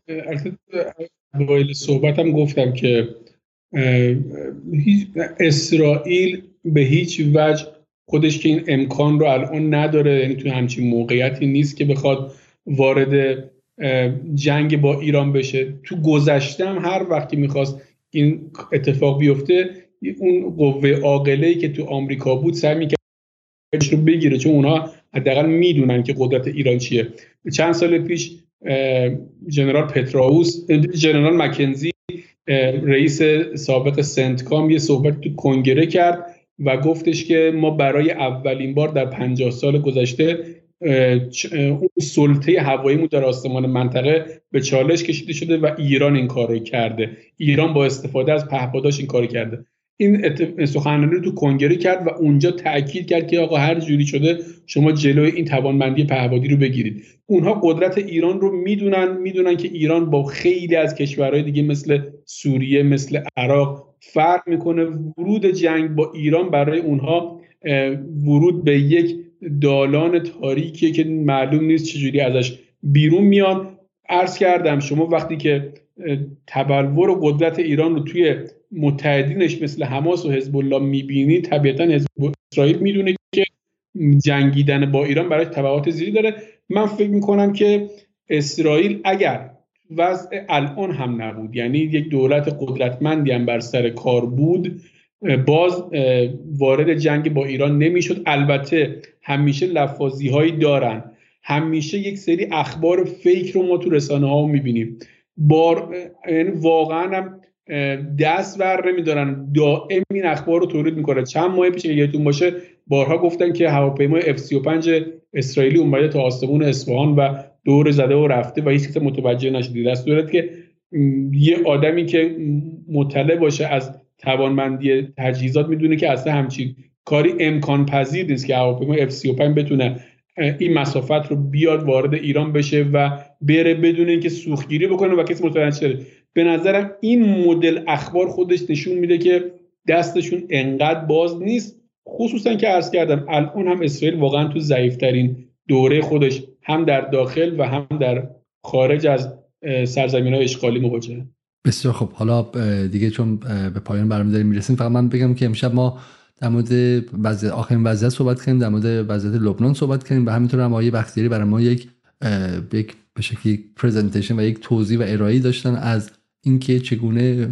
اوایل صحبتم گفتم که اسرائیل به هیچ وجه خودش که این امکان رو الان نداره یعنی توی همچین موقعیتی نیست که بخواد وارد جنگ با ایران بشه. تو گذشته هم هر وقتی می‌خواست این اتفاق بیفته اون قوه عاقله که تو آمریکا بود سعی می‌کرد رو بگیره چون اونها حداقل می‌دونن که قدرت ایران چیه. چند سال پیش جنرال پتراوس جنرال مکنزی رئیس سابق سنتکام یه صحبت تو کنگره کرد و گفتش که ما برای اولین بار در پنجاه سال گذشته اون سلطه هواییمون در آسمان منطقه به چالش کشیده شده و ایران این کار رو کرده. ایران با استفاده از پهپاداش این کار کرده. این سخنرانی رو تو کنگره کرد و اونجا تاکید کرد که آقا هر جوری شده شما جلوی این توانمندی پهپادی رو بگیرید. اونها قدرت ایران رو می‌دونن می‌دونن که ایران با خیلی از کشورهای دیگه مثل سوریه مثل عراق فرق می‌کنه ورود جنگ با ایران برای اونها ورود به یک دالان تاریکیه که معلوم نیست چجوری ازش بیرون میان. عرض کردم شما وقتی که تبلور و قدرت ایران رو توی متحدینش مثل حماس و حزب الله می‌بینی طبیعتا حزب اسرائیل می‌دونه که جنگیدن با ایران برای تبعات زیادی داره. من فکر می‌کنم که اسرائیل اگر وضع الان هم نبود. یعنی یک دولت قدرتمندی هم بر سر کار بود. باز وارد جنگ با ایران نمی‌شد. البته همیشه لفاظی هایی دارن. همیشه یک سری اخبار فیک رو ما تو رسانه ها می‌بینیم. بار یعنی واقعا هم دست ور نمیدارن. دائم این اخبار رو تولید می‌کنه. چند ماه پیش یادتون باشه بارها گفتن که هواپیمای F35 اسرائیلی اومده تا آسمون اصفهان و دور زده و رفته و هیچ متوجه نشده در صورت که یه آدمی که مطلع باشه از توانمندی تجهیزات می‌دونه که اصلا همچین کاری امکان پذیر نیست که هواپیما F35 بتونه این مسافت رو بیاد وارد ایران بشه و بره بدون اینکه سوختگیری بکنه و کسی متوجه شه به نظرم این مدل اخبار خودش نشون میده که دستشون انقدر باز نیست خصوصا که عرض کردم الان هم اسرائیل واقعا تو ضعیفترین دوره خودش هم در داخل و هم در خارج از سرزمین های اشغالی مواجهه بسیار خب حالا دیگه چون به پایان برنامه داریم می‌رسیم فقط من بگم که امشب ما در مورد وضعیت آخرین وضعیت صحبت کردیم در مورد وضعیت لبنان صحبت کردیم و همینطور هم آقای بختیاری برای ما یک یک به شکلی پرزنتیشن و یک توضیح و ارائه داشتن از اینکه چگونه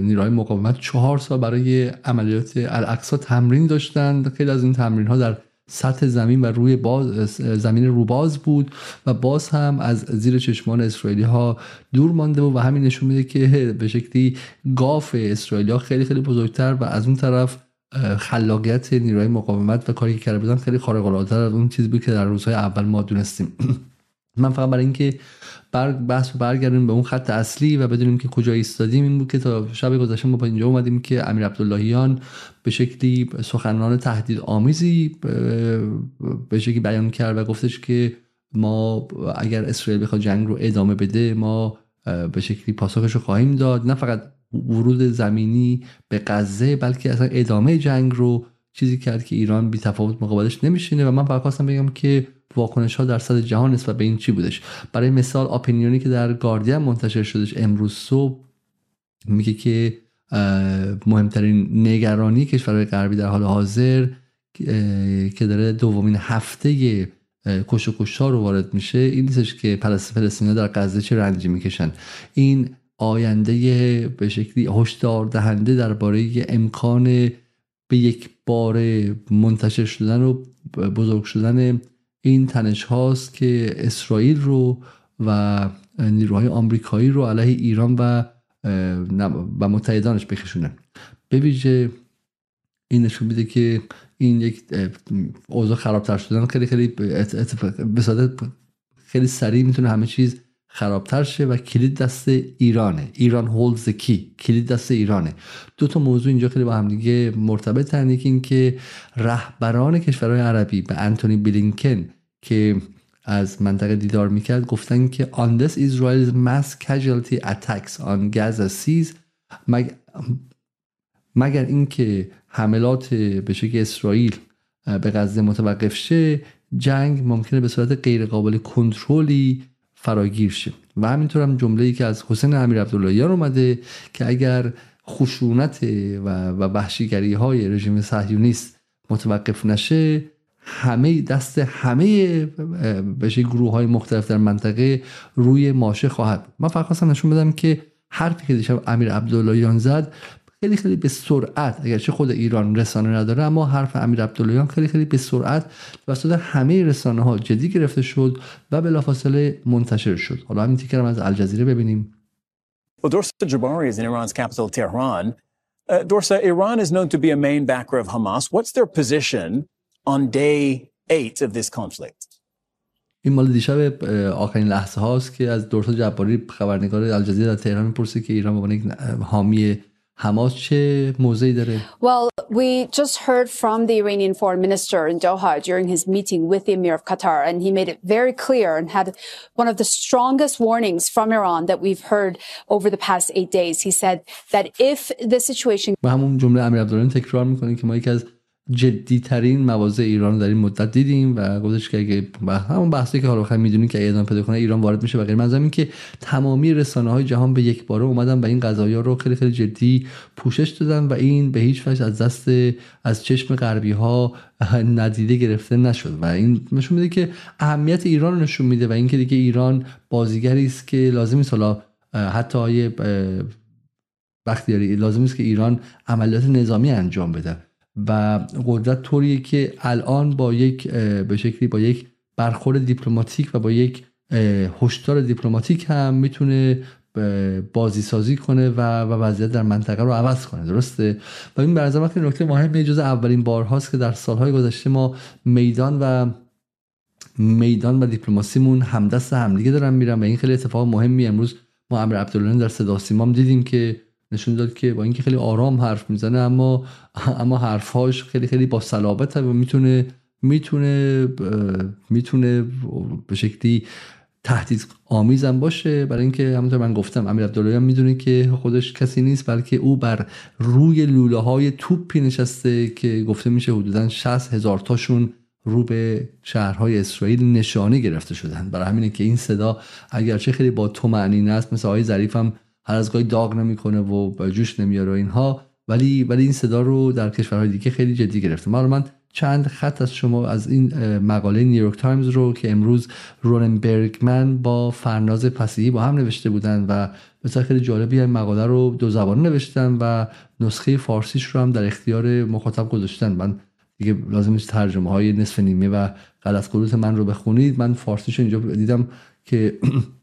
نیروهای مقاومت چهار سال برای عملیات الاقصا تمرین داشتند خیلی از این تمرین ها در سطح زمین و روی باز زمین روباز بود و باز هم از زیر چشمان اسرائیلی ها دور مانده بود و همین نشون میده که به شکلی گاف اسرائیلی ها خیلی خیلی بزرگتر و از اون طرف خلاقیت نیروهای مقاومت و کاری که کرده بودن خیلی خارق العاده از اون چیزی بود که در روزهای اول ما دونستیم. من فقط برای اینکه بر بحث برگردیم به اون خط اصلی و بدونیم که کجا ایستادیم. این بود که تا شب گذشته ما با اینجا اومدیم که امیر عبداللهیان به شکلی سخنران تهدید آمیزی به شکلی بیان کرد و گفتش که ما اگر اسرائیل بخواد جنگ رو ادامه بده ما به شکلی پاسخش رو خواهیم داد. نه فقط ورود زمینی به غزه بلکه اصلا ادامه جنگ رو چیزی کرد که ایران بی تفاوت مقابلش نمیشینه. و من فقط خواستم بگم که واکنش ها در صد جهان نسبت به این چی بودش؟ برای مثال اپینیونی که در گاردین منتشر شدش امروز صبح میگه که مهمترین نگرانی کشورهای غربی در حال حاضر که داره دومین هفته کش و کشتار رو وارد میشه این نیستش که فلسطینیا در غزه چه رنجی می‌کشن. این آینده به شکلی هشدار دهنده درباره امکان به یک بار منتشر شدن و بزرگ شدن این تنش هاست که اسرائیل رو و نیروهای آمریکایی رو علیه ایران و و متحدانش بکشونن به ویژه این نشون میده که این یک اوضاع خرابتر شدن خیلی خیلی به خیلی سریع می‌تونه همه چیز خرابتر شه و کلید دست ایرانه. ایران هولز کی کلید دست ایرانه. دو تا موضوع اینجا خیلی با هم دیگه مرتبط یکی این که رهبران کشورهای عربی به انتونی بلینکن که از منطقه دیدار می‌کرد گفتن که on this Israel's mass casualty attacks on Gaza seas مگر اینکه حملات به شکل اسرائیل به غزه متوقف شه جنگ ممکنه به صورت غیر قابل کنترلی فراگیر شه. و همینطور هم جمله ای که از حسین امیر عبداللهیان اومده که اگر خشونت و وحشیگری های رژیم صهیونیست متوقف نشه همه دست همه بشه گروه های مختلف در منطقه روی ماشه خواهد من فقط خواستم نشون بدم که حرفی که دیشب امیر عبداللهیان زد خیلی خیلی به سرعت اگرچه خود ایران رسانه نداره اما حرف امیر عبداللهیان خیلی خیلی به سرعت توسط همه رسانه ها جدی گرفته شد و بلافاصله منتشر شد حالا همین تیکرم از الجزیره ببینیم Well, Dorsa Jabari is in Iran's capital, Tehran. Uh, Dorsa, Iran is known to be a main backer of Hamas. What's their position on day eight of this conflict? این مال دیشب آخرین لحظه هاست که از دورتا جباری خبرنگار الجزیره در تهران می‌پرسه که ایران به عنوان یک حامی حماس چه موضعی داره؟ Well, we just heard from the Iranian foreign minister in Doha during his meeting with the Emir of Qatar, and he made it very clear and had one of the strongest warnings from Iran that we've heard over the past eight days. He said that if the situation و همون جمله امیر عبدالله تکرار میکنه که ما یکی از جدی ترین مواضع ایران رو در این مدت دیدیم و گفتش که اگه همون بحثی که حالا بخیر می‌دونیم که ادامه پیدا کنه ایران وارد میشه و غیر. منظورم این که تمامی رسانه های جهان به یک باره اومدن و این قضایی رو خیلی خیلی جدی پوشش دادن و این به هیچ وجه از دست از چشم غربی ها ندیده گرفته نشد. و این نشون میده که اهمیت ایران رو نشون میده و اینکه دیگه ایران بازیگری است که لازم نیست. حالا حتی وقتی لازم است که ایران عملیات نظامی انجام بده. و قدرت طوریه که الان با یک به شکلی با یک برخورد دیپلماتیک و با یک هشدار دیپلماتیک هم می‌تونه بازی سازی کنه و, و وضعیت در منطقه رو عوض کنه. درسته؟ و این برنامه وقتی نکته مهم جز اولین بارهاست که در سالهای گذشته ما میدان و میدان و دیپلماسیمون همدست همدیگه دارن میرن و این خیلی اتفاق مهمی امروز ما امر عبدالله در صدا سیمام دیدیم که نشون داد که با اینکه خیلی آرام حرف می‌زنه اما اما حرفهاش خیلی خیلی با صلابت و می‌تونه می‌تونه می‌تونه به شکلی تهدید آمیزم باشه. برای اینکه همونطور من گفتم امیر عبدالله هم می‌دونه که خودش کسی نیست بلکه او بر روی لوله های توپی نشسته که گفته میشه حدودا 60 هزار تاشون رو به شهرهای اسرائیل نشانه گرفته شدن. برای همینه که این صدا اگرچه خیلی با طمأنینه است مثل آقای ظریف هم هر از گاهی داغ نمی‌کنه و جوش نمیاره اینها. ولی ولی این صدا رو در کشورهای دیگه خیلی جدی گرفته. ما من چند خط از شما از این مقاله نیویورک تایمز رو که امروز رونن برگمن با فرناز فصیحی با هم نوشته بودن و مثلا خیلی جالبی این مقاله رو دو زبانه نوشتن و نسخه فارسیش رو هم در اختیار مخاطب گذاشتن. من دیگه لازم نیست ترجمه های نصف نیمه و غلط من رو بخونید. من فارسیش اینجا دیدم که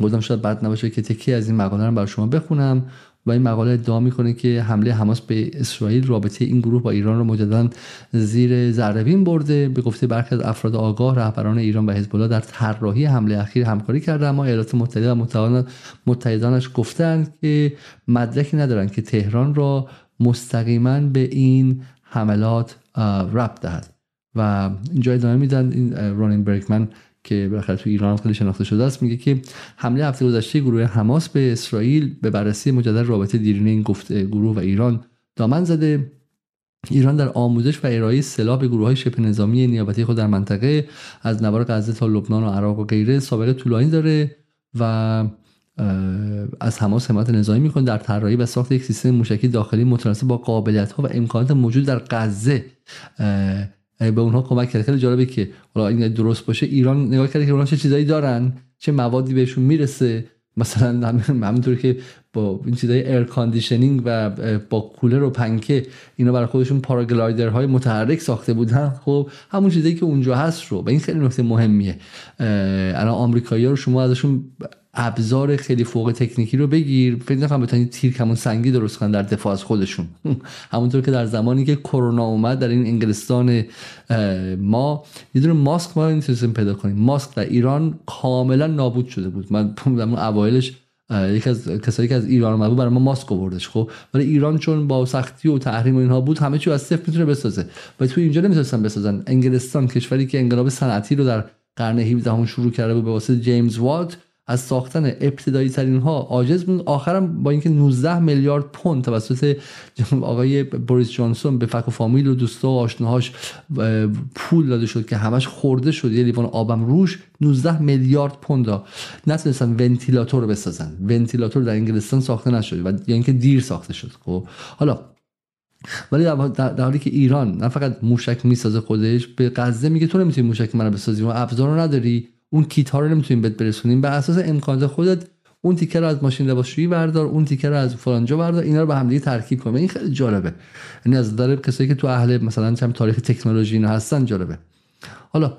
گفتم شاید بد نباشه که تکی از این مقاله رو برای شما بخونم و این مقاله ادعا می‌کنه که حمله حماس به اسرائیل رابطه این گروه با ایران رو مجددا زیر ذره برده. به گفته برخی از افراد آگاه رهبران ایران و حزب الله در طراحی حمله اخیر همکاری کرده اما ایالات متحده و متحدانش گفتند که مدرکی ندارند که تهران را مستقیما به این حملات ربط دهد. و اینجا ادامه میدن این رونین برکمن که بالاخره تو ایران خیلی شناخته شده است میگه که حمله هفته گذشته گروه حماس به اسرائیل به بررسی مجدد رابطه دیرینه این گفت گروه و ایران دامن زده. ایران در آموزش و ارائه سلاح به گروه های شبه نظامی نیابتی خود در منطقه از نوار غزه تا لبنان و عراق و غیره سابقه طولانی داره و از حماس حمایت نظامی می‌کنه در طراحی و ساخت یک سیستم موشکی داخلی متناسب با قابلیت ها و امکانات موجود در غزه. به اونها کمک کرد. خیلی جالبه که حالا این درست باشه ایران نگاه کرده که اونها چه چیزایی دارن چه موادی بهشون می‌رسه. مثلا همینطور که با این چیزای air conditioning و با کولر و پنکه اینا برای خودشون پاراگلایدر های متحرک ساخته بودن. خب همون چیزایی که اونجا هست رو. و این خیلی نکته مهمیه. الان آمریکایی‌ها رو شما ازشون ابزار خیلی فوق تکنیکی رو بگیر. فکر نکنم بتونید تیر کمون سنگی درست کنن در دفاع از خودشون. همونطور که در زمانی که کرونا اومد در این انگلستان ما یه دونه ماسک ما نمی‌تونستیم پیدا کنیم. ماسک در ایران کاملا نابود شده بود. من در اوایلش یکی از کسایی که از ایران اومد بود برای ما ماسک آوردش خب؟ ولی ایران چون با سختی و تحریم و اینها بود همه چی از صفر می‌تونه بسازه. و تو اینجا نمی‌تونستن بسازن. انگلستان کشوری که انقلاب صنعتی رو در قرن 17 شروع کرده بود به واسطه جیمز وات از ساختن ابتدایی ترین ها عاجز بود. آخرم با اینکه 19 میلیارد پوند توسط آقای بوریس جانسون به فک و فامیل و دوستا و آشناهاش پول داده شد که همش خورده شد. یه لیوان آبم روش 19 میلیارد پوند نتونستن ونتیلاتور بسازن. ونتیلاتور در انگلستان ساخته نشد و یا اینکه دیر ساخته شد. خب حالا ولی در حالی که ایران نه فقط موشک می‌سازه خودش به غزه میگه تو نمی‌تونی موشک منو بسازی و ابزار رو نداری. اون کیت ها رو نمی‌تونیم بهت برسونیم. به اساس امکانات خودت اون تیکه رو از ماشین لباسشویی بردار اون تیکه رو از فلانجا بردار اینا رو به هم دیگه ترکیب کن این خیلی جالبه. یعنی از نظر کسایی که تو اهل مثلا چند تاریخ تکنولوژی اینا هستن جالبه. حالا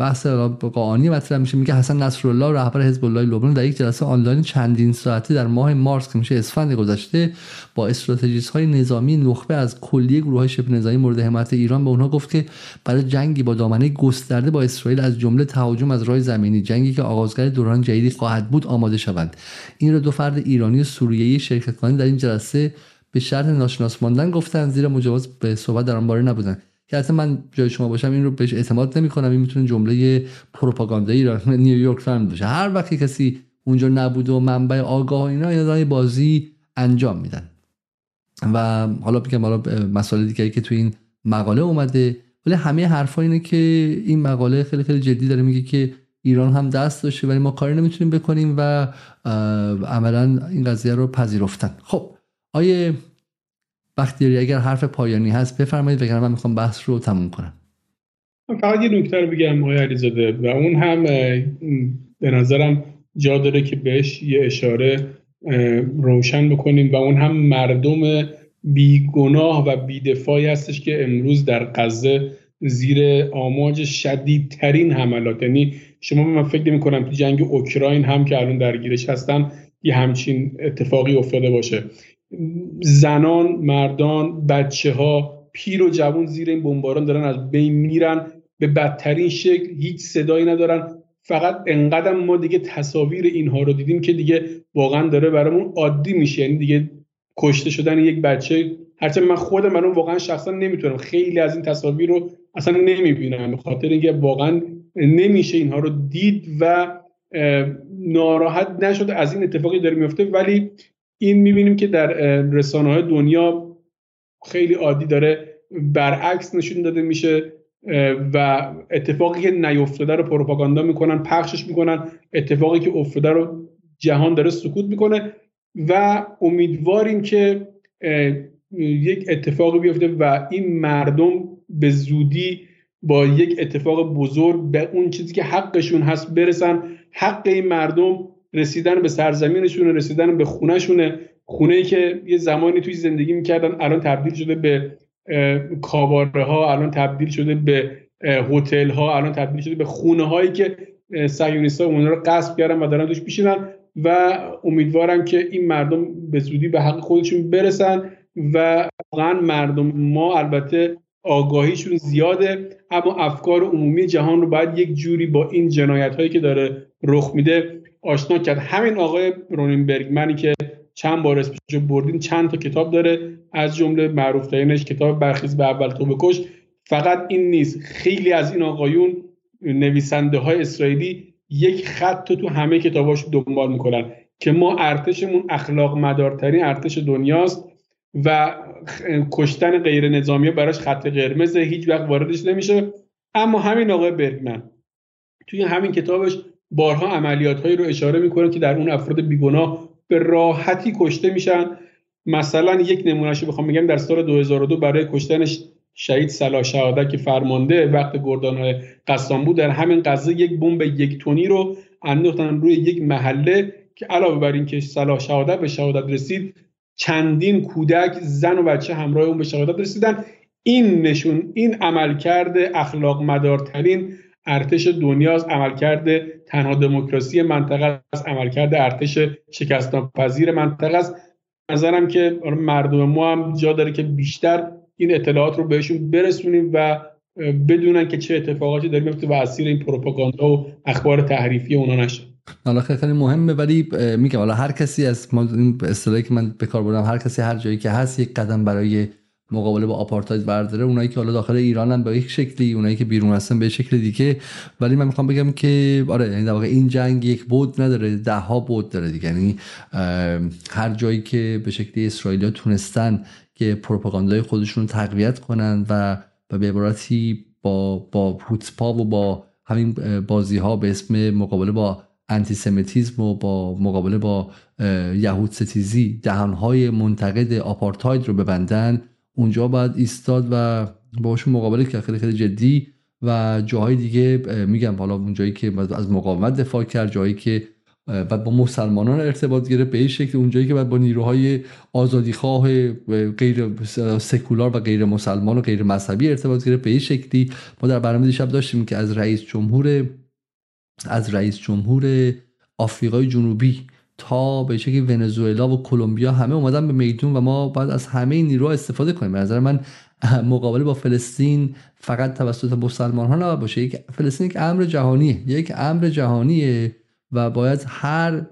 بحث قانی مطرح میشه. میگه حسن نصرالله رهبر حزب الله لبنان در یک جلسه آنلاین چندین ساعته در ماه مارس که میشه اسفند گذشته با استراتژیست های نظامی نخبه از کلیه گروه های شبه نظامی مورد حمایت ایران به اونها گفت که برای جنگی با دامنه گسترده با اسرائیل از جمله تهاجم از راه زمینی جنگی که آغازگر دوران جدیدی خواهد بود آماده شوند. این را دو فرد ایرانی و سوریه‌ای شرکت کننده در این جلسه به شرط ناشناس ماندن گفتن زیرا مجوز به صحبت در آن باره نبودن که حتی من جای شما باشم این رو بهش اعتماد نمی کنم این می‌تونه جمله پروپاگاندایی را نیویورک تایمز باشه. هر وقتی کسی اونجا نبود و منبع آگاه اینا اینا بازی انجام میدن. و حالا میگم حالا مسائل دیگری که تو این مقاله اومده ولی همه حرفا اینه که این مقاله خیلی خیلی جدی داره میگه که ایران هم دست داشته ولی ما کاری نمی‌تونیم بکنیم و عملا این قضیه رو پذیرفتن. خب آیه بختیاری اگر حرف پایانی هست بفرمایید وگرنه من می‌خوام بحث رو تموم کنم. فقط یه نکته رو بگم آقای علیزاده و اون هم به نظرم جا داره که بهش یه اشاره روشن بکنیم و اون هم مردم بیگناه و بیدفاعی هستش که امروز در غزه زیر آماج شدیدترین حملات. یعنی شما من فکر نمی کنم تو جنگ اوکراین هم که الان درگیرش هستن یه همچین اتفاقی افتاده باشه. زنان مردان بچه ها پیر و جوان زیر این بمباران دارن از بین میرن به بدترین شکل هیچ صدایی ندارن. فقط انقدر ما دیگه تصاویر اینها رو دیدیم که دیگه واقعا داره برامون عادی میشه. یعنی دیگه کشته شدن یک بچه هرچند من خودم من واقعا شخصا نمی‌تونم. خیلی از این تصاویر رو اصلا نمی‌بینم. به خاطر اینکه واقعا نمیشه اینها رو دید و ناراحت نشده از این اتفاقی داره میفته ولی این می‌بینیم که در رسانه های دنیا خیلی عادی داره برعکس نشون داده میشه و اتفاقی که نیفتاده رو پروپاگاندا می‌کنن پخشش می‌کنن اتفاقی که افتاده رو جهان داره سکوت می‌کنه و امیدواریم که یک اتفاقی بیفته و این مردم به زودی با یک اتفاق بزرگ به اون چیزی که حقشون هست برسن حق این مردم رسیدن به سرزمینشون رسیدن به خونهشونه. خونه که یه زمانی توی زندگی می‌کردن الان تبدیل شده به کاباره ها الان تبدیل شده به هتل ها الان تبدیل شده به خونه هایی که صهیونیست‌ها اونها رو غصب کردن و دارن توش میشینن و امیدوارم که این مردم به زودی به حق خودشون برسن و واقعا مردم ما البته آگاهیشون زیاده اما افکار عمومی جهان رو باید یک جوری با این جنایت هایی که داره رخ میده آشنا کرد. همین آقای رونینبرگ منی که چند بار اسمش بردیم چند تا کتاب داره. از جمله معروف ترینش کتاب برخیز به اول تو بکش فقط این نیست. خیلی از این آقایون نویسنده های اسرائیلی یک خط تو همه کتاباش دنبال می‌کنن که ما ارتشمون اخلاق مدارترین ارتش دنیاست و کشتن غیر نظامی براش خط قرمز هیچ وقت واردش نمیشه. اما همین آقای برگمن توی همین کتابش بارها عملیات هایی رو اشاره می‌کنه که در اون افراد بیگناه به راحتی کشته میشن. مثلا یک نمونهشو بخوام بگم در سال 2002 برای کشتنش شهید صلاح شهادت که فرمانده وقت گردان قسام بود در همین قضیه یک بمب یک تونی رو انداختن روی یک محله که علاوه بر اینکه صلاح شهادت به شهادت رسید چندین کودک زن و بچه همراه اون به شهادت رسیدن. این نشون این عملکرد اخلاق مدارترین ارتش دنیاست عملکرد تنها دموکراسی منطقه است عملکرد ارتش شکست پذیر منطقه است. نظرم که مردم ما هم جا داره که بیشتر این اطلاعات رو بهشون برسونیم و بدونن که چه اتفاقاتی داره میفته و اسیر این پروپاگاندا و اخبار تحریفی اونا نشه. حالا خیلی مهمه ولی میگم حالا هر کسی از ما این اصطلاحی که من به کار بردم هر کسی هر جایی که هست یک قدم برای مقابله با آپارتاید برداره اونایی که حالا داخل ایرانن به یک شکلی اونایی که بیرون هستن به شکل دیگه. ولی من می‌خوام بگم که آره یعنی در واقع این جنگ یک بود نداره ده ها بود داره دیگه. یعنی هر جایی که به شکلی اسرائیلیا تونستن که پروپاگاندای خودشون تقویت کنن و به عبارتی با با پوتپا و با همین بازی ها به اسم مقابله با انتیسمیتیزم و با مقابله با یهود ستیزی دهانهای منتقد آپارتاید رو ببندن اونجا باید ایستاد و باشون مقابله کرد. خیلی خیلی جدی. و جاهای دیگه میگم حالا اونجایی که از مقاومت دفاع کرد جایی که و با مسلمانان ارتباط گرفت. به این شکل اونجایی که باید با نیروهای آزادیخواه غیر سکولار و غیر مسلمان و غیر مذهبی ارتباط گرفت. به این شکلی ما در برنامه دیشب داشتیم که از رئیس جمهور از رئیس جمهور آفریقای جنوبی تا به شکلی ونزوئلا و کلمبیا همه اومدن به میدون و ما باید از همه نیروها استفاده کنیم. به نظر من مقابله با فلسطین فقط توسط مسلمان ها نباید باشه. یک فلسطین یک امر جهانیه. یک امر جهانیه و باید هر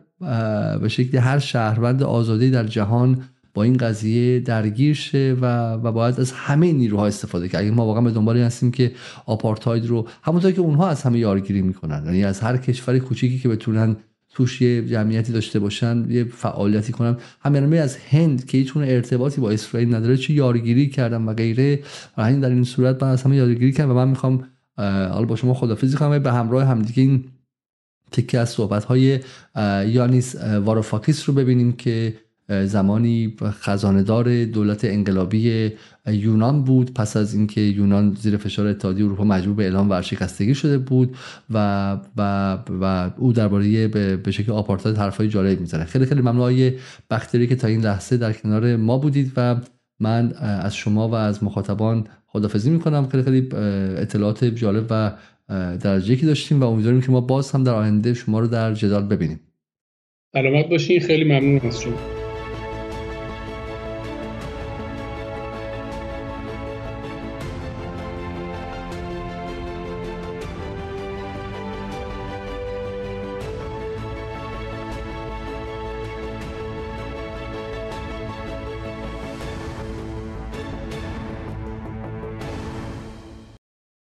به شکلی هر شهروند آزادی در جهان با این قضیه درگیر شه و, و باید از همه نیروها استفاده کرد اگه ما واقعا به دنبال این هستیم که آپارتاید رو همونطور که اونها از همه یارگیری می‌کنن. یعنی از هر کشور کوچیکی که بتونن توش یه جمعیتی داشته باشن یه فعالیتی کنن. همین از هند که هیچ ارتباطی با اسرائیل نداره چه یارگیری کردن و غیره. و همین در این صورت من از همه یارگیری کردم و من می‌خوام حالا با شما خدافظی کنم به همراه همدیگه این تکه از صحبت های یانیس واروفاکیس رو ببینیم که زمانی خزاندار دولت انقلابی یونان بود. پس از اینکه یونان زیر فشار اتحادیه اروپا مجبور به اعلام ورشکستگی شده بود و و, و او درباره به شکل آپارتاید حرفای جالب می‌زنه. خیلی خیلی ممنون های بختری که تا این لحظه در کنار ما بودید و من از شما و از مخاطبان خدافزی می‌کنم. خیلی خیلی اطلاعات جالب و درجه که داشتیم و امیدواریم که ما باز هم در آینده شما رو در جدال ببینیم. سلامت باشین. خیلی ممنون از شما.